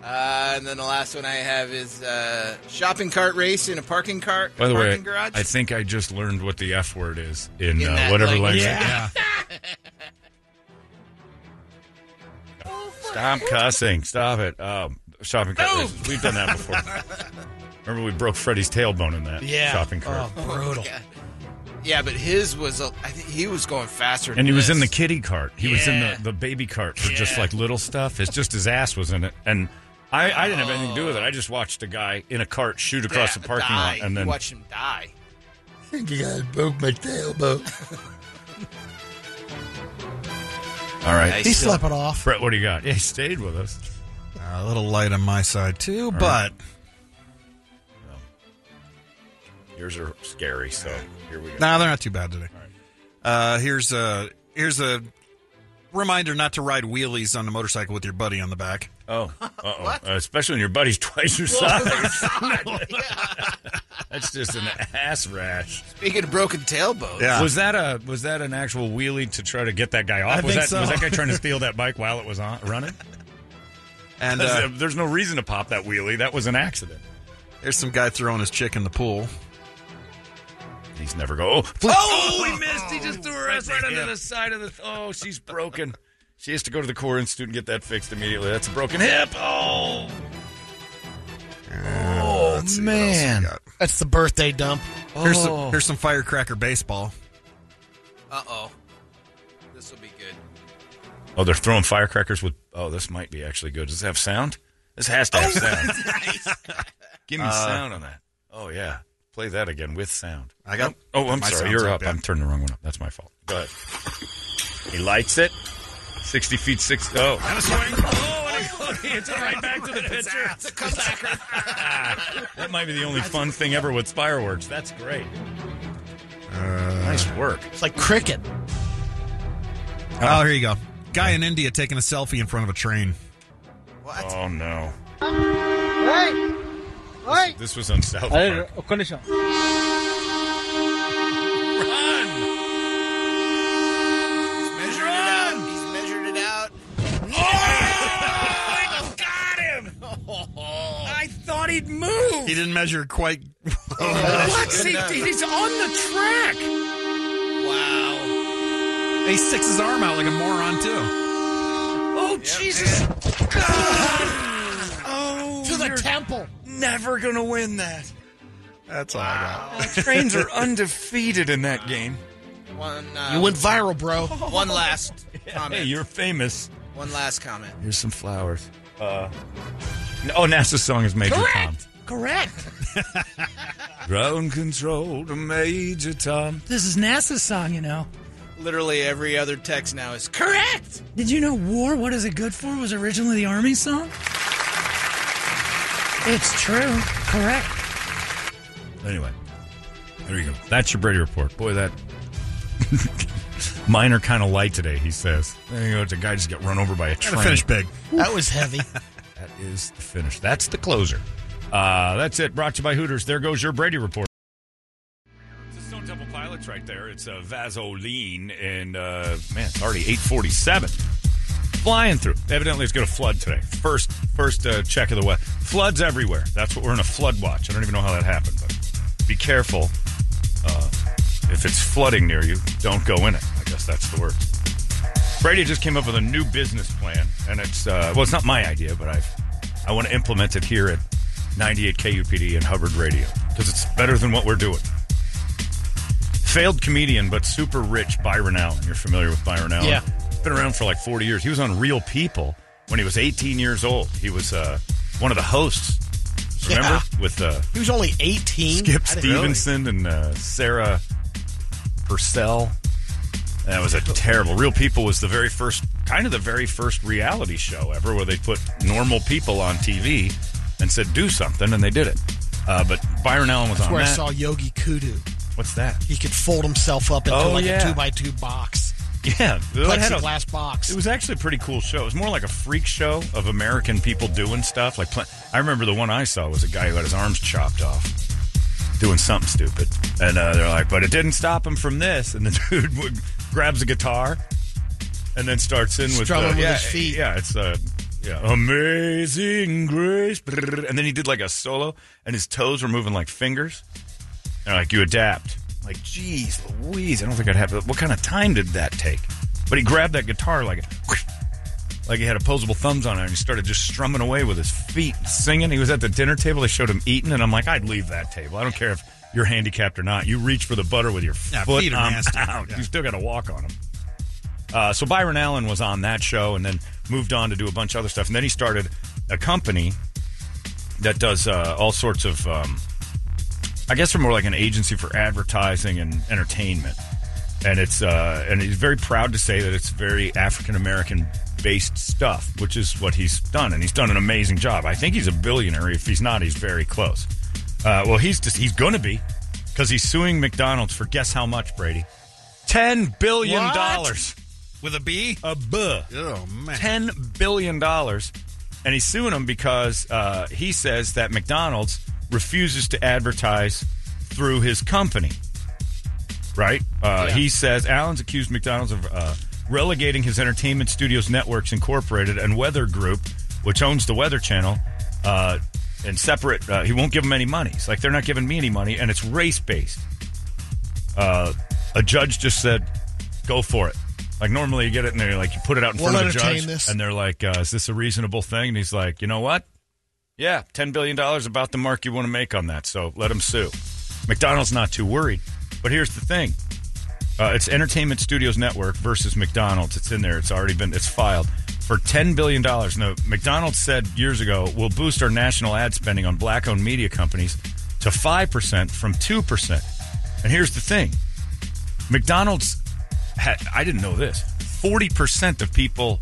Uh, and then the last one I have is uh, shopping cart race in a parking cart. By the way, garage. I think I just learned what the F word is in, In uh, that whatever language. language. Stop cussing. Stop it. Um, shopping cart races. We've done that before. Remember we broke Freddie's tailbone in that Yeah. shopping cart. Oh, brutal. yeah, but his was. A, I think he was going faster. And he than was in the this. kitty cart. He was in the, the baby cart for just like little stuff. It's just his ass was in it. And I, I didn't have anything to do with it. I just watched a guy in a cart shoot across Yeah, the parking die. lot and then you watch him die. I think you guys broke my tailbone. All right. Nice. He still- slept it off. Brett, what do you got? Yeah, he stayed with us. a little light on my side too, but Yours are scary, so here we go. no, they're not too bad today. Uh, here's a here's a reminder not to ride wheelies on a motorcycle with your buddy on the back. Oh, uh-oh. Uh, especially when your buddy's twice your size. That's just an ass rash. Speaking of broken tailbone, Yeah. Was that a was that an actual wheelie to try to get that guy off? I was think that so. was that guy trying to steal that bike while it was on running? And uh, There's no reason to pop that wheelie. That was an accident. there's some guy throwing his chick in the pool. He's never go. Oh, oh he missed. He just threw her ass right under the side of the. Oh, she's broken. She has to go to the core institute and get that fixed immediately. That's a broken hip. Oh, Oh Let's see what else we man. That's the birthday dump. Here's Oh. some here's some firecracker baseball. Uh oh. This will be good. oh, they're throwing firecrackers with. Oh, this might be actually good. Does it have sound? This has to have sound. Give me Uh, sound on that. Oh yeah, play that again with sound. I got Oh, I'm sorry. You're up, up. yeah. I'm turning the wrong one up. That's my fault. Go ahead. He lights it. Sixty feet six. Oh, and oh, a swing. Oh, and he hits it right back to the pitcher. It's a comebacker. That might be the only fun thing ever with fireworks. That's great. Uh, nice work. It's like cricket. Uh, oh, here you go. Guy in India taking a selfie in front of a train. what? Oh no. This was on South Park. thought he'd move. He didn't measure quite. What's he? He's on the track. Wow. He sticks his arm out like a moron too. Oh Jesus! oh, To the temple. never gonna win that. That's all I got. Trains are undefeated in that game. One. Uh, You went viral, bro. One last comment. Hey, you're famous. One last comment. Here's some flowers. Uh, oh, NASA's song is Major Tom. Correct. Correct. Ground control to Major Tom. This is NASA's song, you know. Literally every other text now is correct. Did you know War, What Is It Good For was originally the Army song? It's true. Correct. Anyway, there you go. That's your Brady report. Boy, that mine are kind of light today. He says. There you go. The guy just got run over by a Gotta train. finish big. That was heavy. That is the finish. That's the closer. Uh, that's it. Brought to you by Hooters. There goes your Brady report. It's the Stone Temple Pilots right there. It's a Vasoline, and uh, man, it's already eight forty-seven. Flying through. Evidently, it's going to flood today. First, first uh, check of the weather. Floods everywhere. That's what we're in a flood watch. I don't even know how that happened, but be careful. Uh, if it's flooding near you, don't go in it. I guess that's the word. Brady just came up with a new business plan, and it's uh, well, it's not my idea, but I've I want to implement it here at 98 KUPD and Hubbard Radio because it's better than what we're doing. Failed comedian, but super rich Byron Allen. You're familiar with Byron Allen? Yeah. been around for like 40 years. He was on Real People when he was 18 years old. He was uh, one of the hosts. Remember Yeah. with uh, He was only 18. Skip I. Stephenson and uh, Sarah Purcell. That was a terrible. Real People was the very first, kind of the very first reality show ever, where they put normal people on TV and said do something, and they did it. Uh, but Byron Allen was That's on where I saw Yogi Coudoux. What's that? He could fold himself up into Oh, like yeah. a two by two box, Yeah, it a- plexiglass box. It was actually a pretty cool show. It was more like a freak show of American people doing stuff. Like, I remember the one I saw was a guy who had his arms chopped off, doing something stupid, and uh, they're like, "But it didn't stop him from this." And the dude would, grabs a guitar and then starts in with, Strumming uh, with yeah, his feet. Yeah, it's uh, yeah, Amazing Grace, and then he did like a solo, and his toes were moving like fingers. And like you adapt. Like, geez, Louise, I don't think I'd have. What kind of time did that take? But he grabbed that guitar like, like he had opposable thumbs on it, and he started just strumming away with his feet, singing. He was at the dinner table. They showed him eating, and I'm like, I'd leave that table. I don't care if you're handicapped or not. You reach for the butter with your Yeah, foot. feet are nasty. out. Yeah. You still got to walk on them. Uh, so Byron Allen was on that show, and then moved on to do a bunch of other stuff, and then he started a company that does uh, all sorts of. Um, I guess they're more like an agency for advertising and entertainment. And it's uh, and he's very proud to say that it's very African American based stuff, which is what he's done, and he's done an amazing job. I think he's a billionaire. If he's not, he's very close. Uh, well, he's just he's going to be because he's suing McDonald's for guess how much, Brady? Ten billion dollars with a B, a B. Oh man, ten billion dollars, and he's suing them because uh, he says that McDonald's refuses to advertise through his company. Right? Uh, Yeah. He says Allen's accused McDonald's of uh, relegating his Entertainment Studios Networks Incorporated and Weather Group, which owns the Weather Channel, uh, and separate. Uh, he won't give them any money. It's like they're not giving me any money, and it's race based. Uh, a judge just said, "Go for it." Like normally, you get it, and they're like, you put it out in We'll front of the judge, this. and they're like, uh, "Is this a reasonable thing?" And he's like, "You know what? Yeah, ten billion dollars about the mark you want to make on that. So let him sue." McDonald's not too worried, but here's the thing: uh, it's Entertainment Studios Network versus McDonald's. It's in there. It's already been. It's filed for ten billion dollars. Now, McDonald's said years ago, "We'll boost our national ad spending on black-owned media companies to five percent from two percent." And here's the thing: McDonald's. Had, I didn't know this. Forty percent of people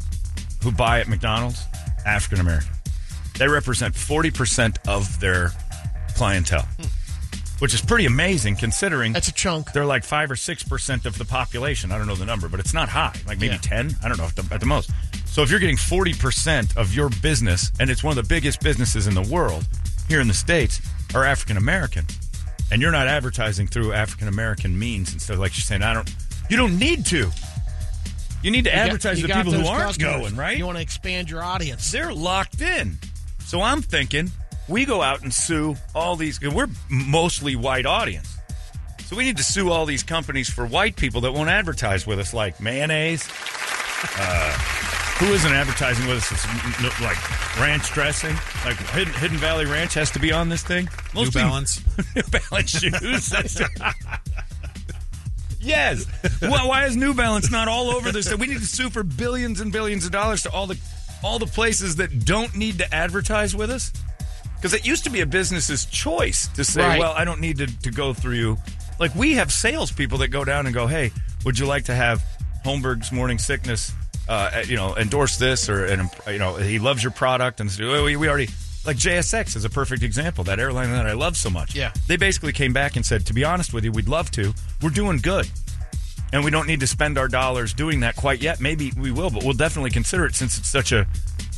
who buy at McDonald's African American. They represent forty percent of their clientele, which is pretty amazing considering that's a chunk. They're like five or six percent of the population. I don't know the number, but it's not high. Like maybe Yeah. ten. I don't know at the, at the most. So if you're getting forty percent of your business, and it's one of the biggest businesses in the world here in the states, are African American, and you're not advertising through African American means and stuff like you're saying, I don't. You don't need to. You need to You advertise you the people who aren't customers. going, right? You want to expand your audience. They're locked in. So I'm thinking, we go out and sue all these. We're mostly white audience, so we need to sue all these companies for white people that won't advertise with us, like mayonnaise. Uh, who isn't advertising with us? It's like ranch dressing, like Hidden, Hidden Valley Ranch has to be on this thing. New Balance. New Balance shoes. Yes. Well, why is New Balance not all over this? We need to sue for billions and billions of dollars to all the all the places that don't need to advertise with us. Because it used to be a business's choice to say, Right. well, I don't need to, to go through you. Like we have salespeople that go down and go, hey, would you like to have Holmberg's Morning Sickness, uh, you know, endorse this or, and, you know, he loves your product and we already, like JSX is a perfect example, that airline that I love so much. Yeah. They basically came back and said, to be honest with you, we'd love to. We're doing good. And we don't need to spend our dollars doing that quite yet. Maybe we will, but we'll definitely consider it since it's such a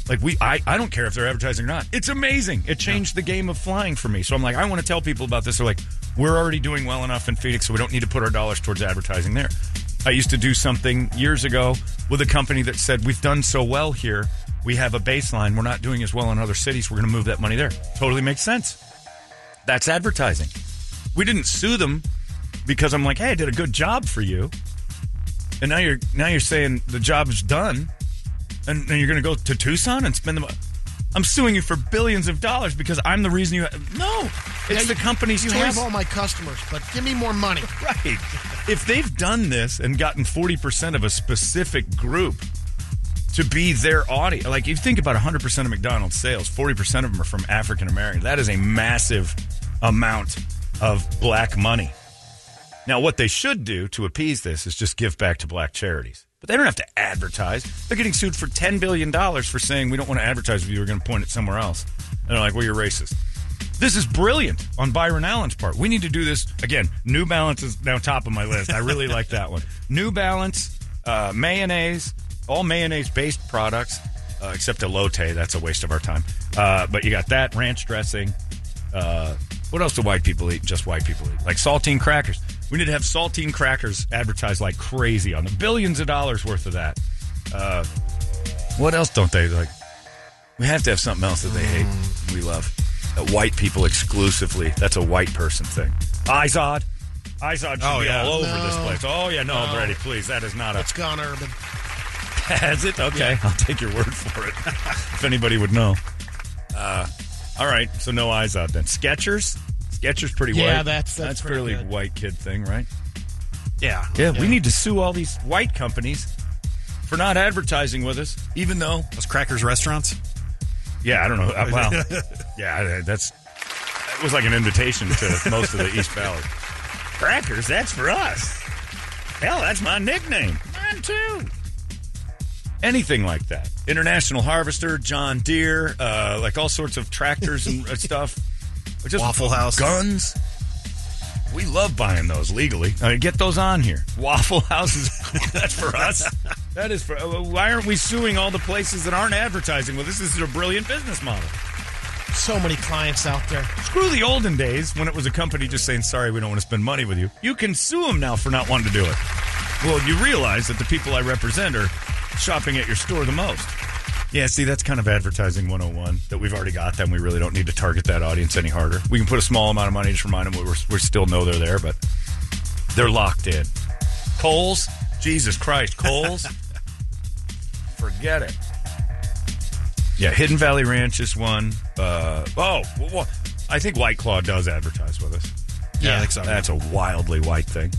like we I, I don't care if they're advertising or not. It's amazing. It changed the game of flying for me. So I'm like, I want to tell people about this. They're like, we're already doing well enough in Phoenix, so we don't need to put our dollars towards advertising there. I used to do something years ago with a company that said, We've done so well here, we have a baseline. We're not doing as well in other cities. We're going to move that money there. Totally makes sense. That's advertising. We didn't sue them because I'm like, hey, I did a good job for you. And now you're now you're saying the job is done, and then you're going to go to Tucson and spend the. money. I'm suing you for billions of dollars because I'm the reason you. No, it's the company's You choice. have all my customers, but give me more money. Right. If they've done this and gotten 40% of a specific group to be their audience, like you think about 100% of McDonald's sales, 40% of them are from African Americans. That is a massive amount of black money. Now, what they should do to appease this is just give back to black charities. But they don't have to advertise. They're getting sued for $10 billion for saying we don't want to advertise with you. We're going to point it somewhere else. And they're like, well, you're racist. This is brilliant on Byron Allen's part. We need to do this again. New Balance is now top of my list. I really like that one. New Balance, uh, mayonnaise, all mayonnaise based products, uh, except elote. That's a waste of our time. Uh, but you got that ranch dressing. Uh, what else do white people eat? Just white people eat like saltine crackers. We need to have saltine crackers advertised like crazy on the billions of dollars worth of that. Uh, what else don't they like? We have to have something else that they hate. We love that white people exclusively. That's a white person thing. Izod, Izod should Oh, be yeah. all over this place. Oh yeah, no, No. Brady, please. That is not a. It's gone urban. Has it? Okay, I'll take your word for it. if anybody would know. Uh, all right, so no Izod then. Skechers. Skechers pretty Yeah, white. that's- that's pretty fairly good. white kid thing, right? Yeah. Yeah, we need to sue all these white companies for not advertising with us, even though. Those crackers restaurants? Yeah, I don't know. Uh, well, yeah, that's that was like an invitation to most of the East Valley. Crackers, that's for us. Hell, that's my nickname. Mine too. Anything like that. International Harvester, John Deere, uh, like all sorts of tractors and uh, stuff. Just Waffle House. Guns. We love buying those legally. Get those on here. Waffle Houses. That's for us. That is for. uh, Why aren't we suing all the places that aren't advertising with us? This is a brilliant business model. So many clients out there. Screw the olden days when it was a company just saying, sorry, we don't want to spend money with you. You can sue them now for not wanting to do it. Well, you realize that the people I represent are shopping at your store the most. Yeah, see, that's kind of advertising 101 that we've already got them. We really don't need to target that audience any harder. We can put a small amount of money, just remind them we're, we still know they're there, but they're locked in. Kohl's, Jesus Christ, Kohl's, forget it. Yeah, Hidden Valley Ranch is one. Uh, oh, wh- wh- I think White Claw does advertise with us. Yeah, I think so. That's a wildly white thing.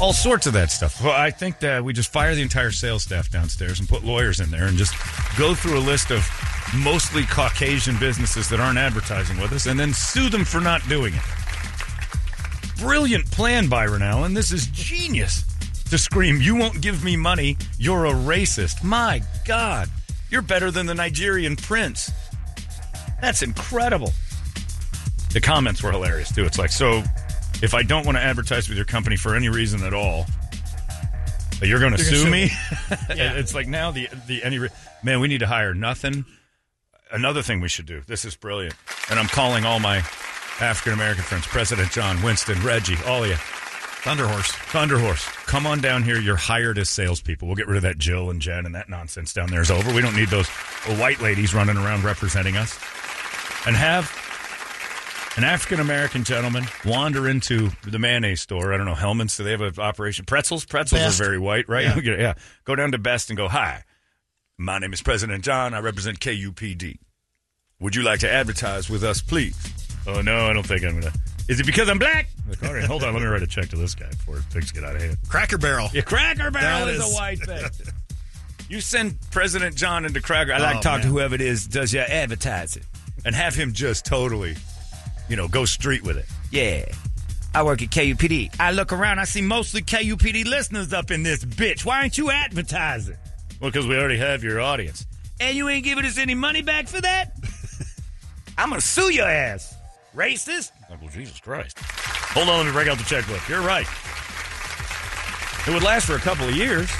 All sorts of that stuff. Well, I think that we just fire the entire sales staff downstairs and put lawyers in there and just go through a list of mostly Caucasian businesses that aren't advertising with us and then sue them for not doing it. Brilliant plan, Byron Allen. This is genius. To scream, you won't give me money, you're a racist. My God, you're better than the Nigerian prince. That's incredible. The comments were hilarious too. It's like, so if I don't want to advertise with your company for any reason at all, you're going to You're gonna sue sue me. me. Yeah. it's like now the the any re- man, we need to hire nothing. Another thing we should do. This is brilliant, and I'm calling all my African American friends, President John, Winston, Reggie, all of you. Thunderhorse. Thunderhorse, come on down here. You're hired as salespeople. We'll get rid of that Jill and Jen and that nonsense down there is over. We don't need those white ladies running around representing us. and have an African American gentleman wander into the mayonnaise store. I don't know, Hellmann's. Do they have an operation? Pretzels? Pretzels Best. are very white, right? Yeah. Yeah. Go down to Best and go, Hi, my name is President John. I represent KUPD. Would you like to advertise with us, please? Oh, no, I don't think I'm going to. Is it because I'm black? Like, all right, hold on. Let me write a check to this guy before things get out of hand. Cracker Barrel. Yeah, Cracker Barrel That is, is- a white thing. you send President John into Cracker. I like Oh, to talk to whoever it is does your advertising and have him just totally, you know, go street with it. Yeah. I work at KUPD. I look around, I see mostly KUPD listeners up in this bitch. Why aren't you advertising? Well, because we already have your audience. And you ain't giving us any money back for that? I'm gonna sue your ass. Racist? Like, well, Jesus Christ. Hold on, let me break out the checkbook. You're right. It would last for a couple of years.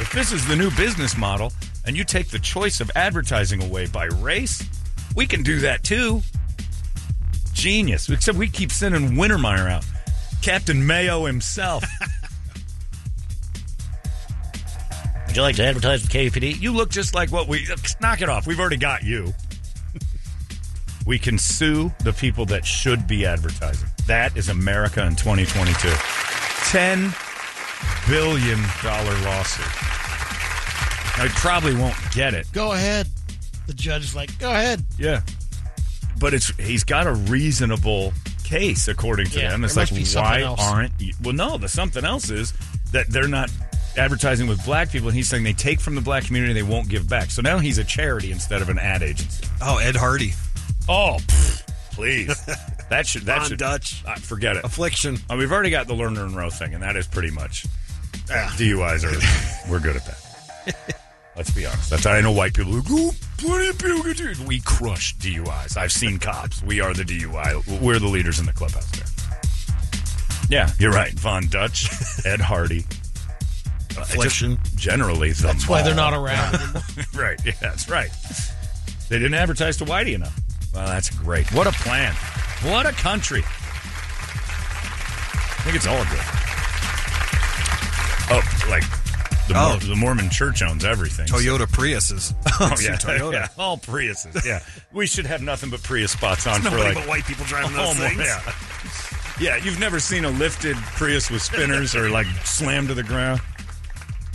If this is the new business model and you take the choice of advertising away by race, we can do that too. Genius. Except we keep sending Wintermeyer out. Captain Mayo himself. Would you like to advertise with KUPD? You look just like what we. Knock it off. We've already got you. we can sue the people that should be advertising. That is America in 2022. $10 billion lawsuit. I probably won't get it. Go ahead. The judge is like, go ahead. Yeah. But it's he's got a reasonable case according to Yeah, them. It's like must be something why else. aren't you, well no, the something else is that they're not advertising with black people and he's saying they take from the black community they won't give back. So now he's a charity instead of an ad agency. Oh, Ed Hardy. Oh, pff, please. That should that Von should Dutch. uh, forget it. Affliction. Uh, we've already got the Lerner and Rowe thing, and that is pretty much DUIs are. we're good at that. Let's be honest. That's I know white people who go plenty of people get DUIs. We crush DUIs. I've seen cops. We are the DUI. We're the leaders in the clubhouse there. Yeah, you're right. Von Dutch, Ed Hardy. Uh, Affliction. generally, the That's why they're not around right. Yeah, that's right. They didn't advertise to Whitey enough. Well, that's great. What a plan. What a country. I think it's all good. Oh, like the, Oh. Mor- the Mormon church owns everything. Toyota Priuses. Oh, yeah, Toyota. yeah, all Priuses. Yeah, we should have nothing but Prius spots on for like but white people driving those Oh, my- things. Yeah. Yeah, you've never seen a lifted Prius with spinners or like slammed to the ground.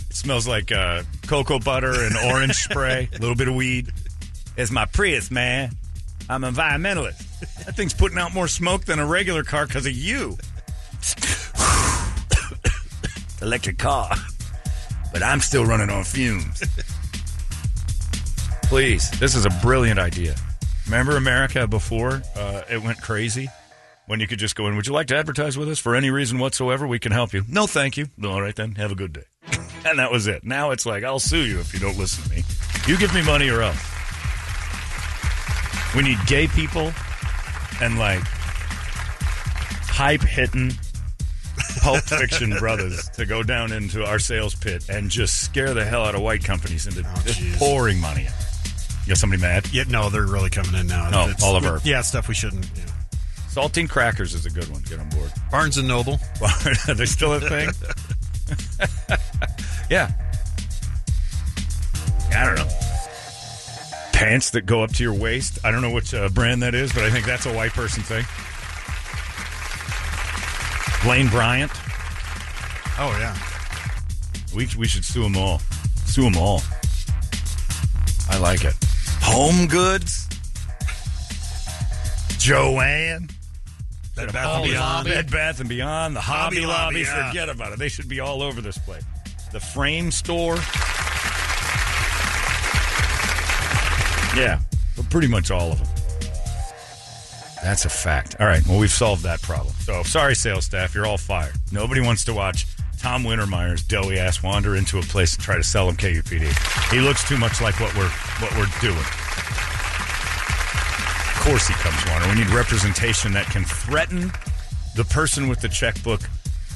It smells like uh, cocoa butter and orange spray, a little bit of weed. It's my Prius, man. I'm an environmentalist. That thing's putting out more smoke than a regular car because of you. Electric car. But I'm still running on fumes. Please, this is a brilliant idea. Remember America before uh, it went crazy? When you could just go in, would you like to advertise with us for any reason whatsoever? We can help you. No, thank you. All right, then. Have a good day. and that was it. Now it's like, I'll sue you if you don't listen to me. You give me money or else. We need gay people and like hype hitting Pulp Fiction brothers to go down into our sales pit and just scare the hell out of white companies into just pouring money in. You got somebody mad? Yeah, no, they're really coming in now. Oh, all of our- Yeah, stuff we shouldn't. Yeah. Saltine crackers is a good one. Get on board. Barnes and Noble. Are they still a thing? yeah. I don't know. Pants that go up to your waist. I don't know which uh, brand that is, but I think that's a white person thing. Blaine Bryant. Oh yeah. We, we should sue them all. Sue them all. I like it. Home Goods. Joanne. Bed Bath Hobby and Beyond. Bed Bath and Beyond, the Hobby, Hobby Lobby, Lobby, yeah. forget about it. They should be all over this place. The Frame Store. Yeah, but pretty much all of them. That's a fact. All right, well, we've solved that problem. So, sorry, sales staff, you're all fired. Nobody wants to watch Tom Wintermeyer's doughy ass wander into a place and try to sell him KUPD. He looks too much like what we're what we're doing. Of course, he comes wander. We need representation that can threaten the person with the checkbook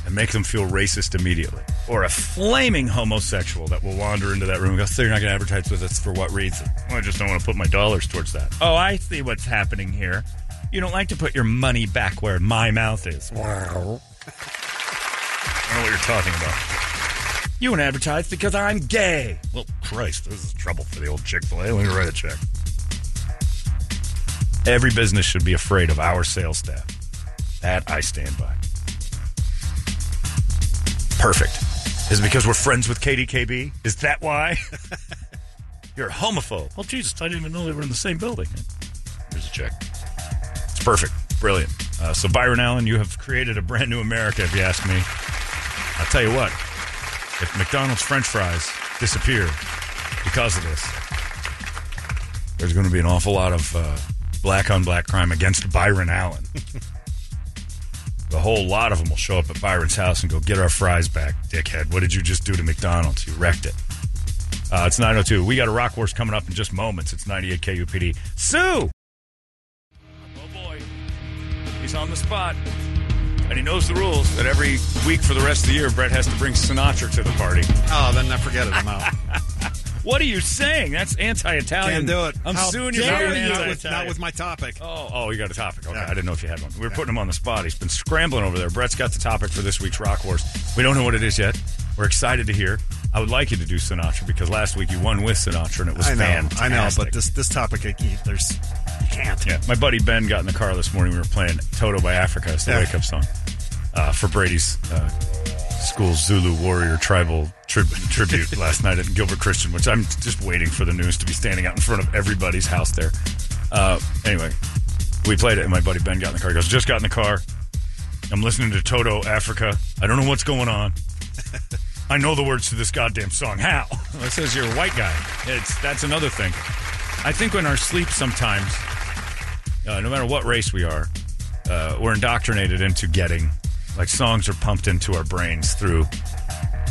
and make them feel racist immediately, or a flaming homosexual that will wander into that room and go, "So you're not going to advertise with us for what reason?" Well, I just don't want to put my dollars towards that. Oh, I see what's happening here. You don't like to put your money back where my mouth is. Wow. I don't know what you're talking about. You won't advertise because I'm gay. Well, Christ, this is trouble for the old Chick fil A. Let me write a check. Every business should be afraid of our sales staff. That I stand by. Perfect. Is it because we're friends with KDKB? Is that why? You're a homophobe. Well, Jesus, I didn't even know they were in the same building. Here's a check. Perfect. Brilliant. Uh, so, Byron Allen, you have created a brand new America, if you ask me. I'll tell you what, if McDonald's French fries disappear because of this, there's going to be an awful lot of uh, black on black crime against Byron Allen. the whole lot of them will show up at Byron's house and go, Get our fries back, dickhead. What did you just do to McDonald's? You wrecked it. Uh, it's 902. We got a rock horse coming up in just moments. It's 98 KUPD. Sue! Boy. He's on the spot. And he knows the rules that every week for the rest of the year, Brett has to bring Sinatra to the party. Oh, then I forget it. I'm out. What are you saying? That's anti-Italian. Can't do it. I'm How suing you. dare for Not with, not with my topic. Oh, oh, you got a topic. Okay, I didn't know if you had one. We were putting him on the spot. He's been scrambling over there. Brett's got the topic for this week's Rock Wars. We don't know what it is yet. We're excited to hear. I would like you to do Sinatra because last week you won with Sinatra and it was I know, fantastic. I know, but this this topic, I there's you can't. Yeah, my buddy Ben got in the car this morning. We were playing Toto by Africa. It's the Yeah. wake up song uh, for Brady's uh, school Zulu warrior tribal tri- tribute last night at Gilbert Christian, which I'm just waiting for the news to be standing out in front of everybody's house there. Uh, anyway, we played it, and my buddy Ben got in the car. He goes, Just got in the car. I'm listening to Toto Africa. I don't know what's going on. I know the words to this goddamn song. How? It says you're a white guy. It's that's another thing. I think in our sleep sometimes, uh, no matter what race we are, uh, we're indoctrinated into getting like songs are pumped into our brains through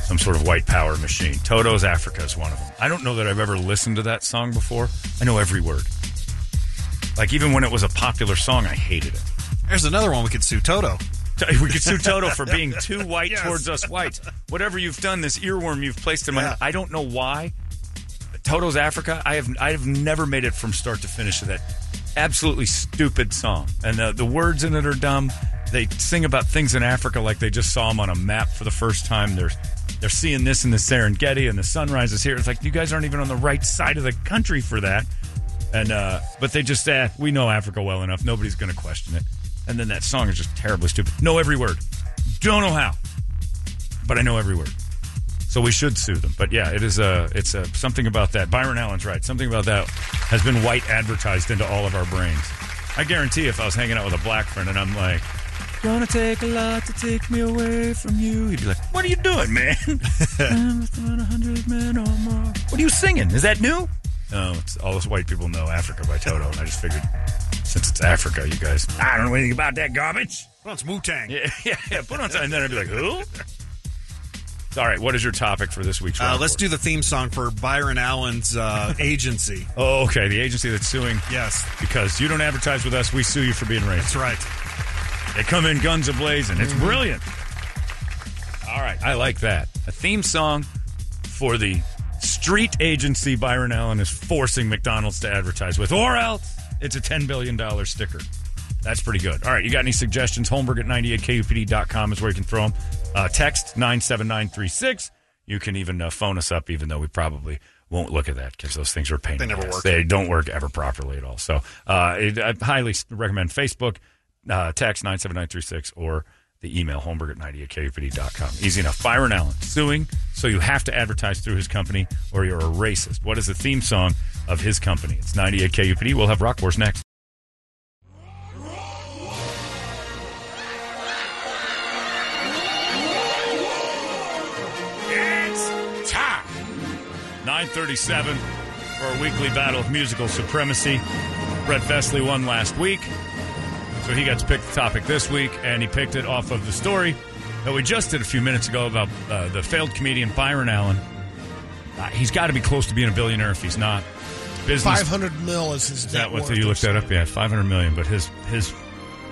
some sort of white power machine. Toto's Africa is one of them. I don't know that I've ever listened to that song before. I know every word. Like even when it was a popular song, I hated it. There's another one we could sue Toto. We could sue Toto for being too white Yes. towards us whites. Whatever you've done, this earworm you've placed in my Yeah. I don't know why. Toto's Africa. I have I have never made it from start to finish of that absolutely stupid song, and the, the words in it are dumb. They sing about things in Africa like they just saw them on a map for the first time. They're they're seeing this in the Serengeti, and the sunrise is here. It's like you guys aren't even on the right side of the country for that. And uh, but they just say we know Africa well enough. Nobody's going to question it. And then that song is just terribly stupid. Know every word. Don't know how, but I know every word. So we should sue them. But yeah, it is a it's a something about that. Byron Allen's right. Something about that has been white advertised into all of our brains. I guarantee if I was hanging out with a black friend and I'm like, "Gonna take a lot to take me away from you," he'd be like, "What are you doing, man? I'm a hundred men or more. What are you singing? Is that new?" It's all those white people know Africa by Toto, and I just figured since it's Africa, you guys, I don't know anything about that garbage. Well, it's Wu Tang. Yeah, yeah, yeah. Put on, some, and then I'd be like, "Who?" All right, what is your topic for this week's? Uh, let's do the theme song for Byron Allen's uh, agency. Oh, okay. The agency that's suing Yes, because you don't advertise with us, we sue you for being racist. that's right. They come in guns ablazing. It's brilliant. All right, I like that. A theme song for the street agency Byron Allen is forcing McDonald's to advertise with, or else it's a $10 billion sticker. That's pretty good. All right, you got any suggestions? Holmberg at 98kupd.com is where you can throw them. Uh, text 97936. You can even uh, phone us up, even though we probably won't look at that because those things are a pain. They never work. They don't work ever properly at all. So uh, it, I highly recommend Facebook, uh, text 97936, or the email holmberg at 98kupd.com. Easy enough. Byron Allen suing, so you have to advertise through his company or you're a racist. What is the theme song of his company? It's 98kupd. We'll have Rock Wars next. It's time. 937 for a weekly battle of musical supremacy. Brett Vesley won last week, so he got to pick the topic this week, and he picked it off of the story that we just did a few minutes ago about uh, the failed comedian Byron Allen. Uh, he's got to be close to being a billionaire if he's not. Business. 500 mil is his Is that what you looked that up? Yeah, 500 million. But his his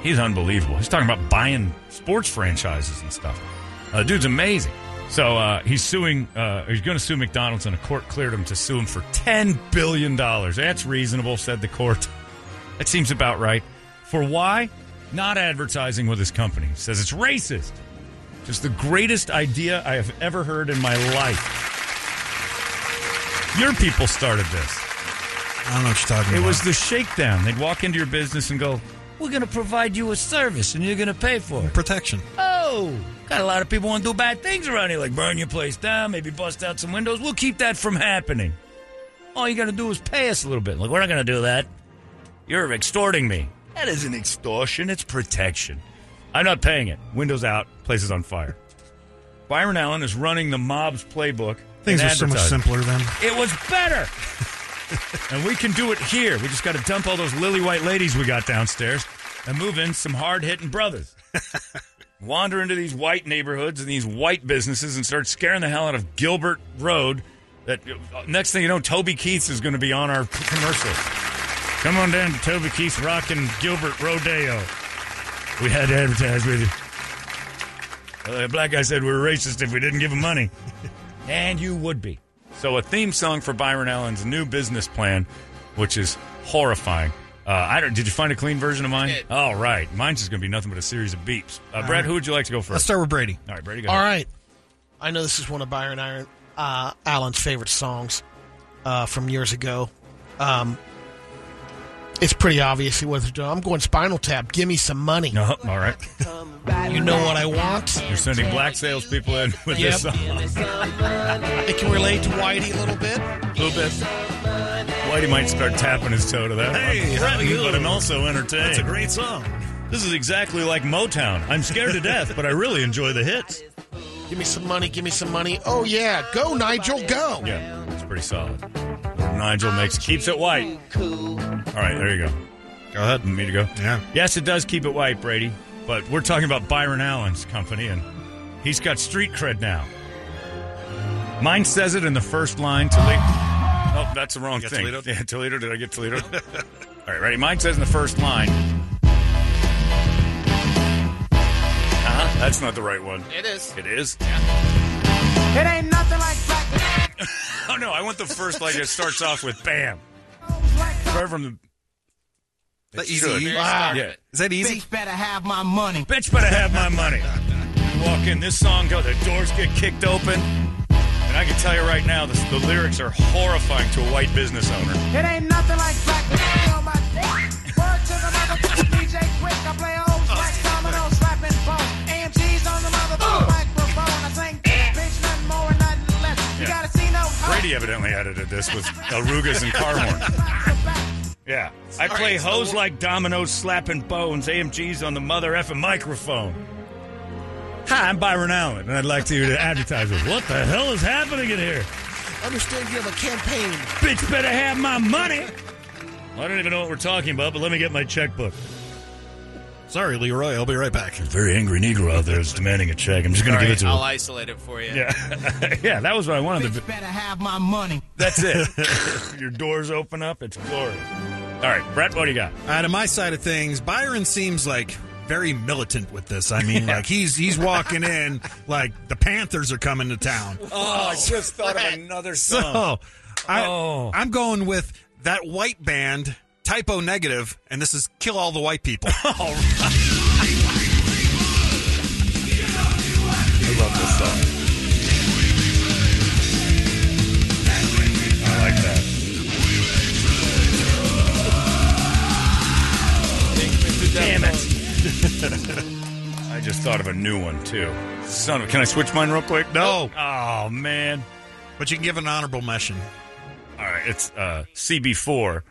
he's unbelievable. He's talking about buying sports franchises and stuff. Uh, dude's amazing. So uh, he's suing. Uh, he's going to sue McDonald's, and a court cleared him to sue him for 10 billion dollars. That's reasonable, said the court. That seems about right. For why? Not advertising with his company. Says it's racist. Just the greatest idea I have ever heard in my life. Your people started this. I don't know what you're talking It about. It was the shakedown. They'd walk into your business and go, "We're going to provide you a service, and you're going to pay for it." protection. Oh, got a lot of people want to do bad things around here, like burn your place down, maybe bust out some windows. We'll keep that from happening. All you got to do is pay us a little bit. Like we're not going to do that. You're extorting me. That isn't extortion. It's protection. I'm not paying it. Windows out. Place is on fire. Byron Allen is running the mob's playbook. Things in are so much simpler then. It was better. and we can do it here. We just got to dump all those lily white ladies we got downstairs and move in some hard hitting brothers. Wander into these white neighborhoods and these white businesses and start scaring the hell out of Gilbert Road. That uh, next thing you know, Toby Keith's is going to be on our commercial. Come on down to Toby Keith's Rockin' Gilbert Rodeo. We had to advertise with you. Well, that black guy said we were racist if we didn't give him money. and you would be. So, a theme song for Byron Allen's new business plan, which is horrifying. Uh, I don't. Did you find a clean version of mine? All right, mine's just going to be nothing but a series of beeps. Uh, Brad, who would you like to go 1st Let's start with Brady. All right, Brady, go All ahead. right. I know this is one of Byron Iron, uh, Allen's favorite songs uh, from years ago. Um, it's pretty obvious he was. doing. I'm going Spinal Tap. Give me some money. No, all right. You know what I want. You're sending black salespeople in with Yep. this song. It can relate to Whitey a little bit. A little bit. Whitey might start tapping his toe to that. Hey, I'm how threatened, you? but I'm also entertained. That's a great song. This is exactly like Motown. I'm scared to death, but I really enjoy the hits. Give me some money. Give me some money. Oh yeah, go Nigel, go. Yeah, it's pretty solid. Nigel makes keeps it white. All right, there you go. Go ahead. Me to go. Yeah. Yes, it does keep it white, Brady. But we're talking about Byron Allen's company, and he's got street cred now. Mine says it in the first line. Toledo. Oh, that's the wrong You thing. Toledo? Yeah, Toledo. Did I get Toledo? All right, ready? Mine says in the first line. Uh-huh. That's not the right one. It is. It is. It ain't nothing like black. Oh no, I want the first like it starts off with bam. Right from the. That easy? Wow. Yeah. Is that easy? Bitch better have my money. Bitch better have my money. You walk in, this song goes, the doors get kicked open. And I can tell you right now, the, the lyrics are horrifying to a white business owner. It ain't nothing like black. See no Brady evidently edited this with Arugas and car horn. Yeah. I play hoes like dominoes slapping bones, AMGs on the mother effing microphone. Hi, I'm Byron Allen, and I'd like you to advertise with what the hell is happening in here? Understand you have a campaign. Bitch better have my money. I don't even know what we're talking about, but let me get my checkbook. Sorry, Leroy. I'll be right back. There's a very angry Negro out there is demanding a check. I'm just going to give it to I'll him. isolate it for you. Yeah, yeah, that was what I wanted. To Bitch better have my money. That's it. Your doors open up. It's glorious. All right, Brett, what do you got? All right, on my side of things, Byron seems like very militant with this. I mean, like he's he's walking in like the Panthers are coming to town. Oh, I just thought of another So, I, Oh. I'm going with that white band, Type O Negative, and this is "Kill All the White People." I love this song. I like that. Damn it. I just thought of a new one, too. Son of, can I switch mine real quick? No. Oh, man. but you can give an honorable mention. All right, it's uh, CB4.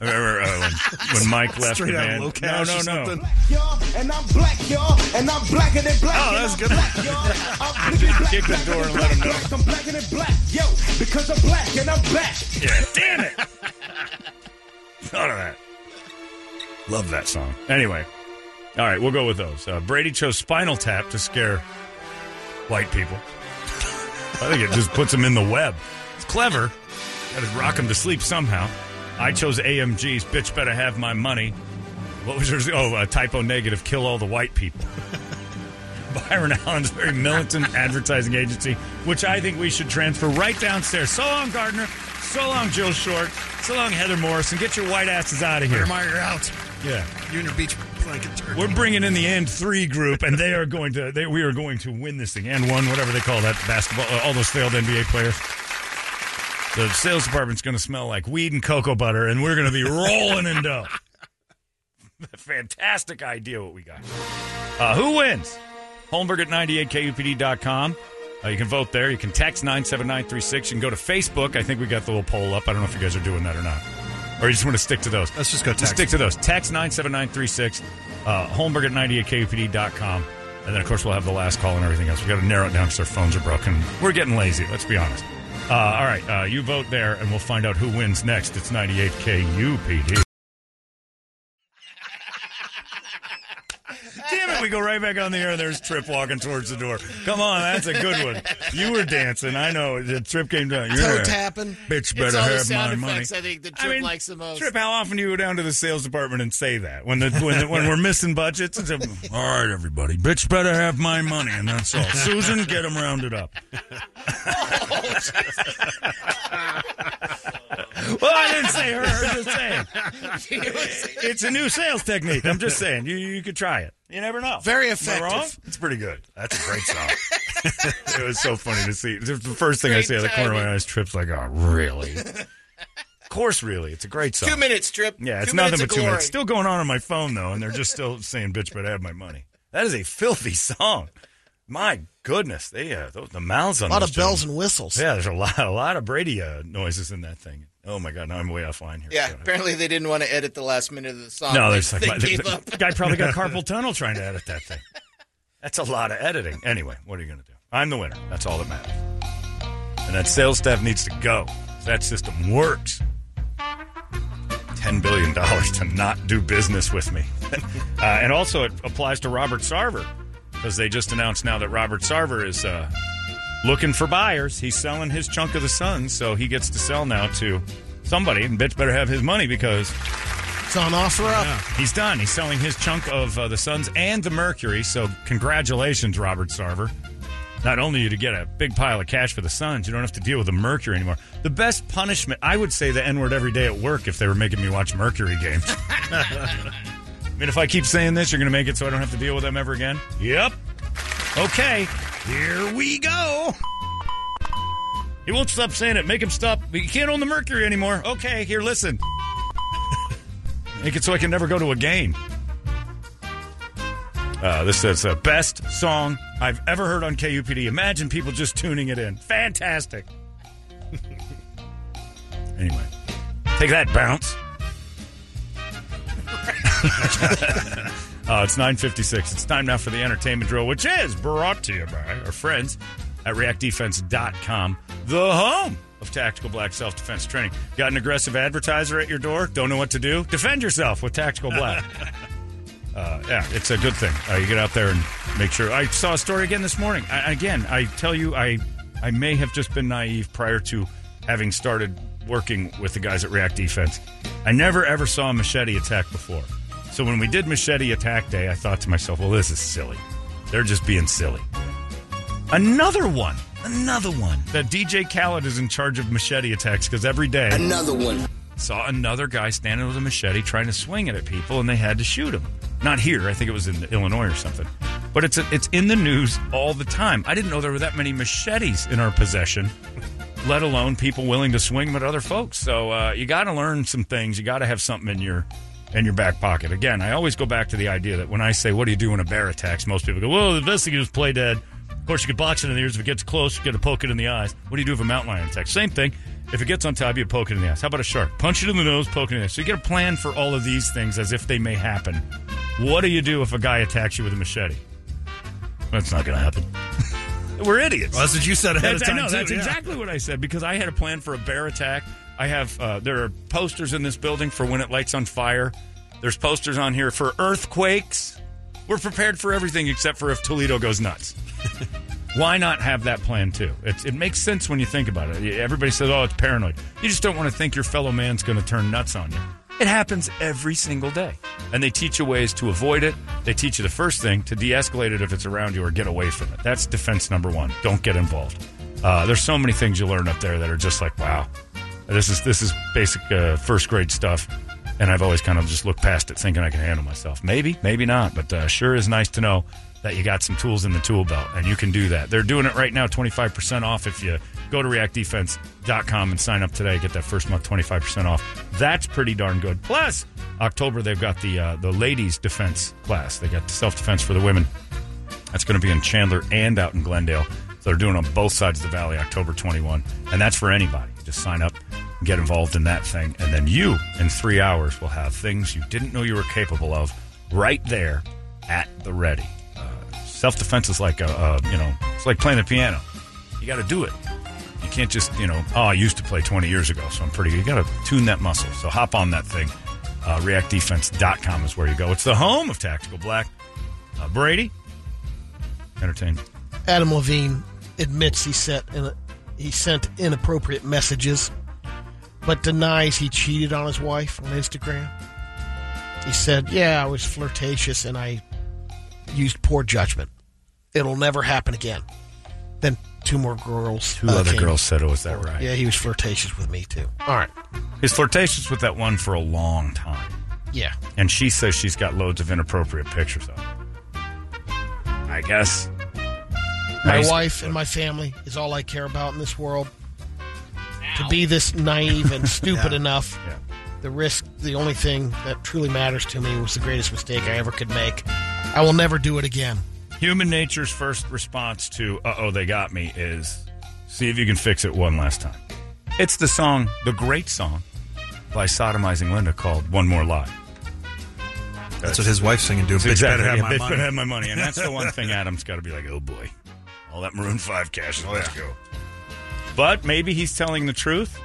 Remember uh, when, when Mike left Straight the band? Cash no, no, no. Y'all, and I'm black, y'all, and I'm blacker than black. Oh, that's good. Black, y'all. I'm black, Kick the door and let him black, black. I'm blacker than black, yo, because I'm black and I'm back. Yeah, damn it. Thought of that. Love that song. Anyway, all right, we'll go with those. Uh, Brady chose Spinal Tap to scare white people. I think it just puts them in the web. It's clever. Got to rock them to sleep somehow. I chose AMG's Bitch Better Have My Money. What was yours? Oh, uh, Type O Negative. Kill all the white people. Byron Allen's very militant advertising agency, which I think we should transfer right downstairs. So long, Gardner. So long, Jill Short. So long, Heather Morrison. Get your white asses out of here. You're out. Yeah. You and your beach blanket turkey. We're bringing in the and three group, and they are going to. They, we are going to win this thing. And one, whatever they call that basketball. Uh, all those failed NBA players. The sales department's going to smell like weed and cocoa butter, and we're going to be rolling in dough. Fantastic idea what we got. Uh, who wins? Holmberg at 98kupd.com. Uh, you can vote there. You can text 97936. You can go to Facebook. I think we got the little poll up. I don't know if you guys are doing that or not. Or you just want to stick to those? Let's just go Just text. stick to those. Text 97936. Uh, Holmberg at 98kupd.com. And then, of course, we'll have the last call and everything else. we got to narrow it down because our phones are broken. We're getting lazy, let's be honest. Uh, all right, uh, you vote there, and we'll find out who wins next. It's 98KUPD. Damn it, we go right back on the air, and there's Trip walking towards the door. Come on, that's a good one. You were dancing. I know. The Trip came down. Toe You're tapping. Bitch It's better all the have sound my money. I think that I Trip mean, likes the most. Trip, how often do you go down to the sales department and say that when the when, the, when we're missing budgets? It's a, all right, everybody, bitch better have my money, and that's all. Susan, get them rounded up. well, I didn't say her. I'm just saying. It's a new sales technique. I'm just saying. You you could try it. You never know. Very effective. wrong? It's pretty good. That's a great song. it was so funny to see. The first thing I Great see out of the corner of my eyes, Trip's like, oh, really? Of course, really. It's a great song. Two minutes, Trip. Yeah, it's Two nothing but two glory. minutes. Still going on on my phone though, and they're just still saying "bitch, but I have my money." That is a filthy song. My goodness, they uh, those, the mouths on A lot those of bells gentlemen. and whistles. Yeah, there's a lot, a lot of Brady uh, noises in that thing. Oh my god, now I'm way offline here. Yeah, apparently they didn't want to edit the last minute of the song. No, there's like they gave up. guy probably got carpal tunnel trying to edit that thing. That's a lot of editing. Anyway, what are you going to do? I'm the winner. That's all that matters. And that sales staff needs to go. That system works. $10 billion to not do business with me. uh, and also, it applies to Robert Sarver because they just announced now that Robert Sarver is uh, looking for buyers. He's selling his chunk of the Sun, so he gets to sell now to somebody. And bitch better have his money because It's on offer up. He's done. He's selling his chunk of uh, the Suns and the Mercury. So congratulations, Robert Sarver. Not only you to get a big pile of cash for the Suns, you don't have to deal with the Mercury anymore. The best punishment, I would say the N word every day at work if they were making me watch Mercury games. I mean, if I keep saying this, you're going to make it so I don't have to deal with them ever again? Yep. Okay, here we go. He won't stop saying it. Make him stop. You can't own the Mercury anymore. Okay, here, listen. Make it so I can never go to a game. Uh, this is the best song I've ever heard on KUPD. Imagine people just tuning it in. Fantastic. anyway, take that bounce. Uh, it's 956. It's time now for the entertainment drill, which is brought to you by our friends at reactdefense.com, the home of tactical black self-defense training. Got an aggressive advertiser at your door? Don't know what to do? Defend yourself with tactical black. uh, yeah, it's a good thing. Uh, you get out there and make sure. I saw a story again this morning. I, again, I tell you, I I may have just been naive prior to having started working with the guys at React Defense. I never ever saw a machete attack before. So when we did Machete Attack Day, I thought to myself, well, this is silly. They're just being silly. Another one. Another one. That DJ Khaled is in charge of machete attacks because every day. Another one. Saw another guy standing with a machete trying to swing it at people and they had to shoot him. Not here. I think it was in Illinois or something. But it's, it's in the news all the time. I didn't know there were that many machetes in our possession, let alone people willing to swing them at other folks. So uh, you got to learn some things. You got to have something in your in your back pocket. Again, I always go back to the idea that when I say, "What do you do when a bear attacks?" Most people go, "Well, the is play dead." Of course, you could box it in the ears. If it gets close, you get to poke it in the eyes. What do you do if a mountain lion attacks? Same thing. If it gets on top, of you poke it in the eyes. How about a shark? Punch it in the nose, poke it in the eyes. So you get a plan for all of these things as if they may happen. What do you do if a guy attacks you with a machete? That's not going to happen. We're idiots. Well, that's what you said ahead of That's- I time, know, too, That's yeah. exactly what I said because I had a plan for a bear attack. I have uh, there are posters in this building for when it lights on fire. There's posters on here for earthquakes. We're prepared for everything except for if Toledo goes nuts. Why not have that plan too? It, it makes sense when you think about it. Everybody says, "Oh, it's paranoid." You just don't want to think your fellow man's going to turn nuts on you. It happens every single day, and they teach you ways to avoid it. They teach you the first thing to de-escalate it if it's around you or get away from it. That's defense number one. Don't get involved. Uh, there's so many things you learn up there that are just like, wow, this is this is basic uh, first grade stuff. And I've always kind of just looked past it, thinking I can handle myself. Maybe, maybe not, but uh, sure is nice to know that you got some tools in the tool belt, and you can do that. They're doing it right now, 25% off if you go to reactdefense.com and sign up today. Get that first month 25% off. That's pretty darn good. Plus, October, they've got the, uh, the ladies' defense class. They got self defense for the women. That's going to be in Chandler and out in Glendale. They're doing on both sides of the valley, October 21. And that's for anybody. Just sign up, get involved in that thing. And then you, in three hours, will have things you didn't know you were capable of right there at the ready. Uh, Self defense is like a, a, you know, it's like playing the piano. You got to do it. You can't just, you know, oh, I used to play 20 years ago, so I'm pretty good. You got to tune that muscle. So hop on that thing. Uh, ReactDefense.com is where you go. It's the home of Tactical Black. Uh, Brady, entertainment. Adam Levine admits he sent in, he sent inappropriate messages, but denies he cheated on his wife on Instagram. He said, "Yeah, I was flirtatious and I used poor judgment. It'll never happen again." Then two more girls. Two uh, other girls said, "Oh, is that right?" Yeah, he was flirtatious with me too. All right. He's flirtatious with that one for a long time. Yeah. And she says she's got loads of inappropriate pictures of him. I guess. My Nice. wife and my family is all I care about in this world. To be this naive and stupid Yeah. enough, the risk, the only thing that truly matters to me was the greatest mistake I ever could make. I will never do it again. Human nature's first response to "uh oh, they got me" is see if you can fix it one last time. It's the song, the great song by Sodomizing Linda called "One More Lie." That's what his wife's singing. Do a bitch exactly. better have yeah, my bitch money. better have my money, and that's the one thing Adam's got to be like, "Oh boy, all that Maroon Five cash, let's go." But maybe he's telling the truth.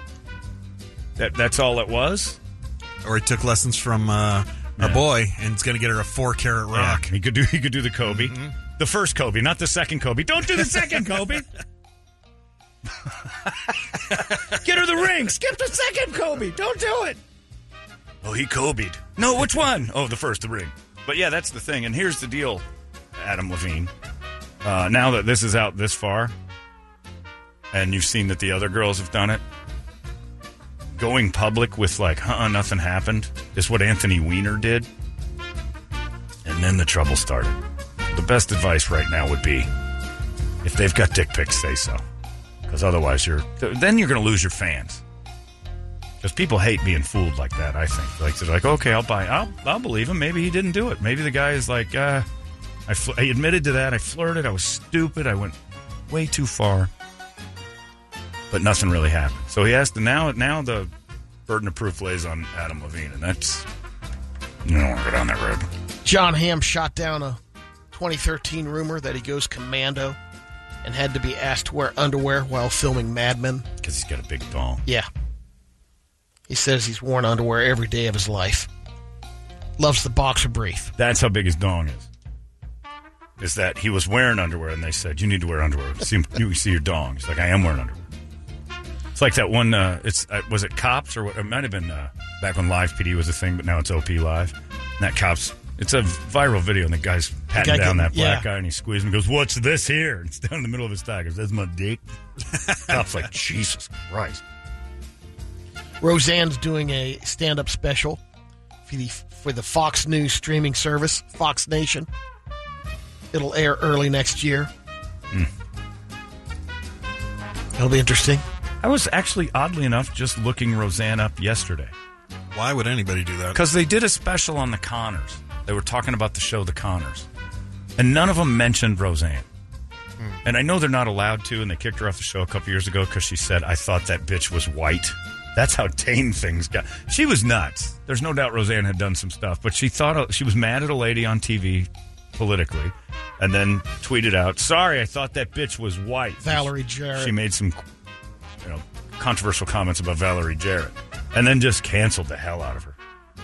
That that's all it was. Or he took lessons from uh, our boy and is going to get her a four carat rock. Yeah, he could do he could do the Kobe, the first Kobe, not the second Kobe. Don't do the second Kobe. Get her the ring. Skip the second Kobe. Don't do it. Oh, he Kobe'd. No, which one? Oh, the first, the ring. But yeah, that's the thing. And here's the deal, Adam Levine. Uh, now that this is out this far, and you've seen that the other girls have done it, going public with like, huh, nothing happened, is what Anthony Weiner did. And then the trouble started. The best advice right now would be if they've got dick pics, say so. Because otherwise, you're then you're going to lose your fans. Because people hate being fooled like that. I think like they're like, okay, I'll buy, I'll, I'll believe him. Maybe he didn't do it. Maybe the guy is like, uh, I, fl- I admitted to that. I flirted. I was stupid. I went way too far. But nothing really happened. So he has to now. Now the burden of proof lays on Adam Levine, and that's you don't want to go down that road. Jon Hamm shot down a 2013 rumor that he goes commando and had to be asked to wear underwear while filming Mad Men. Because he's got a big dong. Yeah. He says he's worn underwear every day of his life. Loves the boxer brief. That's how big his dong is. Is that he was wearing underwear and they said you need to wear underwear. See, you see your dong. He's like, I am wearing underwear. It's like that one. Uh, it's uh, was it cops or what? It might have been uh, back when live PD was a thing, but now it's OP live. And that cops. It's a viral video, and the guy's patting guy down getting- that black yeah. guy, and he squeezes him. and Goes, "What's this here?" And it's down in the middle of his thigh. He Goes, "That's my dick." cops like, Jesus Christ. Roseanne's doing a stand up special for the, for the Fox News streaming service, Fox Nation. It'll air early next year. Hmm. It'll be interesting. I was actually, oddly enough, just looking Roseanne up yesterday. Why would anybody do that? Because they did a special on the Conners. They were talking about the show The Conners. And none of them mentioned Roseanne. And I know they're not allowed to, and they kicked her off the show a couple years ago because she said, I thought that bitch was white. That's how tame things got. She was nuts. There's no doubt Roseanne had done some stuff, but she thought she was mad at a lady on TV politically and then tweeted out, Sorry, I thought that bitch was white. Valerie Jarrett. She made some you know, controversial comments about Valerie Jarrett, and then just canceled the hell out of her.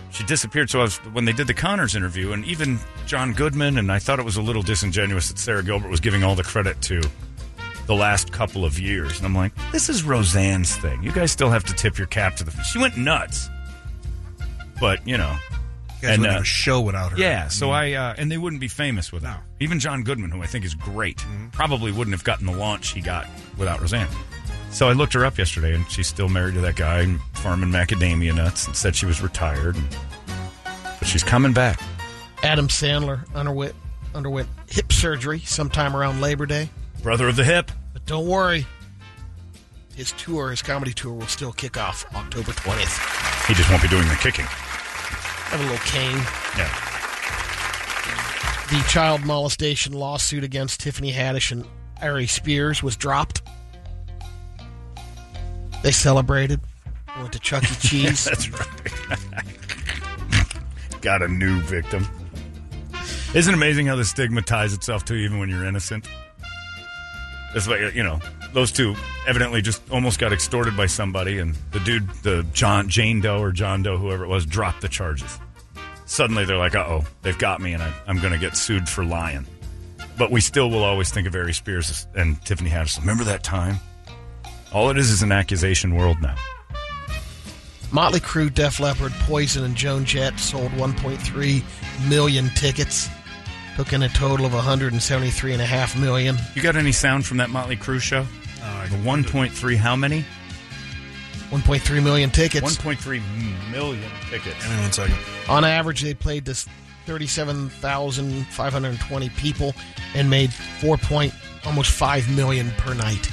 She disappeared. So I was, when they did the Conners interview, and even John Goodman, and I thought it was a little disingenuous that Sara Gilbert was giving all the credit to the last couple of years. And I'm like, this is Roseanne's thing. You guys still have to tip your cap to the. She went nuts, but you know. You guys wouldn't uh, have a show without her. Yeah, so mm-hmm. I uh, and they wouldn't be famous without. her. Even John Goodman, who I think is great, mm-hmm. probably wouldn't have gotten the launch he got without Roseanne. So I looked her up yesterday, and she's still married to that guy farming macadamia nuts, and said she was retired, and, but she's coming back. Adam Sandler underwent, underwent hip surgery sometime around Labor Day. Brother of the hip. But don't worry, his tour, his comedy tour, will still kick off October 20th. He just won't be doing the kicking. Have a little cane. Yeah. The child molestation lawsuit against Tiffany Haddish and Aries Spears was dropped. They celebrated. Went to Chuck E. Cheese. That's right. Got a new victim. Isn't it amazing how the stigma ties itself to even when you're innocent? That's why you know those two evidently just almost got extorted by somebody, and the dude, the John Jane Doe or John Doe, whoever it was, dropped the charges. Suddenly they're like, "Uh oh, they've got me, and I, I'm going to get sued for lying." But we still will always think of Aries Spears and Tiffany Haddish. Remember that time? All it is is an accusation world now. Motley Crue, Def Leppard, Poison, and Joan Jett sold 1.3 million tickets. Took in a total of 173.5 million. You got any sound from that Motley Crue show? Uh, the 1.3, how many? 1.3 million tickets. 1.3 million tickets. Hang on one second. On average, they played to 37,520 people and made 4 point, almost 5 million per night.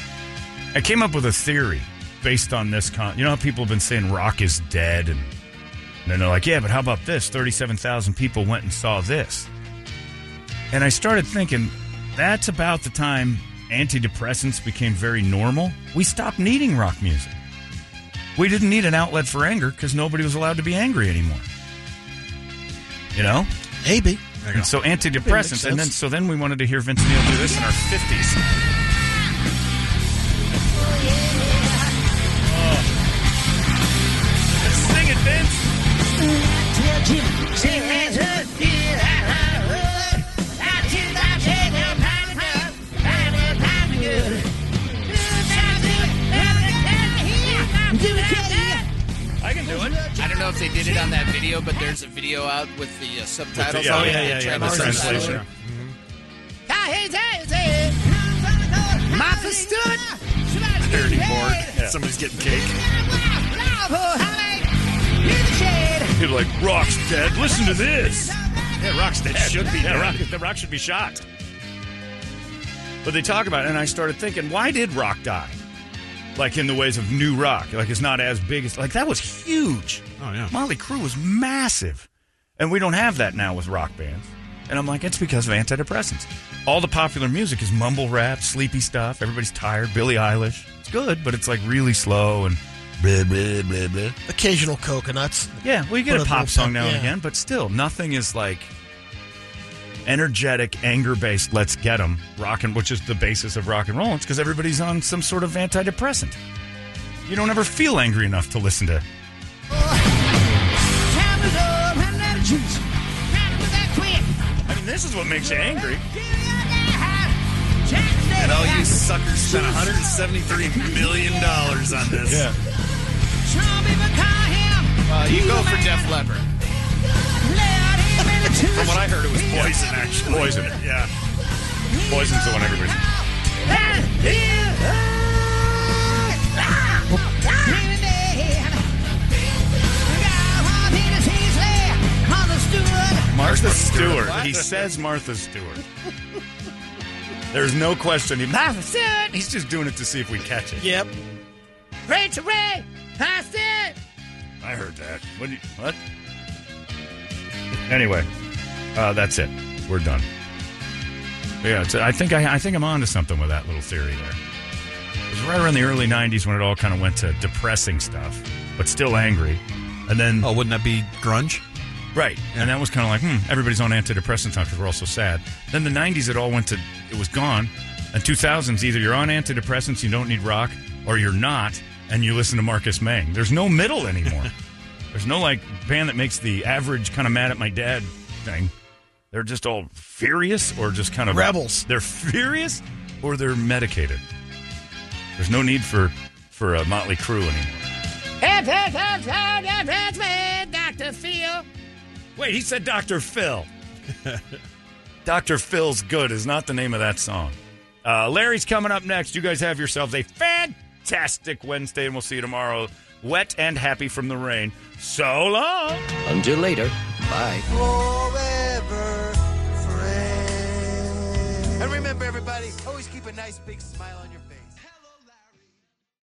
I came up with a theory based on this. Con- you know how people have been saying rock is dead, and, and then they're like, "Yeah, but how about this? Thirty-seven thousand people went and saw this." And I started thinking, that's about the time antidepressants became very normal. We stopped needing rock music. We didn't need an outlet for anger because nobody was allowed to be angry anymore. You know, maybe. And so antidepressants, and then so then we wanted to hear Vince Neil do this in our fifties. Sing it, Vince. I can do it. I don't know if they did it on that video, but there's a video out with the uh, subtitles. yeah, on it. yeah, yeah, yeah, the translation. Martha stood. Dirty board. Somebody's getting cake. You're like, rock's dead. Listen to this. Yeah, Rock's dead. Should be Yeah, rock, the rock should be shot. But they talk about it, and I started thinking, why did rock die? Like in the ways of new rock, like it's not as big as like that was huge. Oh yeah. Motley Crue was massive, and we don't have that now with rock bands. And I'm like, it's because of antidepressants. All the popular music is mumble rap, sleepy stuff. Everybody's tired. Billie Eilish, it's good, but it's like really slow and blah blah blah blah. Occasional coconuts. Yeah, well, you get Put a a pop song pep- now and again, but still, nothing is like energetic, anger based. Let's get them rocking, which is the basis of rock and roll. It's because everybody's on some sort of antidepressant. You don't ever feel angry enough to listen to. I mean, this is what makes you angry. And all you suckers spent 173 million dollars on this. Yeah. Uh, you go for Def Leppard. From what I heard, it was poison. Actually, Poison. Yeah. Poison's the one everybody's. Martha Stewart. He says Martha Stewart. There's no question. He, Martha Stewart. He's just doing it to see if we catch it. Yep. Rachel Ray, past it. I heard that. What? Do you, what? Anyway, uh, that's it. We're done. Yeah, it's, I think I, I think I'm on to something with that little theory there. It was right around the early '90s when it all kind of went to depressing stuff, but still angry, and then Oh, wouldn't that be grunge? Right. And that was kind of like, hmm, everybody's on antidepressants now because we're all so sad. Then the 90s, it all went to, it was gone. And 2000s, either you're on antidepressants, you don't need rock, or you're not, and you listen to Marcus Mang. There's no middle anymore. There's no like band that makes the average kind of mad at my dad thing. They're just all furious or just kind of Rebels. They're furious or they're medicated. There's no need for for a Motley Crue anymore. Dr. Phil. Wait, he said Dr. Phil. Dr. Phil's Good is not the name of that song. Uh, Larry's coming up next. You guys have yourselves a fantastic Wednesday, and we'll see you tomorrow. Wet and happy from the rain. So long. Until later, bye. Forever friends. And remember, everybody, always keep a nice big smile on your face.